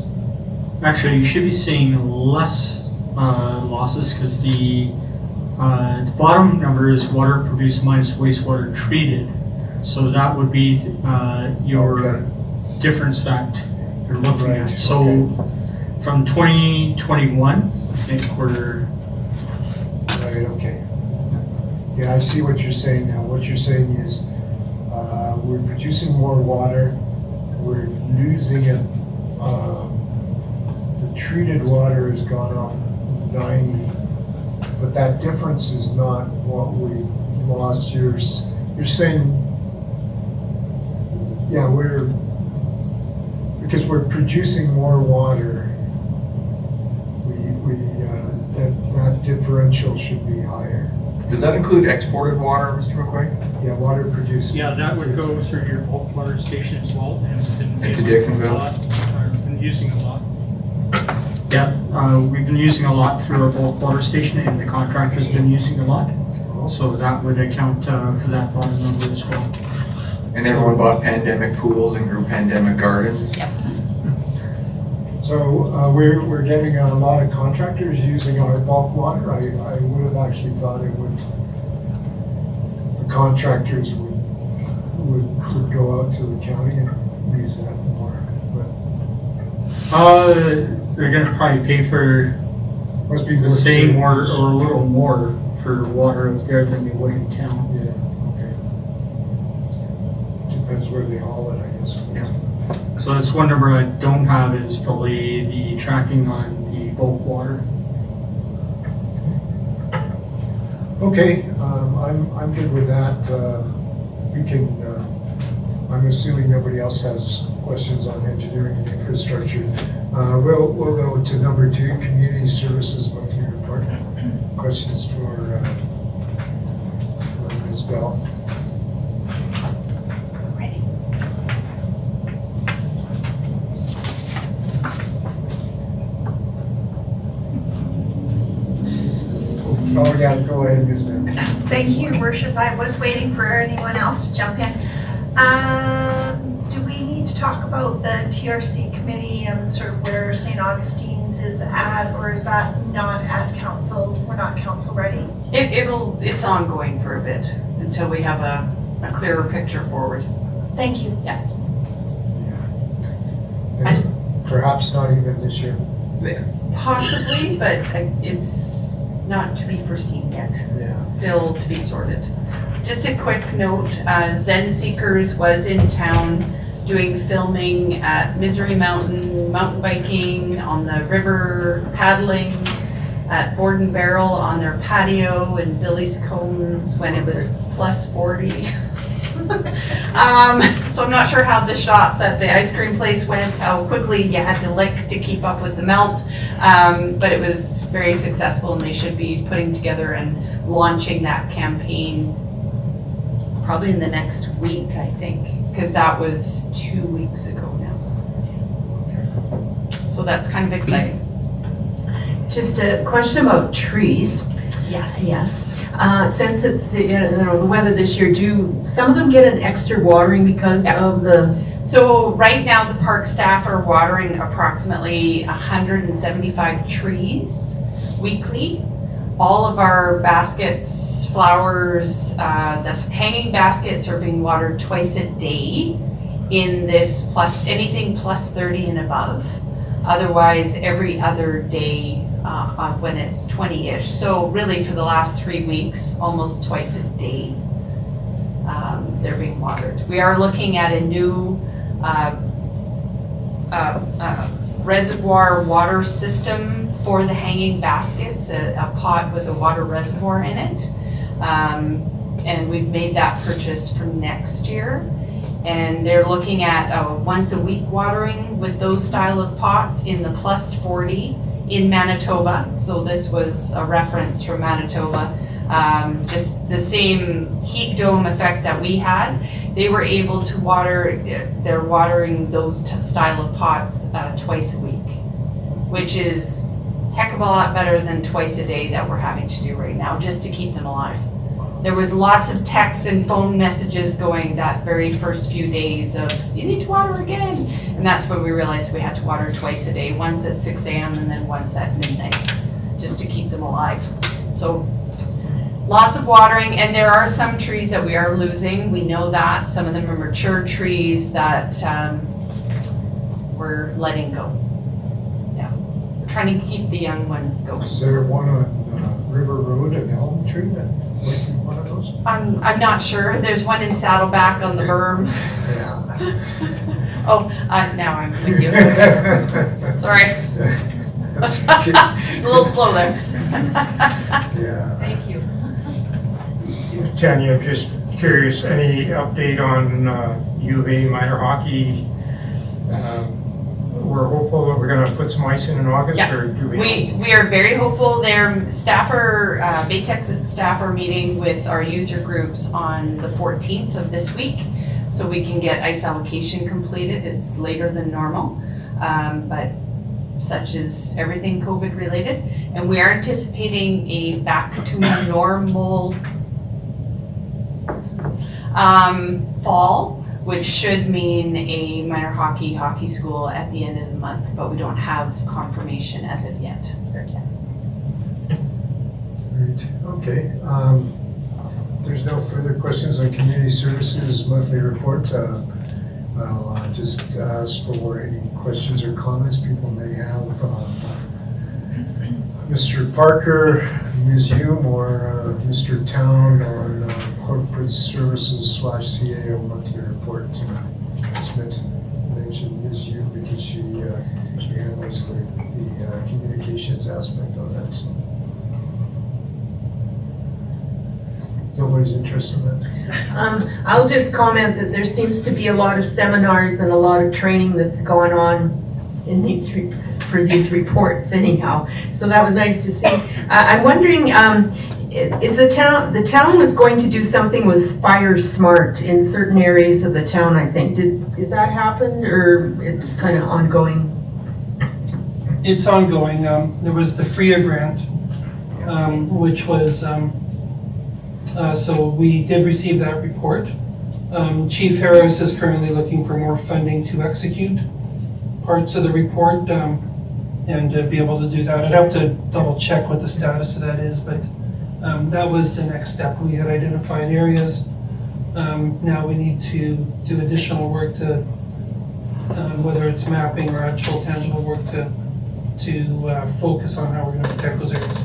Actually, you should be seeing less uh, losses because the, uh, the bottom number is water produced minus wastewater treated. So that would be uh, your difference that you're looking Right, at. So from 2021, I think we're, Right, okay. Yeah, I see what you're saying now. What you're saying is, uh, we're producing more water, we're losing it. um, The treated water has gone up 90, but that difference is not what we lost. You're, s- you're saying, yeah, we're, because we're producing more water, we, we, uh, that, that differential should be higher. Does that include exported water, Mr. McQuaid? Yeah, water produced. Yeah, that would go through your bulk water station as well, and it's been. Into Dixonville? a lot, uh, Been using a lot. Yeah, uh, we've been using a lot through our bulk water station, and the contractor's been using a lot. So that would account uh, for that bottom number as well. And everyone bought pandemic pools and grew pandemic gardens? Yep. So uh, we're, we're getting a lot of contractors using our bulk water. I, I would have actually thought it would, the contractors would, would, would go out to the county and use that more. But Uh, they're gonna probably pay for must be. the same or, or a little more for water up there than they would in town. Yeah, okay. Depends where they haul it, I guess. Yeah. So that's one number I don't have is probably the tracking on the bulk water. Okay, um, I'm, I'm good with that. Uh, We can, uh, I'm assuming nobody else has questions on engineering and infrastructure. Uh, We'll, we'll go to number two, community services monthly report. Questions for uh, Ms. Bell? Oh, yeah, go ahead. Thank you, worship. I was waiting for anyone else to jump in. Um, to talk about the TRC committee and sort of where St. Augustine's is at, or is that not at council? We're not council ready? It, it'll, it's ongoing for a bit until we have a, a clearer picture forward. Thank you. Yeah. And Perhaps not even this year. Possibly, but it's not to be foreseen yet. Yeah. Still to be sorted. Just a quick note, uh, Zen Seekers was in town doing filming at Misery Mountain, mountain biking, on the river, paddling, at Board and Barrel on their patio, and Billy's Cones when it was plus 40. Um, so I'm not sure how the shots at the ice cream place went, how quickly you had to lick to keep up with the melt. Um, but it was very successful and they should be putting together and launching that campaign probably in the next week, I think, because that was two weeks ago now. So that's kind of exciting. Just a question about trees. Yes. Yes. Uh, Since it's, the, you know, the weather this year, do some of them get an extra watering because of the, So right now, the park staff are watering approximately 175 trees weekly. All of our baskets, flowers, uh, the hanging baskets are being watered twice a day in this plus, anything plus 30 and above. Otherwise, every other day uh, when it's 20-ish. So really, for the last three weeks, almost twice a day, um, they're being watered. We are looking at a new uh, uh, uh, reservoir water system for the hanging baskets, a a pot with a water reservoir in it. Um, And we've made that purchase for next year. And they're looking at a once-a-week watering with those style of pots in the plus 40 in Manitoba. So this was a reference from Manitoba. Um, Just the same heat dome effect that we had they were able to water, they're watering those style of pots uh, twice a week, which is heck of a lot better than twice a day that we're having to do right now, just to keep them alive. There was lots of texts and phone messages going that very first few days of, you need to water again. And that's when we realized we had to water twice a day, once at six AM and then once at midnight, just to keep them alive. So lots of watering, and there are some trees that we are losing. We know that. Some of them are mature trees that um, we're letting go. Yeah, we're trying to keep the young ones going. Is there one on uh, River Road, an elm tree that, one of those? I'm, I'm not sure. There's one in Saddleback on the berm. Yeah. Oh, uh, now I'm with you. Sorry. That's It's a little slow there. Yeah. Thank you. Tanya, I'm just curious, any update on uh, U of A minor hockey? Um, we're hopeful that we're gonna put some ice in in August, Yeah. or do we? We, we are very hopeful. Their staff are, uh, Baytex staff are meeting with our user groups on the 14th of this week. So we can get ice allocation completed. It's later than normal. Um, but such is everything COVID related. And we are anticipating a back to normal um, fall, which should mean a minor hockey, hockey school at the end of the month, but we don't have confirmation as of yet. Okay. Um, There's no further questions on community services monthly report. uh, I'll uh, just ask for any questions or comments people may have. uh, Mr. Parker, Museum, or uh, Mr. Town on uh, corporate services slash CAO monthly Uh, mentioned Ms. Yu because she uh, she handles the the uh, communications aspect of that, so. Nobody's interested in that? Um, I'll just comment that there seems to be a lot of seminars and a lot of training that's going on in these, for these reports anyhow. So that was nice to see. I, I'm wondering, um, is the town, the town was going to do something with Fire Smart in certain areas of the town, I think. Did, is that happen or it's kind of ongoing? It's ongoing. Um, There was the FRIAA grant, um, which was, um, uh, so we did receive that report. Um, Chief Harris is currently looking for more funding to execute parts of the report um, and to be able to do that. I'd have to double check what the status of that is, but um, that was the next step. We had identified areas. Um, Now we need to do additional work to, um, whether it's mapping or actual tangible work to to uh, focus on how we're going to protect those areas.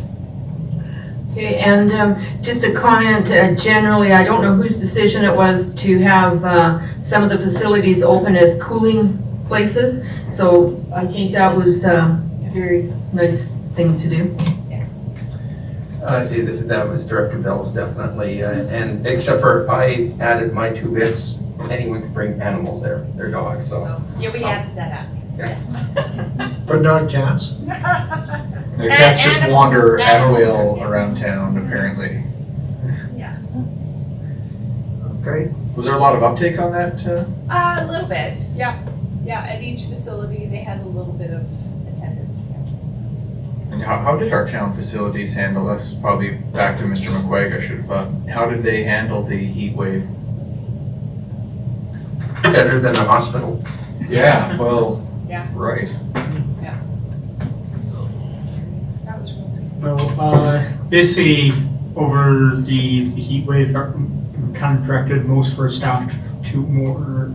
Okay, and um, just a comment, uh, generally, I don't know whose decision it was to have uh, some of the facilities open as cooling places. So I think that was a very nice thing to do. Uh, it- That was Director Bell's definitely, uh, and except for I added my two bits, anyone could bring animals there, their dogs, so. Yeah, we added that up But not cats? The cats just wander at will around town, apparently. Yeah. Okay. Was there a lot of uptake on that? uh, Uh, a little bit, yeah. Yeah, at each facility, they had a little bit of attendance, yeah. And how, how did our town facilities handle this? Probably back to Mr. McQuaig, I should have thought. How did they handle the heat wave? Better than the hospital. Yeah, well, Yeah. right. Yeah. That was real scary. Well, uh, basically, over the the heat wave, uh, we kind of directed most of our staff to more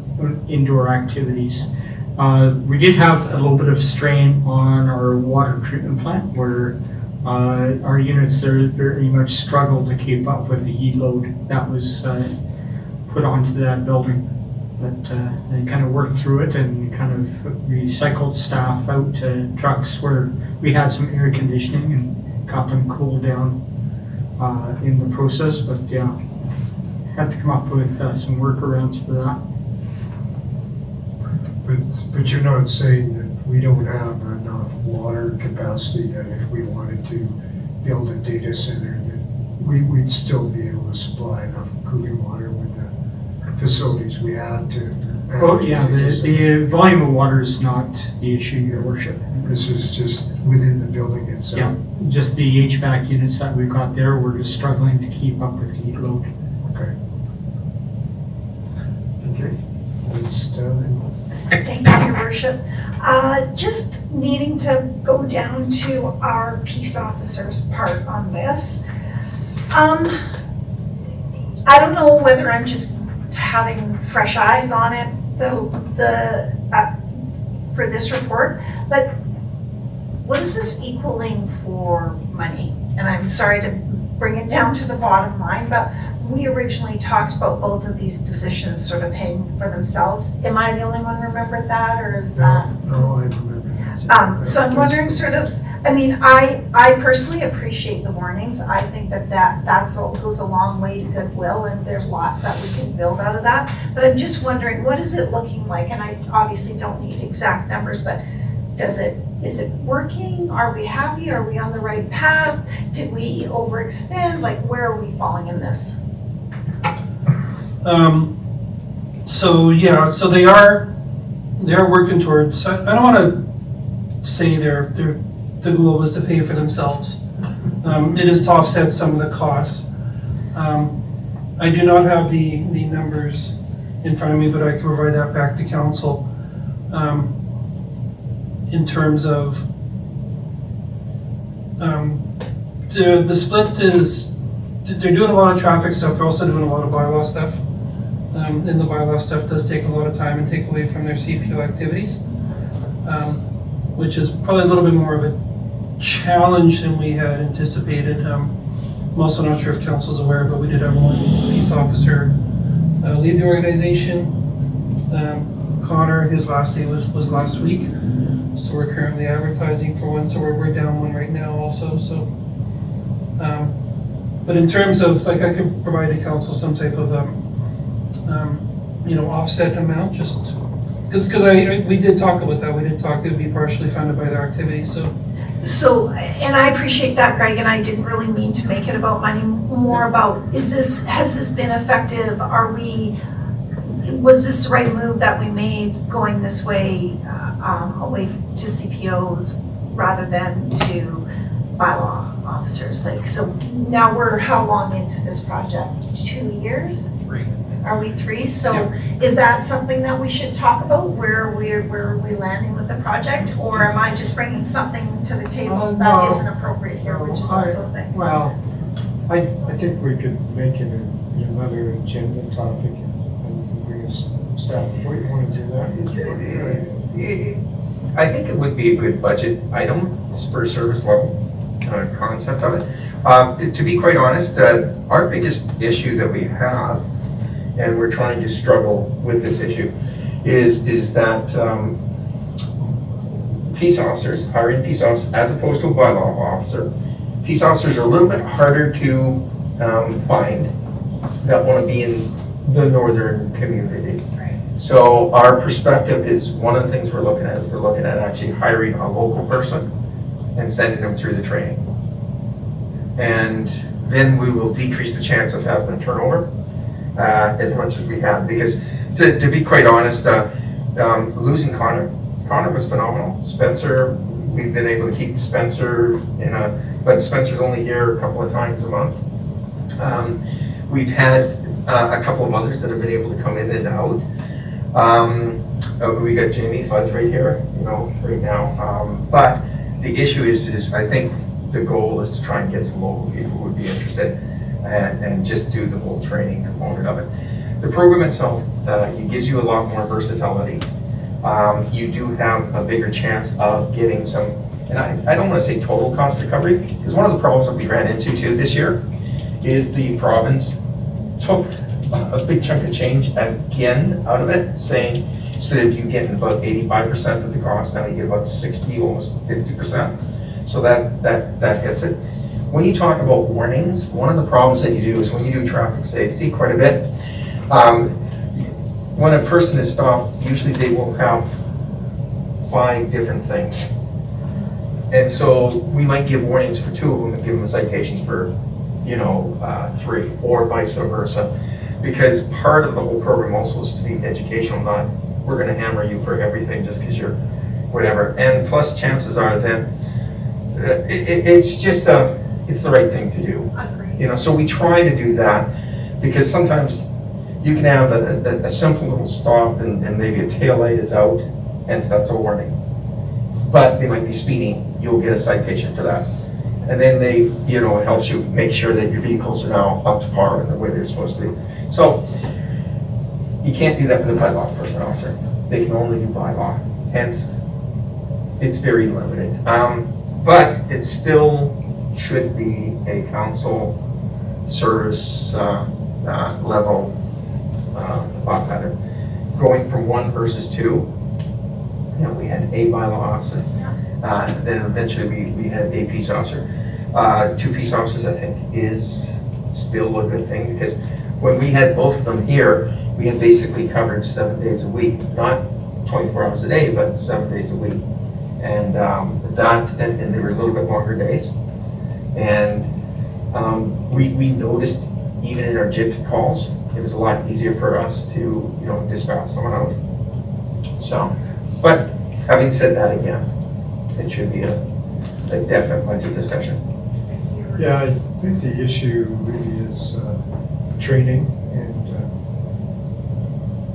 indoor activities. Uh, We did have a little bit of strain on our water treatment plant where uh, our units very much struggled to keep up with the heat load that was uh, put onto that building. But uh, they kind of worked through it and kind of recycled staff out to trucks where we had some air conditioning and got them cooled down uh, in the process, but yeah, had to come up with uh, some workarounds for that. But, but you're not saying that we don't have enough water capacity that if we wanted to build a data center, that we, we'd still be able to supply enough cooling water with the facilities we have to. Oh, yeah, the the, volume of water is not the issue, your worship. This is just within the building itself. Yeah, just the HVAC units that we've got there, we're just struggling to keep up with the heat load. Okay. Okay. Let's, uh, Thank you, your worship. Uh, Just needing to go down to our peace officers part on this. Um, I don't know whether I'm just having fresh eyes on it, the, the, uh, for this report, but what is this equaling for money? And I'm sorry to bring it down to the bottom line, but we originally talked about both of these positions sort of paying for themselves. Am I the only one who remembered that, or is that? No, I remember. Um, so I'm wondering sort of, I mean, I, I personally appreciate the warnings. I think that that, that's, a- goes a long way to goodwill and there's lots that we can build out of that. But I'm just wondering, what is it looking like? And I obviously don't need exact numbers, but does it, is it working? Are we happy? Are we on the right path? Did we overextend? Like, where are we falling in this? Um, so, yeah, so they are, they are working towards, I I don't wanna say their, their, the goal was to pay for themselves. Um, it is to offset some of the costs. Um, I do not have the, the numbers in front of me, but I can provide that back to council. Um, in terms of, um, the, the split is, they're doing a lot of traffic stuff, they're also doing a lot of bylaw stuff. Um, and the bylaw stuff does take a lot of time and take away from their CPO activities. Um, which is probably a little bit more of a challenge than we had anticipated. Um, I'm also not sure if council's aware, but we did have one police officer uh, leave the organization. Um, Connor, his last day was, was last week. So we're currently advertising for one, so we're, we're down one right now also, so. Um, But in terms of, like, I could provide the council some type of, um, um, you know, offset amount, just, because, because I, I- we did talk about that, we did talk, it would be partially funded by their activity, so. So, and I appreciate that, Greg, and I didn't really mean to make it about money, more about, is this, has this been effective? Are we, was this the right move that we made going this way, uh, um, away to CPOs rather than to bylaw officers? Like, so now we're how long into this project? Two years? Three. Are we three? So is that something that we should talk about, where we're, where are we landing with the project? Or am I just bringing something to the table Uh, that no. isn't appropriate here, which is I- also a thing? Well, I, I think we could make it a- another agenda topic and and we can bring us staff, what you want to do that? I think it would be a good budget item for service level uh, concept of it. Um, To be quite honest, uh, our biggest issue that we have, and we're trying to struggle with this issue, is, is that um, peace officers, hiring peace officers, as opposed to a bylaw officer, peace officers are a little bit harder to um, find that want to be in the northern community. So our perspective is, one of the things we're looking at is we're looking at actually hiring a local person and sending them through the training. And then we will decrease the chance of having a turnover uh, as much as we have. Because to, to be quite honest, uh, um, losing Connor, Connor was phenomenal. Spencer, we've been able to keep Spencer in a, but Spencer's only here a couple of times a month. Um, We've had uh, a couple of others that have been able to come in and out. Um, uh, we got Jamie Fudge right here, you know, right now. Um, but the issue is, is I think the goal is to try and get some local people who would be interested and, and just do the whole training component of it. The program itself, uh, it gives you a lot more versatility. Um, you do have a bigger chance of getting some, and I, I don't want to say total cost recovery, because one of the problems that we ran into too this year is the province took a big chunk of change again out of it, saying instead of you getting about eighty-five percent of the cost, now you get about sixty, almost fifty percent. So that, that, that hits it. When you talk about warnings, one of the problems that you do is when you do traffic safety quite a bit, um, when a person is stopped, usually they will have five different things. And so we might give warnings for two of them and give them citations for, you know, uh, three, or vice versa. Because part of the whole program also is to be educational, not, we're gonna hammer you for everything just because you're whatever. And plus chances are that, uh, it, it, it's just a, it's the right thing to do. You know, so we try to do that, because sometimes you can have a, a, a simple little stop and, and maybe a tail light is out, and that's a warning. But they might be speeding, you'll get a citation for that. And then they, you know, it helps you make sure that your vehicles are now up to par in the way they're supposed to be. So, you can't do that with a bylaw enforcement officer. They can only do bylaw, hence, it's very limited. Um, but it's still should be a council service, uh, uh, level, uh, thought pattern. Going from one versus two, you know, we had a bylaw officer. Uh, then eventually we, we had a peace officer. Uh, two peace officers, I think, is still a good thing, because when we had both of them here, we had basically coverage seven days a week, not twenty-four hours a day, but seven days a week. And, um, that, and, and they were a little bit longer days. And, um, we, we noticed even in our JIP calls, it was a lot easier for us to, you know, dispatch someone out. So, but having said that again, it should be a, a definite budget discussion. Yeah, I think the issue really is uh, training and,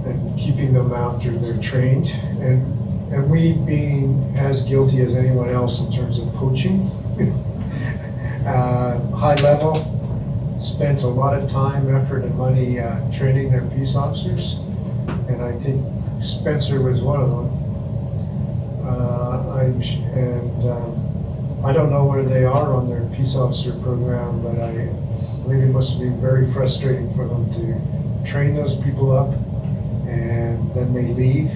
uh, and keeping them after they're trained. And, and we being as guilty as anyone else in terms of poaching. Uh, High level, spent a lot of time, effort, and money uh, training their peace officers. And I think Spencer was one of them. Uh, I'm, and um, I don't know where they are on their peace officer program, but I believe it must be very frustrating for them to train those people up and then they leave.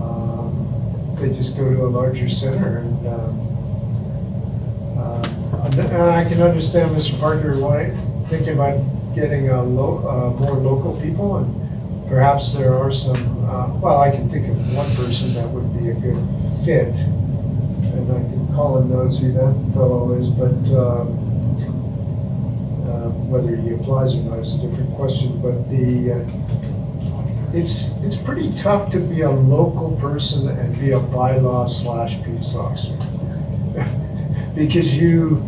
Um, They just go to a larger center and, um, and I can understand Mr. Parker why, thinking about getting a lo, uh, more local people and perhaps there are some, uh, well, I can think of one person that would be a good fit. And I think Colin knows who that fellow is, but, um, uh, whether he applies or not is a different question, but the, uh, it's, it's pretty tough to be a local person and be a bylaw slash peace officer. Because you,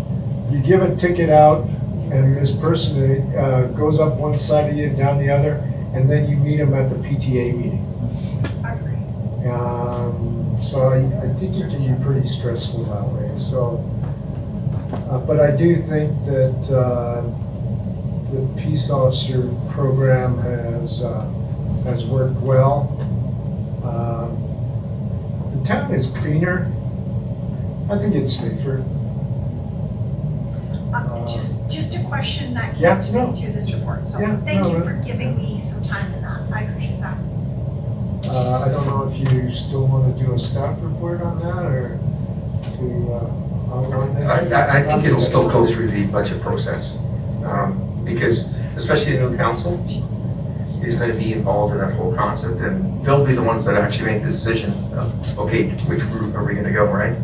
you give a ticket out and this person, uh, goes up one side of you, and down the other, and then you meet them at the PTA meeting. Um, so I, I think it can be pretty stressful that way, so. Uh, but I do think that, uh, the peace officer program has, uh, has worked well. Um, The town is cleaner. I think it's safer. Just, just a question that Yeah, came to no. me through this report, so Yeah, thank no, you for giving me some time in that, I appreciate that. Uh, I don't know if you still want to do a staff report on that, or to, uh, outline I, that? I, I think it'll still go through the budget process, um, because especially the new council is gonna be involved in that whole concept, and they'll be the ones that actually make the decision of, okay, which route are we gonna go, right?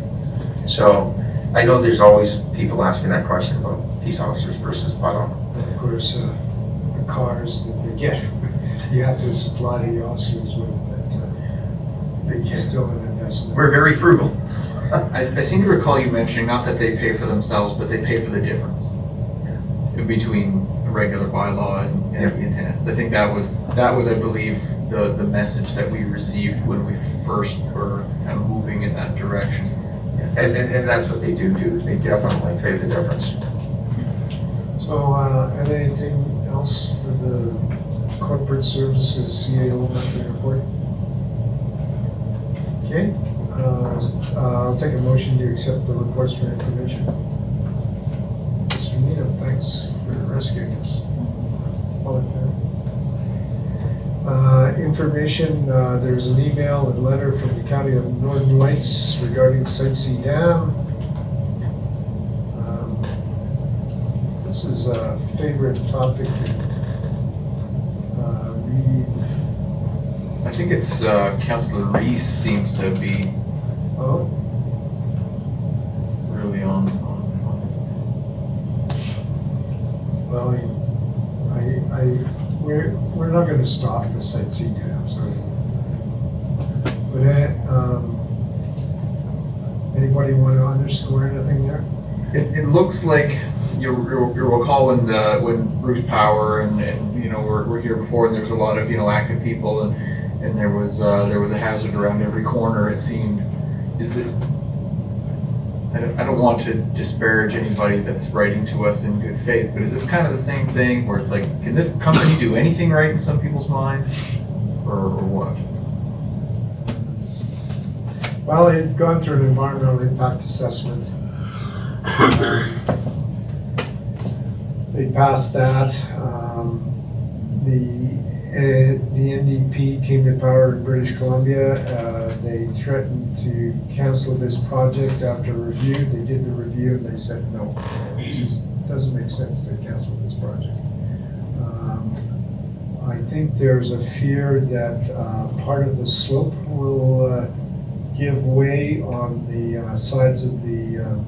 So, I know there's always people asking that question about peace officers versus bylaw. And Of course, uh, the cars that they get, you have to supply the officers with, but, uh, it's still an investment. We're very frugal. I, I seem to recall you mentioning, not that they pay for themselves, but they pay for the difference in between a regular bylaw and, and the enhanced. I think that was, that was, I believe, the, the message that we received when we first were kind of moving in that direction. And, and, and that's what they do do, they definitely pay the difference. So, uh, anything else for the corporate services CAO monthly report? Okay, uh, I'll take a motion to accept the reports for information. Mr. Needham, thanks for rescuing us. Uh, information, uh, there's an email and letter from the County of Northern Lights regarding C Dam. Um, This is a favorite topic in, uh, reading. I think it's, uh, Councilor Reese seems to be Oh, really on, on, on this. well, I, I, we're, we're not gonna stop the Site C Dam, so. But, uh, um, anybody want to underscore anything there? It, it looks like you, you you recall when the, when Bruce Power and, and, you know, were, were here before and there was a lot of, you know, active people and, and there was, uh, there was a hazard around every corner, it seemed. Is it, I don't, I don't want to disparage anybody that's writing to us in good faith, but is this kind of the same thing where it's like, can this company do anything right in some people's minds? Or, or what? Well, they've gone through an environmental impact assessment. They passed that. Um, The Uh, The NDP came to power in British Columbia. Uh, They threatened to cancel this project after review. They did the review and they said, no, it doesn't make sense to cancel this project. Um, I think there's a fear that uh, part of the slope will uh, give way on the uh, sides of the, um,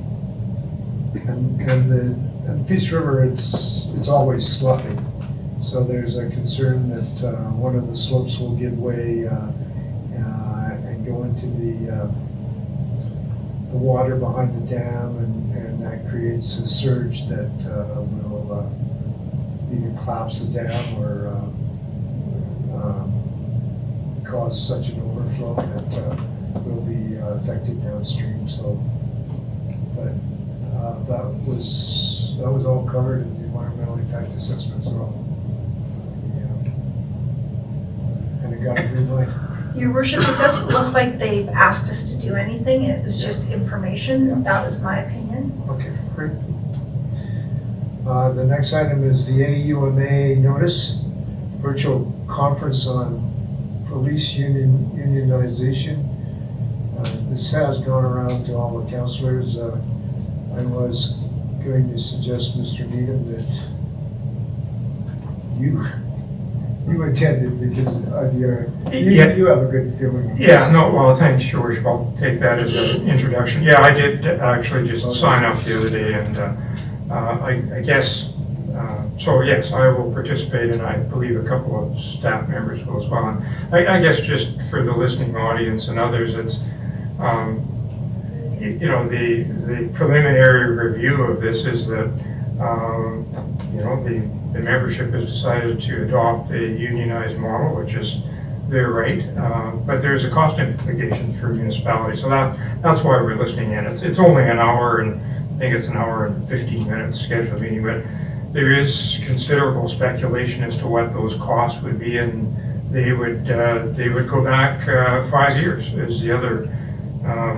and and the, and Peace River, it's, it's always sloppy. So there's a concern that uh, one of the slopes will give way uh, uh, and go into the, uh, the water behind the dam, and, and that creates a surge that uh, will either collapse the dam or um, cause such an overflow that will be affected downstream, so. But uh, that was, that was all covered in the environmental impact assessment, so. yeah. And it got a green light. Your worship, it doesn't look like they've asked us to do anything, it was just information, that was my opinion. Okay, great. Uh, The next item is the AUMA notice, virtual conference on police union, unionization. Uh, This has gone around to all the counselors. Uh, I was going to suggest, Mr. Needham, that you, you attended because of your, you, Yeah. you have a good feeling. Yeah, no, well, thanks, George. I'll take that as an introduction. Yeah, I did actually just sign up the other day and uh, uh, I I guess, uh, so yes, I will participate and I believe a couple of staff members will as well. And I I guess just for the listening audience and others, it's, um, you know, the the preliminary review of this is that, um, you know, the the membership has decided to adopt a unionized model, which is their right, uh, but there's a cost implication for municipalities, so that, that's why we're listening in. It's, it's only an hour, and I think it's an hour and 15 minutes scheduled meeting, but there is considerable speculation as to what those costs would be, and they would, uh, they would go back uh, five years is the other uh,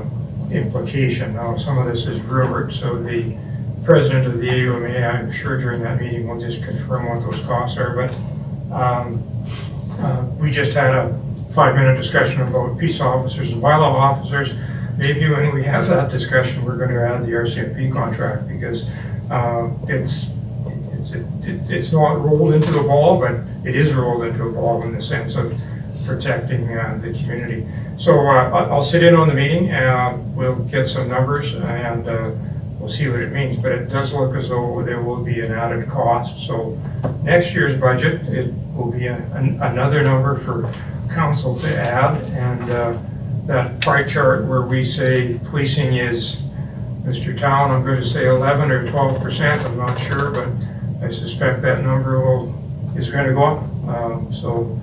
implication. Now, some of this is rumored, so the president of the AUMA, I'm sure during that meeting will just confirm what those costs are, but um, uh, we just had a five-minute discussion about peace officers and bylaw officers. Maybe when we have that discussion, we're going to add the RCMP contract because uh, it's, it's, it- it's not rolled into the ball, but it is rolled into a ball in the sense of protecting uh, the community. So uh, I'll sit in on the meeting, uh, we'll get some numbers and we'll see what it means. But it does look as though there will be an added cost. So next year's budget, it will be a- an- another number for council to add. And uh, that pie chart where we say policing is, Mr. Town, I'm going to say 11 or 12 percent, I'm not sure, but I suspect that number will, is going to go up. Um, So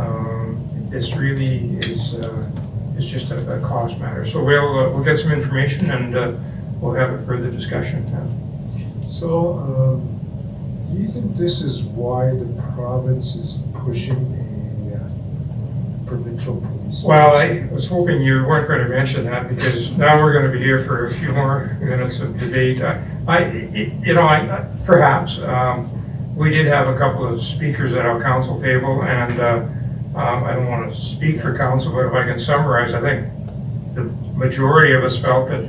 um, this really is, uh, is just a a cost matter. So we'll, uh, we'll get some information and uh, we'll have a further discussion. Then. So, um, do you think this is why the province is pushing a uh, provincial police? Well, I was hoping you weren't going to mention that because now we're going to be here for a few more minutes of debate. I, I- you know, I, perhaps, um, we did have a couple of speakers at our council table and, uh, um, I don't want to speak for council, but if I can summarize, I think the majority of us felt that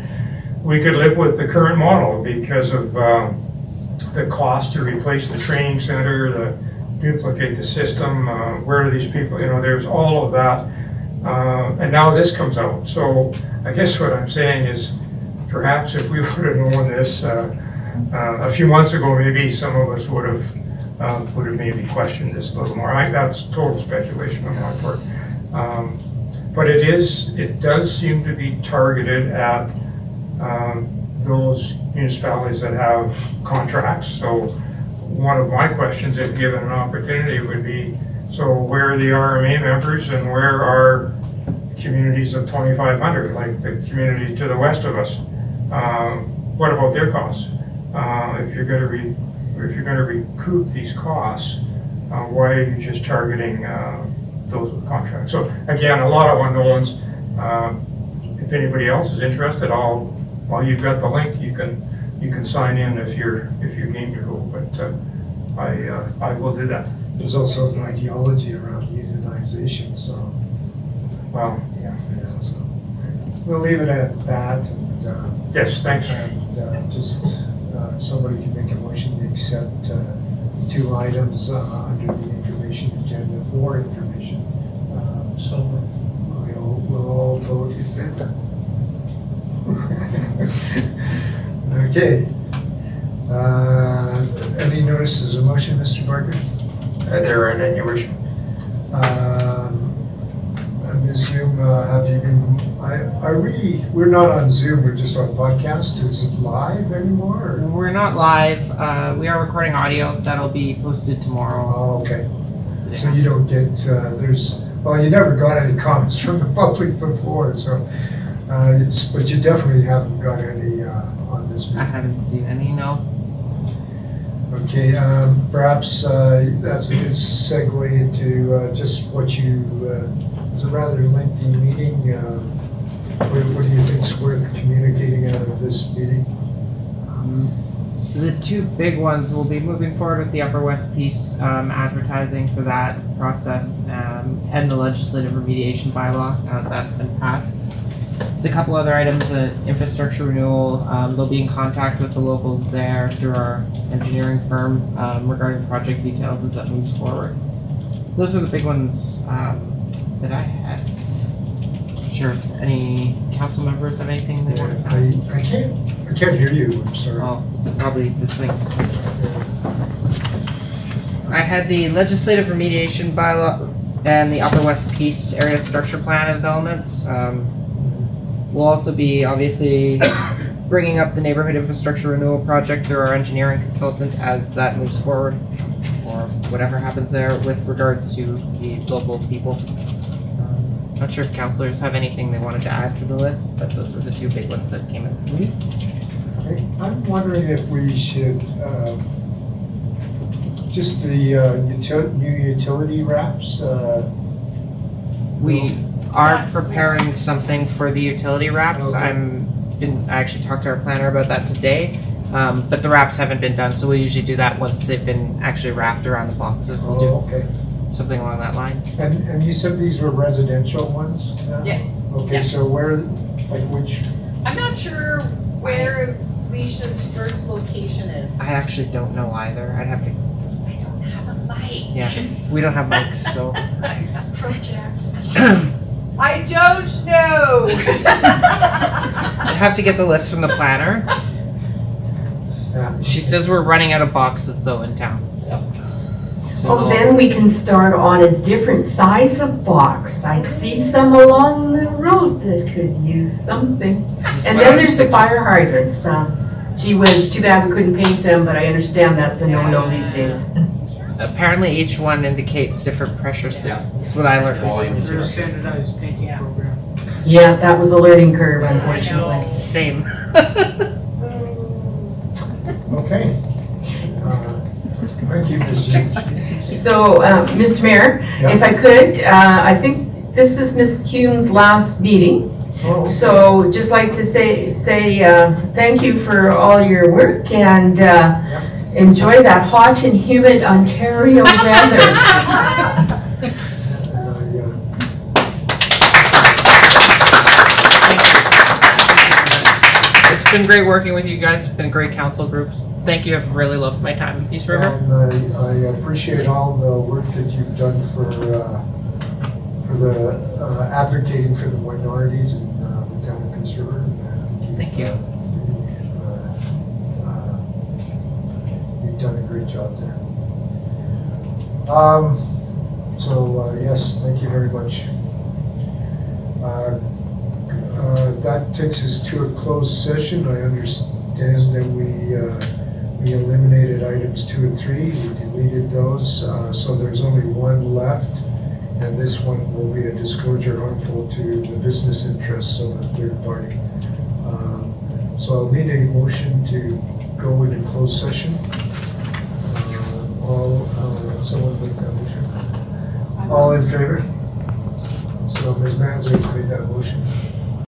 we could live with the current model because of, um, the cost to replace the training center, the duplicate the system, uh, where are these people, you know, there's all of that. Uh, And now this comes out. So I guess what I'm saying is perhaps if we would have known this uh, uh, a few months ago, maybe some of us would have, uh, would have maybe questioned this a little more. I- That's total speculation on my part. Um, But it is, it does seem to be targeted at um, those municipalities that have contracts. So one of my questions, if given an opportunity, would be, so where are the RMA members and where are communities of 2,500, like the community to the west of us? Um, What about their costs? Uh, If you're going to re, if you're going to recoup these costs, uh, why are you just targeting uh, those with contracts? So again, a lot of unknowns. Um, If anybody else is interested, I'll, while you've got the link, you can, you can sign in if you're, if you're game to go, but uh, I, uh, I will do that. there's also an ideology around unionization, so. Well, yeah. Yeah, so, we'll leave it at that, and, uh, Yes, thanks. and, uh, just, somebody can make a motion to accept, uh, two items, uh, under the information agenda for information. Uh, So We'll, we'll all vote in favor. Okay. Uh, Any notices of motion, Mr. Barker? Uh, There are none, your worship. And Ms. Hume, uh, have you been, I- are we, we're not on Zoom, we're just on podcast, is it live anymore? or- We're not live. Uh, we are recording audio. That'll be posted tomorrow. Oh, okay. So you don't get, uh, there's, well, you never got any comments from the public before, so, uh, it's- but you definitely haven't got any uh, on this I haven't seen any, no. Okay, um, perhaps uh, that's a good segue into uh, just what you, uh, was a rather lengthy meeting. uh, What what do you think's worth communicating out of this meeting? Um, the two big ones will be moving forward with the Upper West Peace, um, advertising for that process, um, and the legislative remediation bylaw. That's been passed. There's a couple other items, the infrastructure renewal. Um, they'll be in contact with the locals there through our engineering firm um, regarding project details as that moves forward. Those are the big ones um, that I had. Sure, any council members have anything they want to I I can't, I can't hear you, I'm sorry. Oh, it's probably this thing. I had the legislative remediation bylaw and the Upper West Peace Area Structure Plan as elements. Um, We'll also be obviously bringing up the neighborhood infrastructure renewal project through our engineering consultant as that moves forward, or whatever happens there with regards to the local people. Not sure if counselors have anything they wanted to add to the list, but those were the two big ones that came in for me. I- I'm wondering if we should, um, just the uh, util- new utility wraps, uh, We are preparing something for the utility wraps. Okay. I'm been, I actually talked to our planner about that today. Um, but the wraps haven't been done, so we'll usually do that once they've been actually wrapped around the boxes. We'll Oh, do okay. Something along that lines. And, and you said these were residential ones? now? Yes. Okay, Yeah. so where, like which, I'm not sure where Leisha's first location is. I actually don't know either. I'd have to, I don't have a mic. yeah, we don't have mics, so. Project. I don't know. I'd have to get the list from the planner. She says we're running out of boxes though in town, so. So Oh, then we can start on a different size of box. I see some along the road that could use something. And then there's the fire hydrants. Um, Gee whiz, too bad we couldn't paint them, but I understand that's a no-no these days. Apparently each one indicates different pressure systems. That's what I learned recently. There's a standardized painting program. Yeah, that was a learning curve, unfortunately. Same. okay. Uh, Thank you, Ms. Hughes. So, uh, Mr. Mayor, if I could, uh, I think this is Ms. Hume's last meeting. Oh. So just like to say uh, thank you for all your work and uh, enjoy that hot and humid Ontario weather. It's been great working with you guys. It's been great council groups. Thank you. I've really loved my time in Peace River. And I, I appreciate all the work that you've done for, uh, for the uh, advocating for the minorities in uh, the town of Peace River. Thank you. Uh, You've done a great job there. Um, so, uh, yes, thank you very much. Uh, That takes us to a closed session. I understand that we, uh, we eliminated items two and three, we deleted those, uh, so there's only one left. And this one will be a disclosure harmful to the business interests of a third party. Um, So I'll need a motion to go into closed session. Uh, All, uh, someone make that motion? All in favor? So Ms. Manzer made that motion.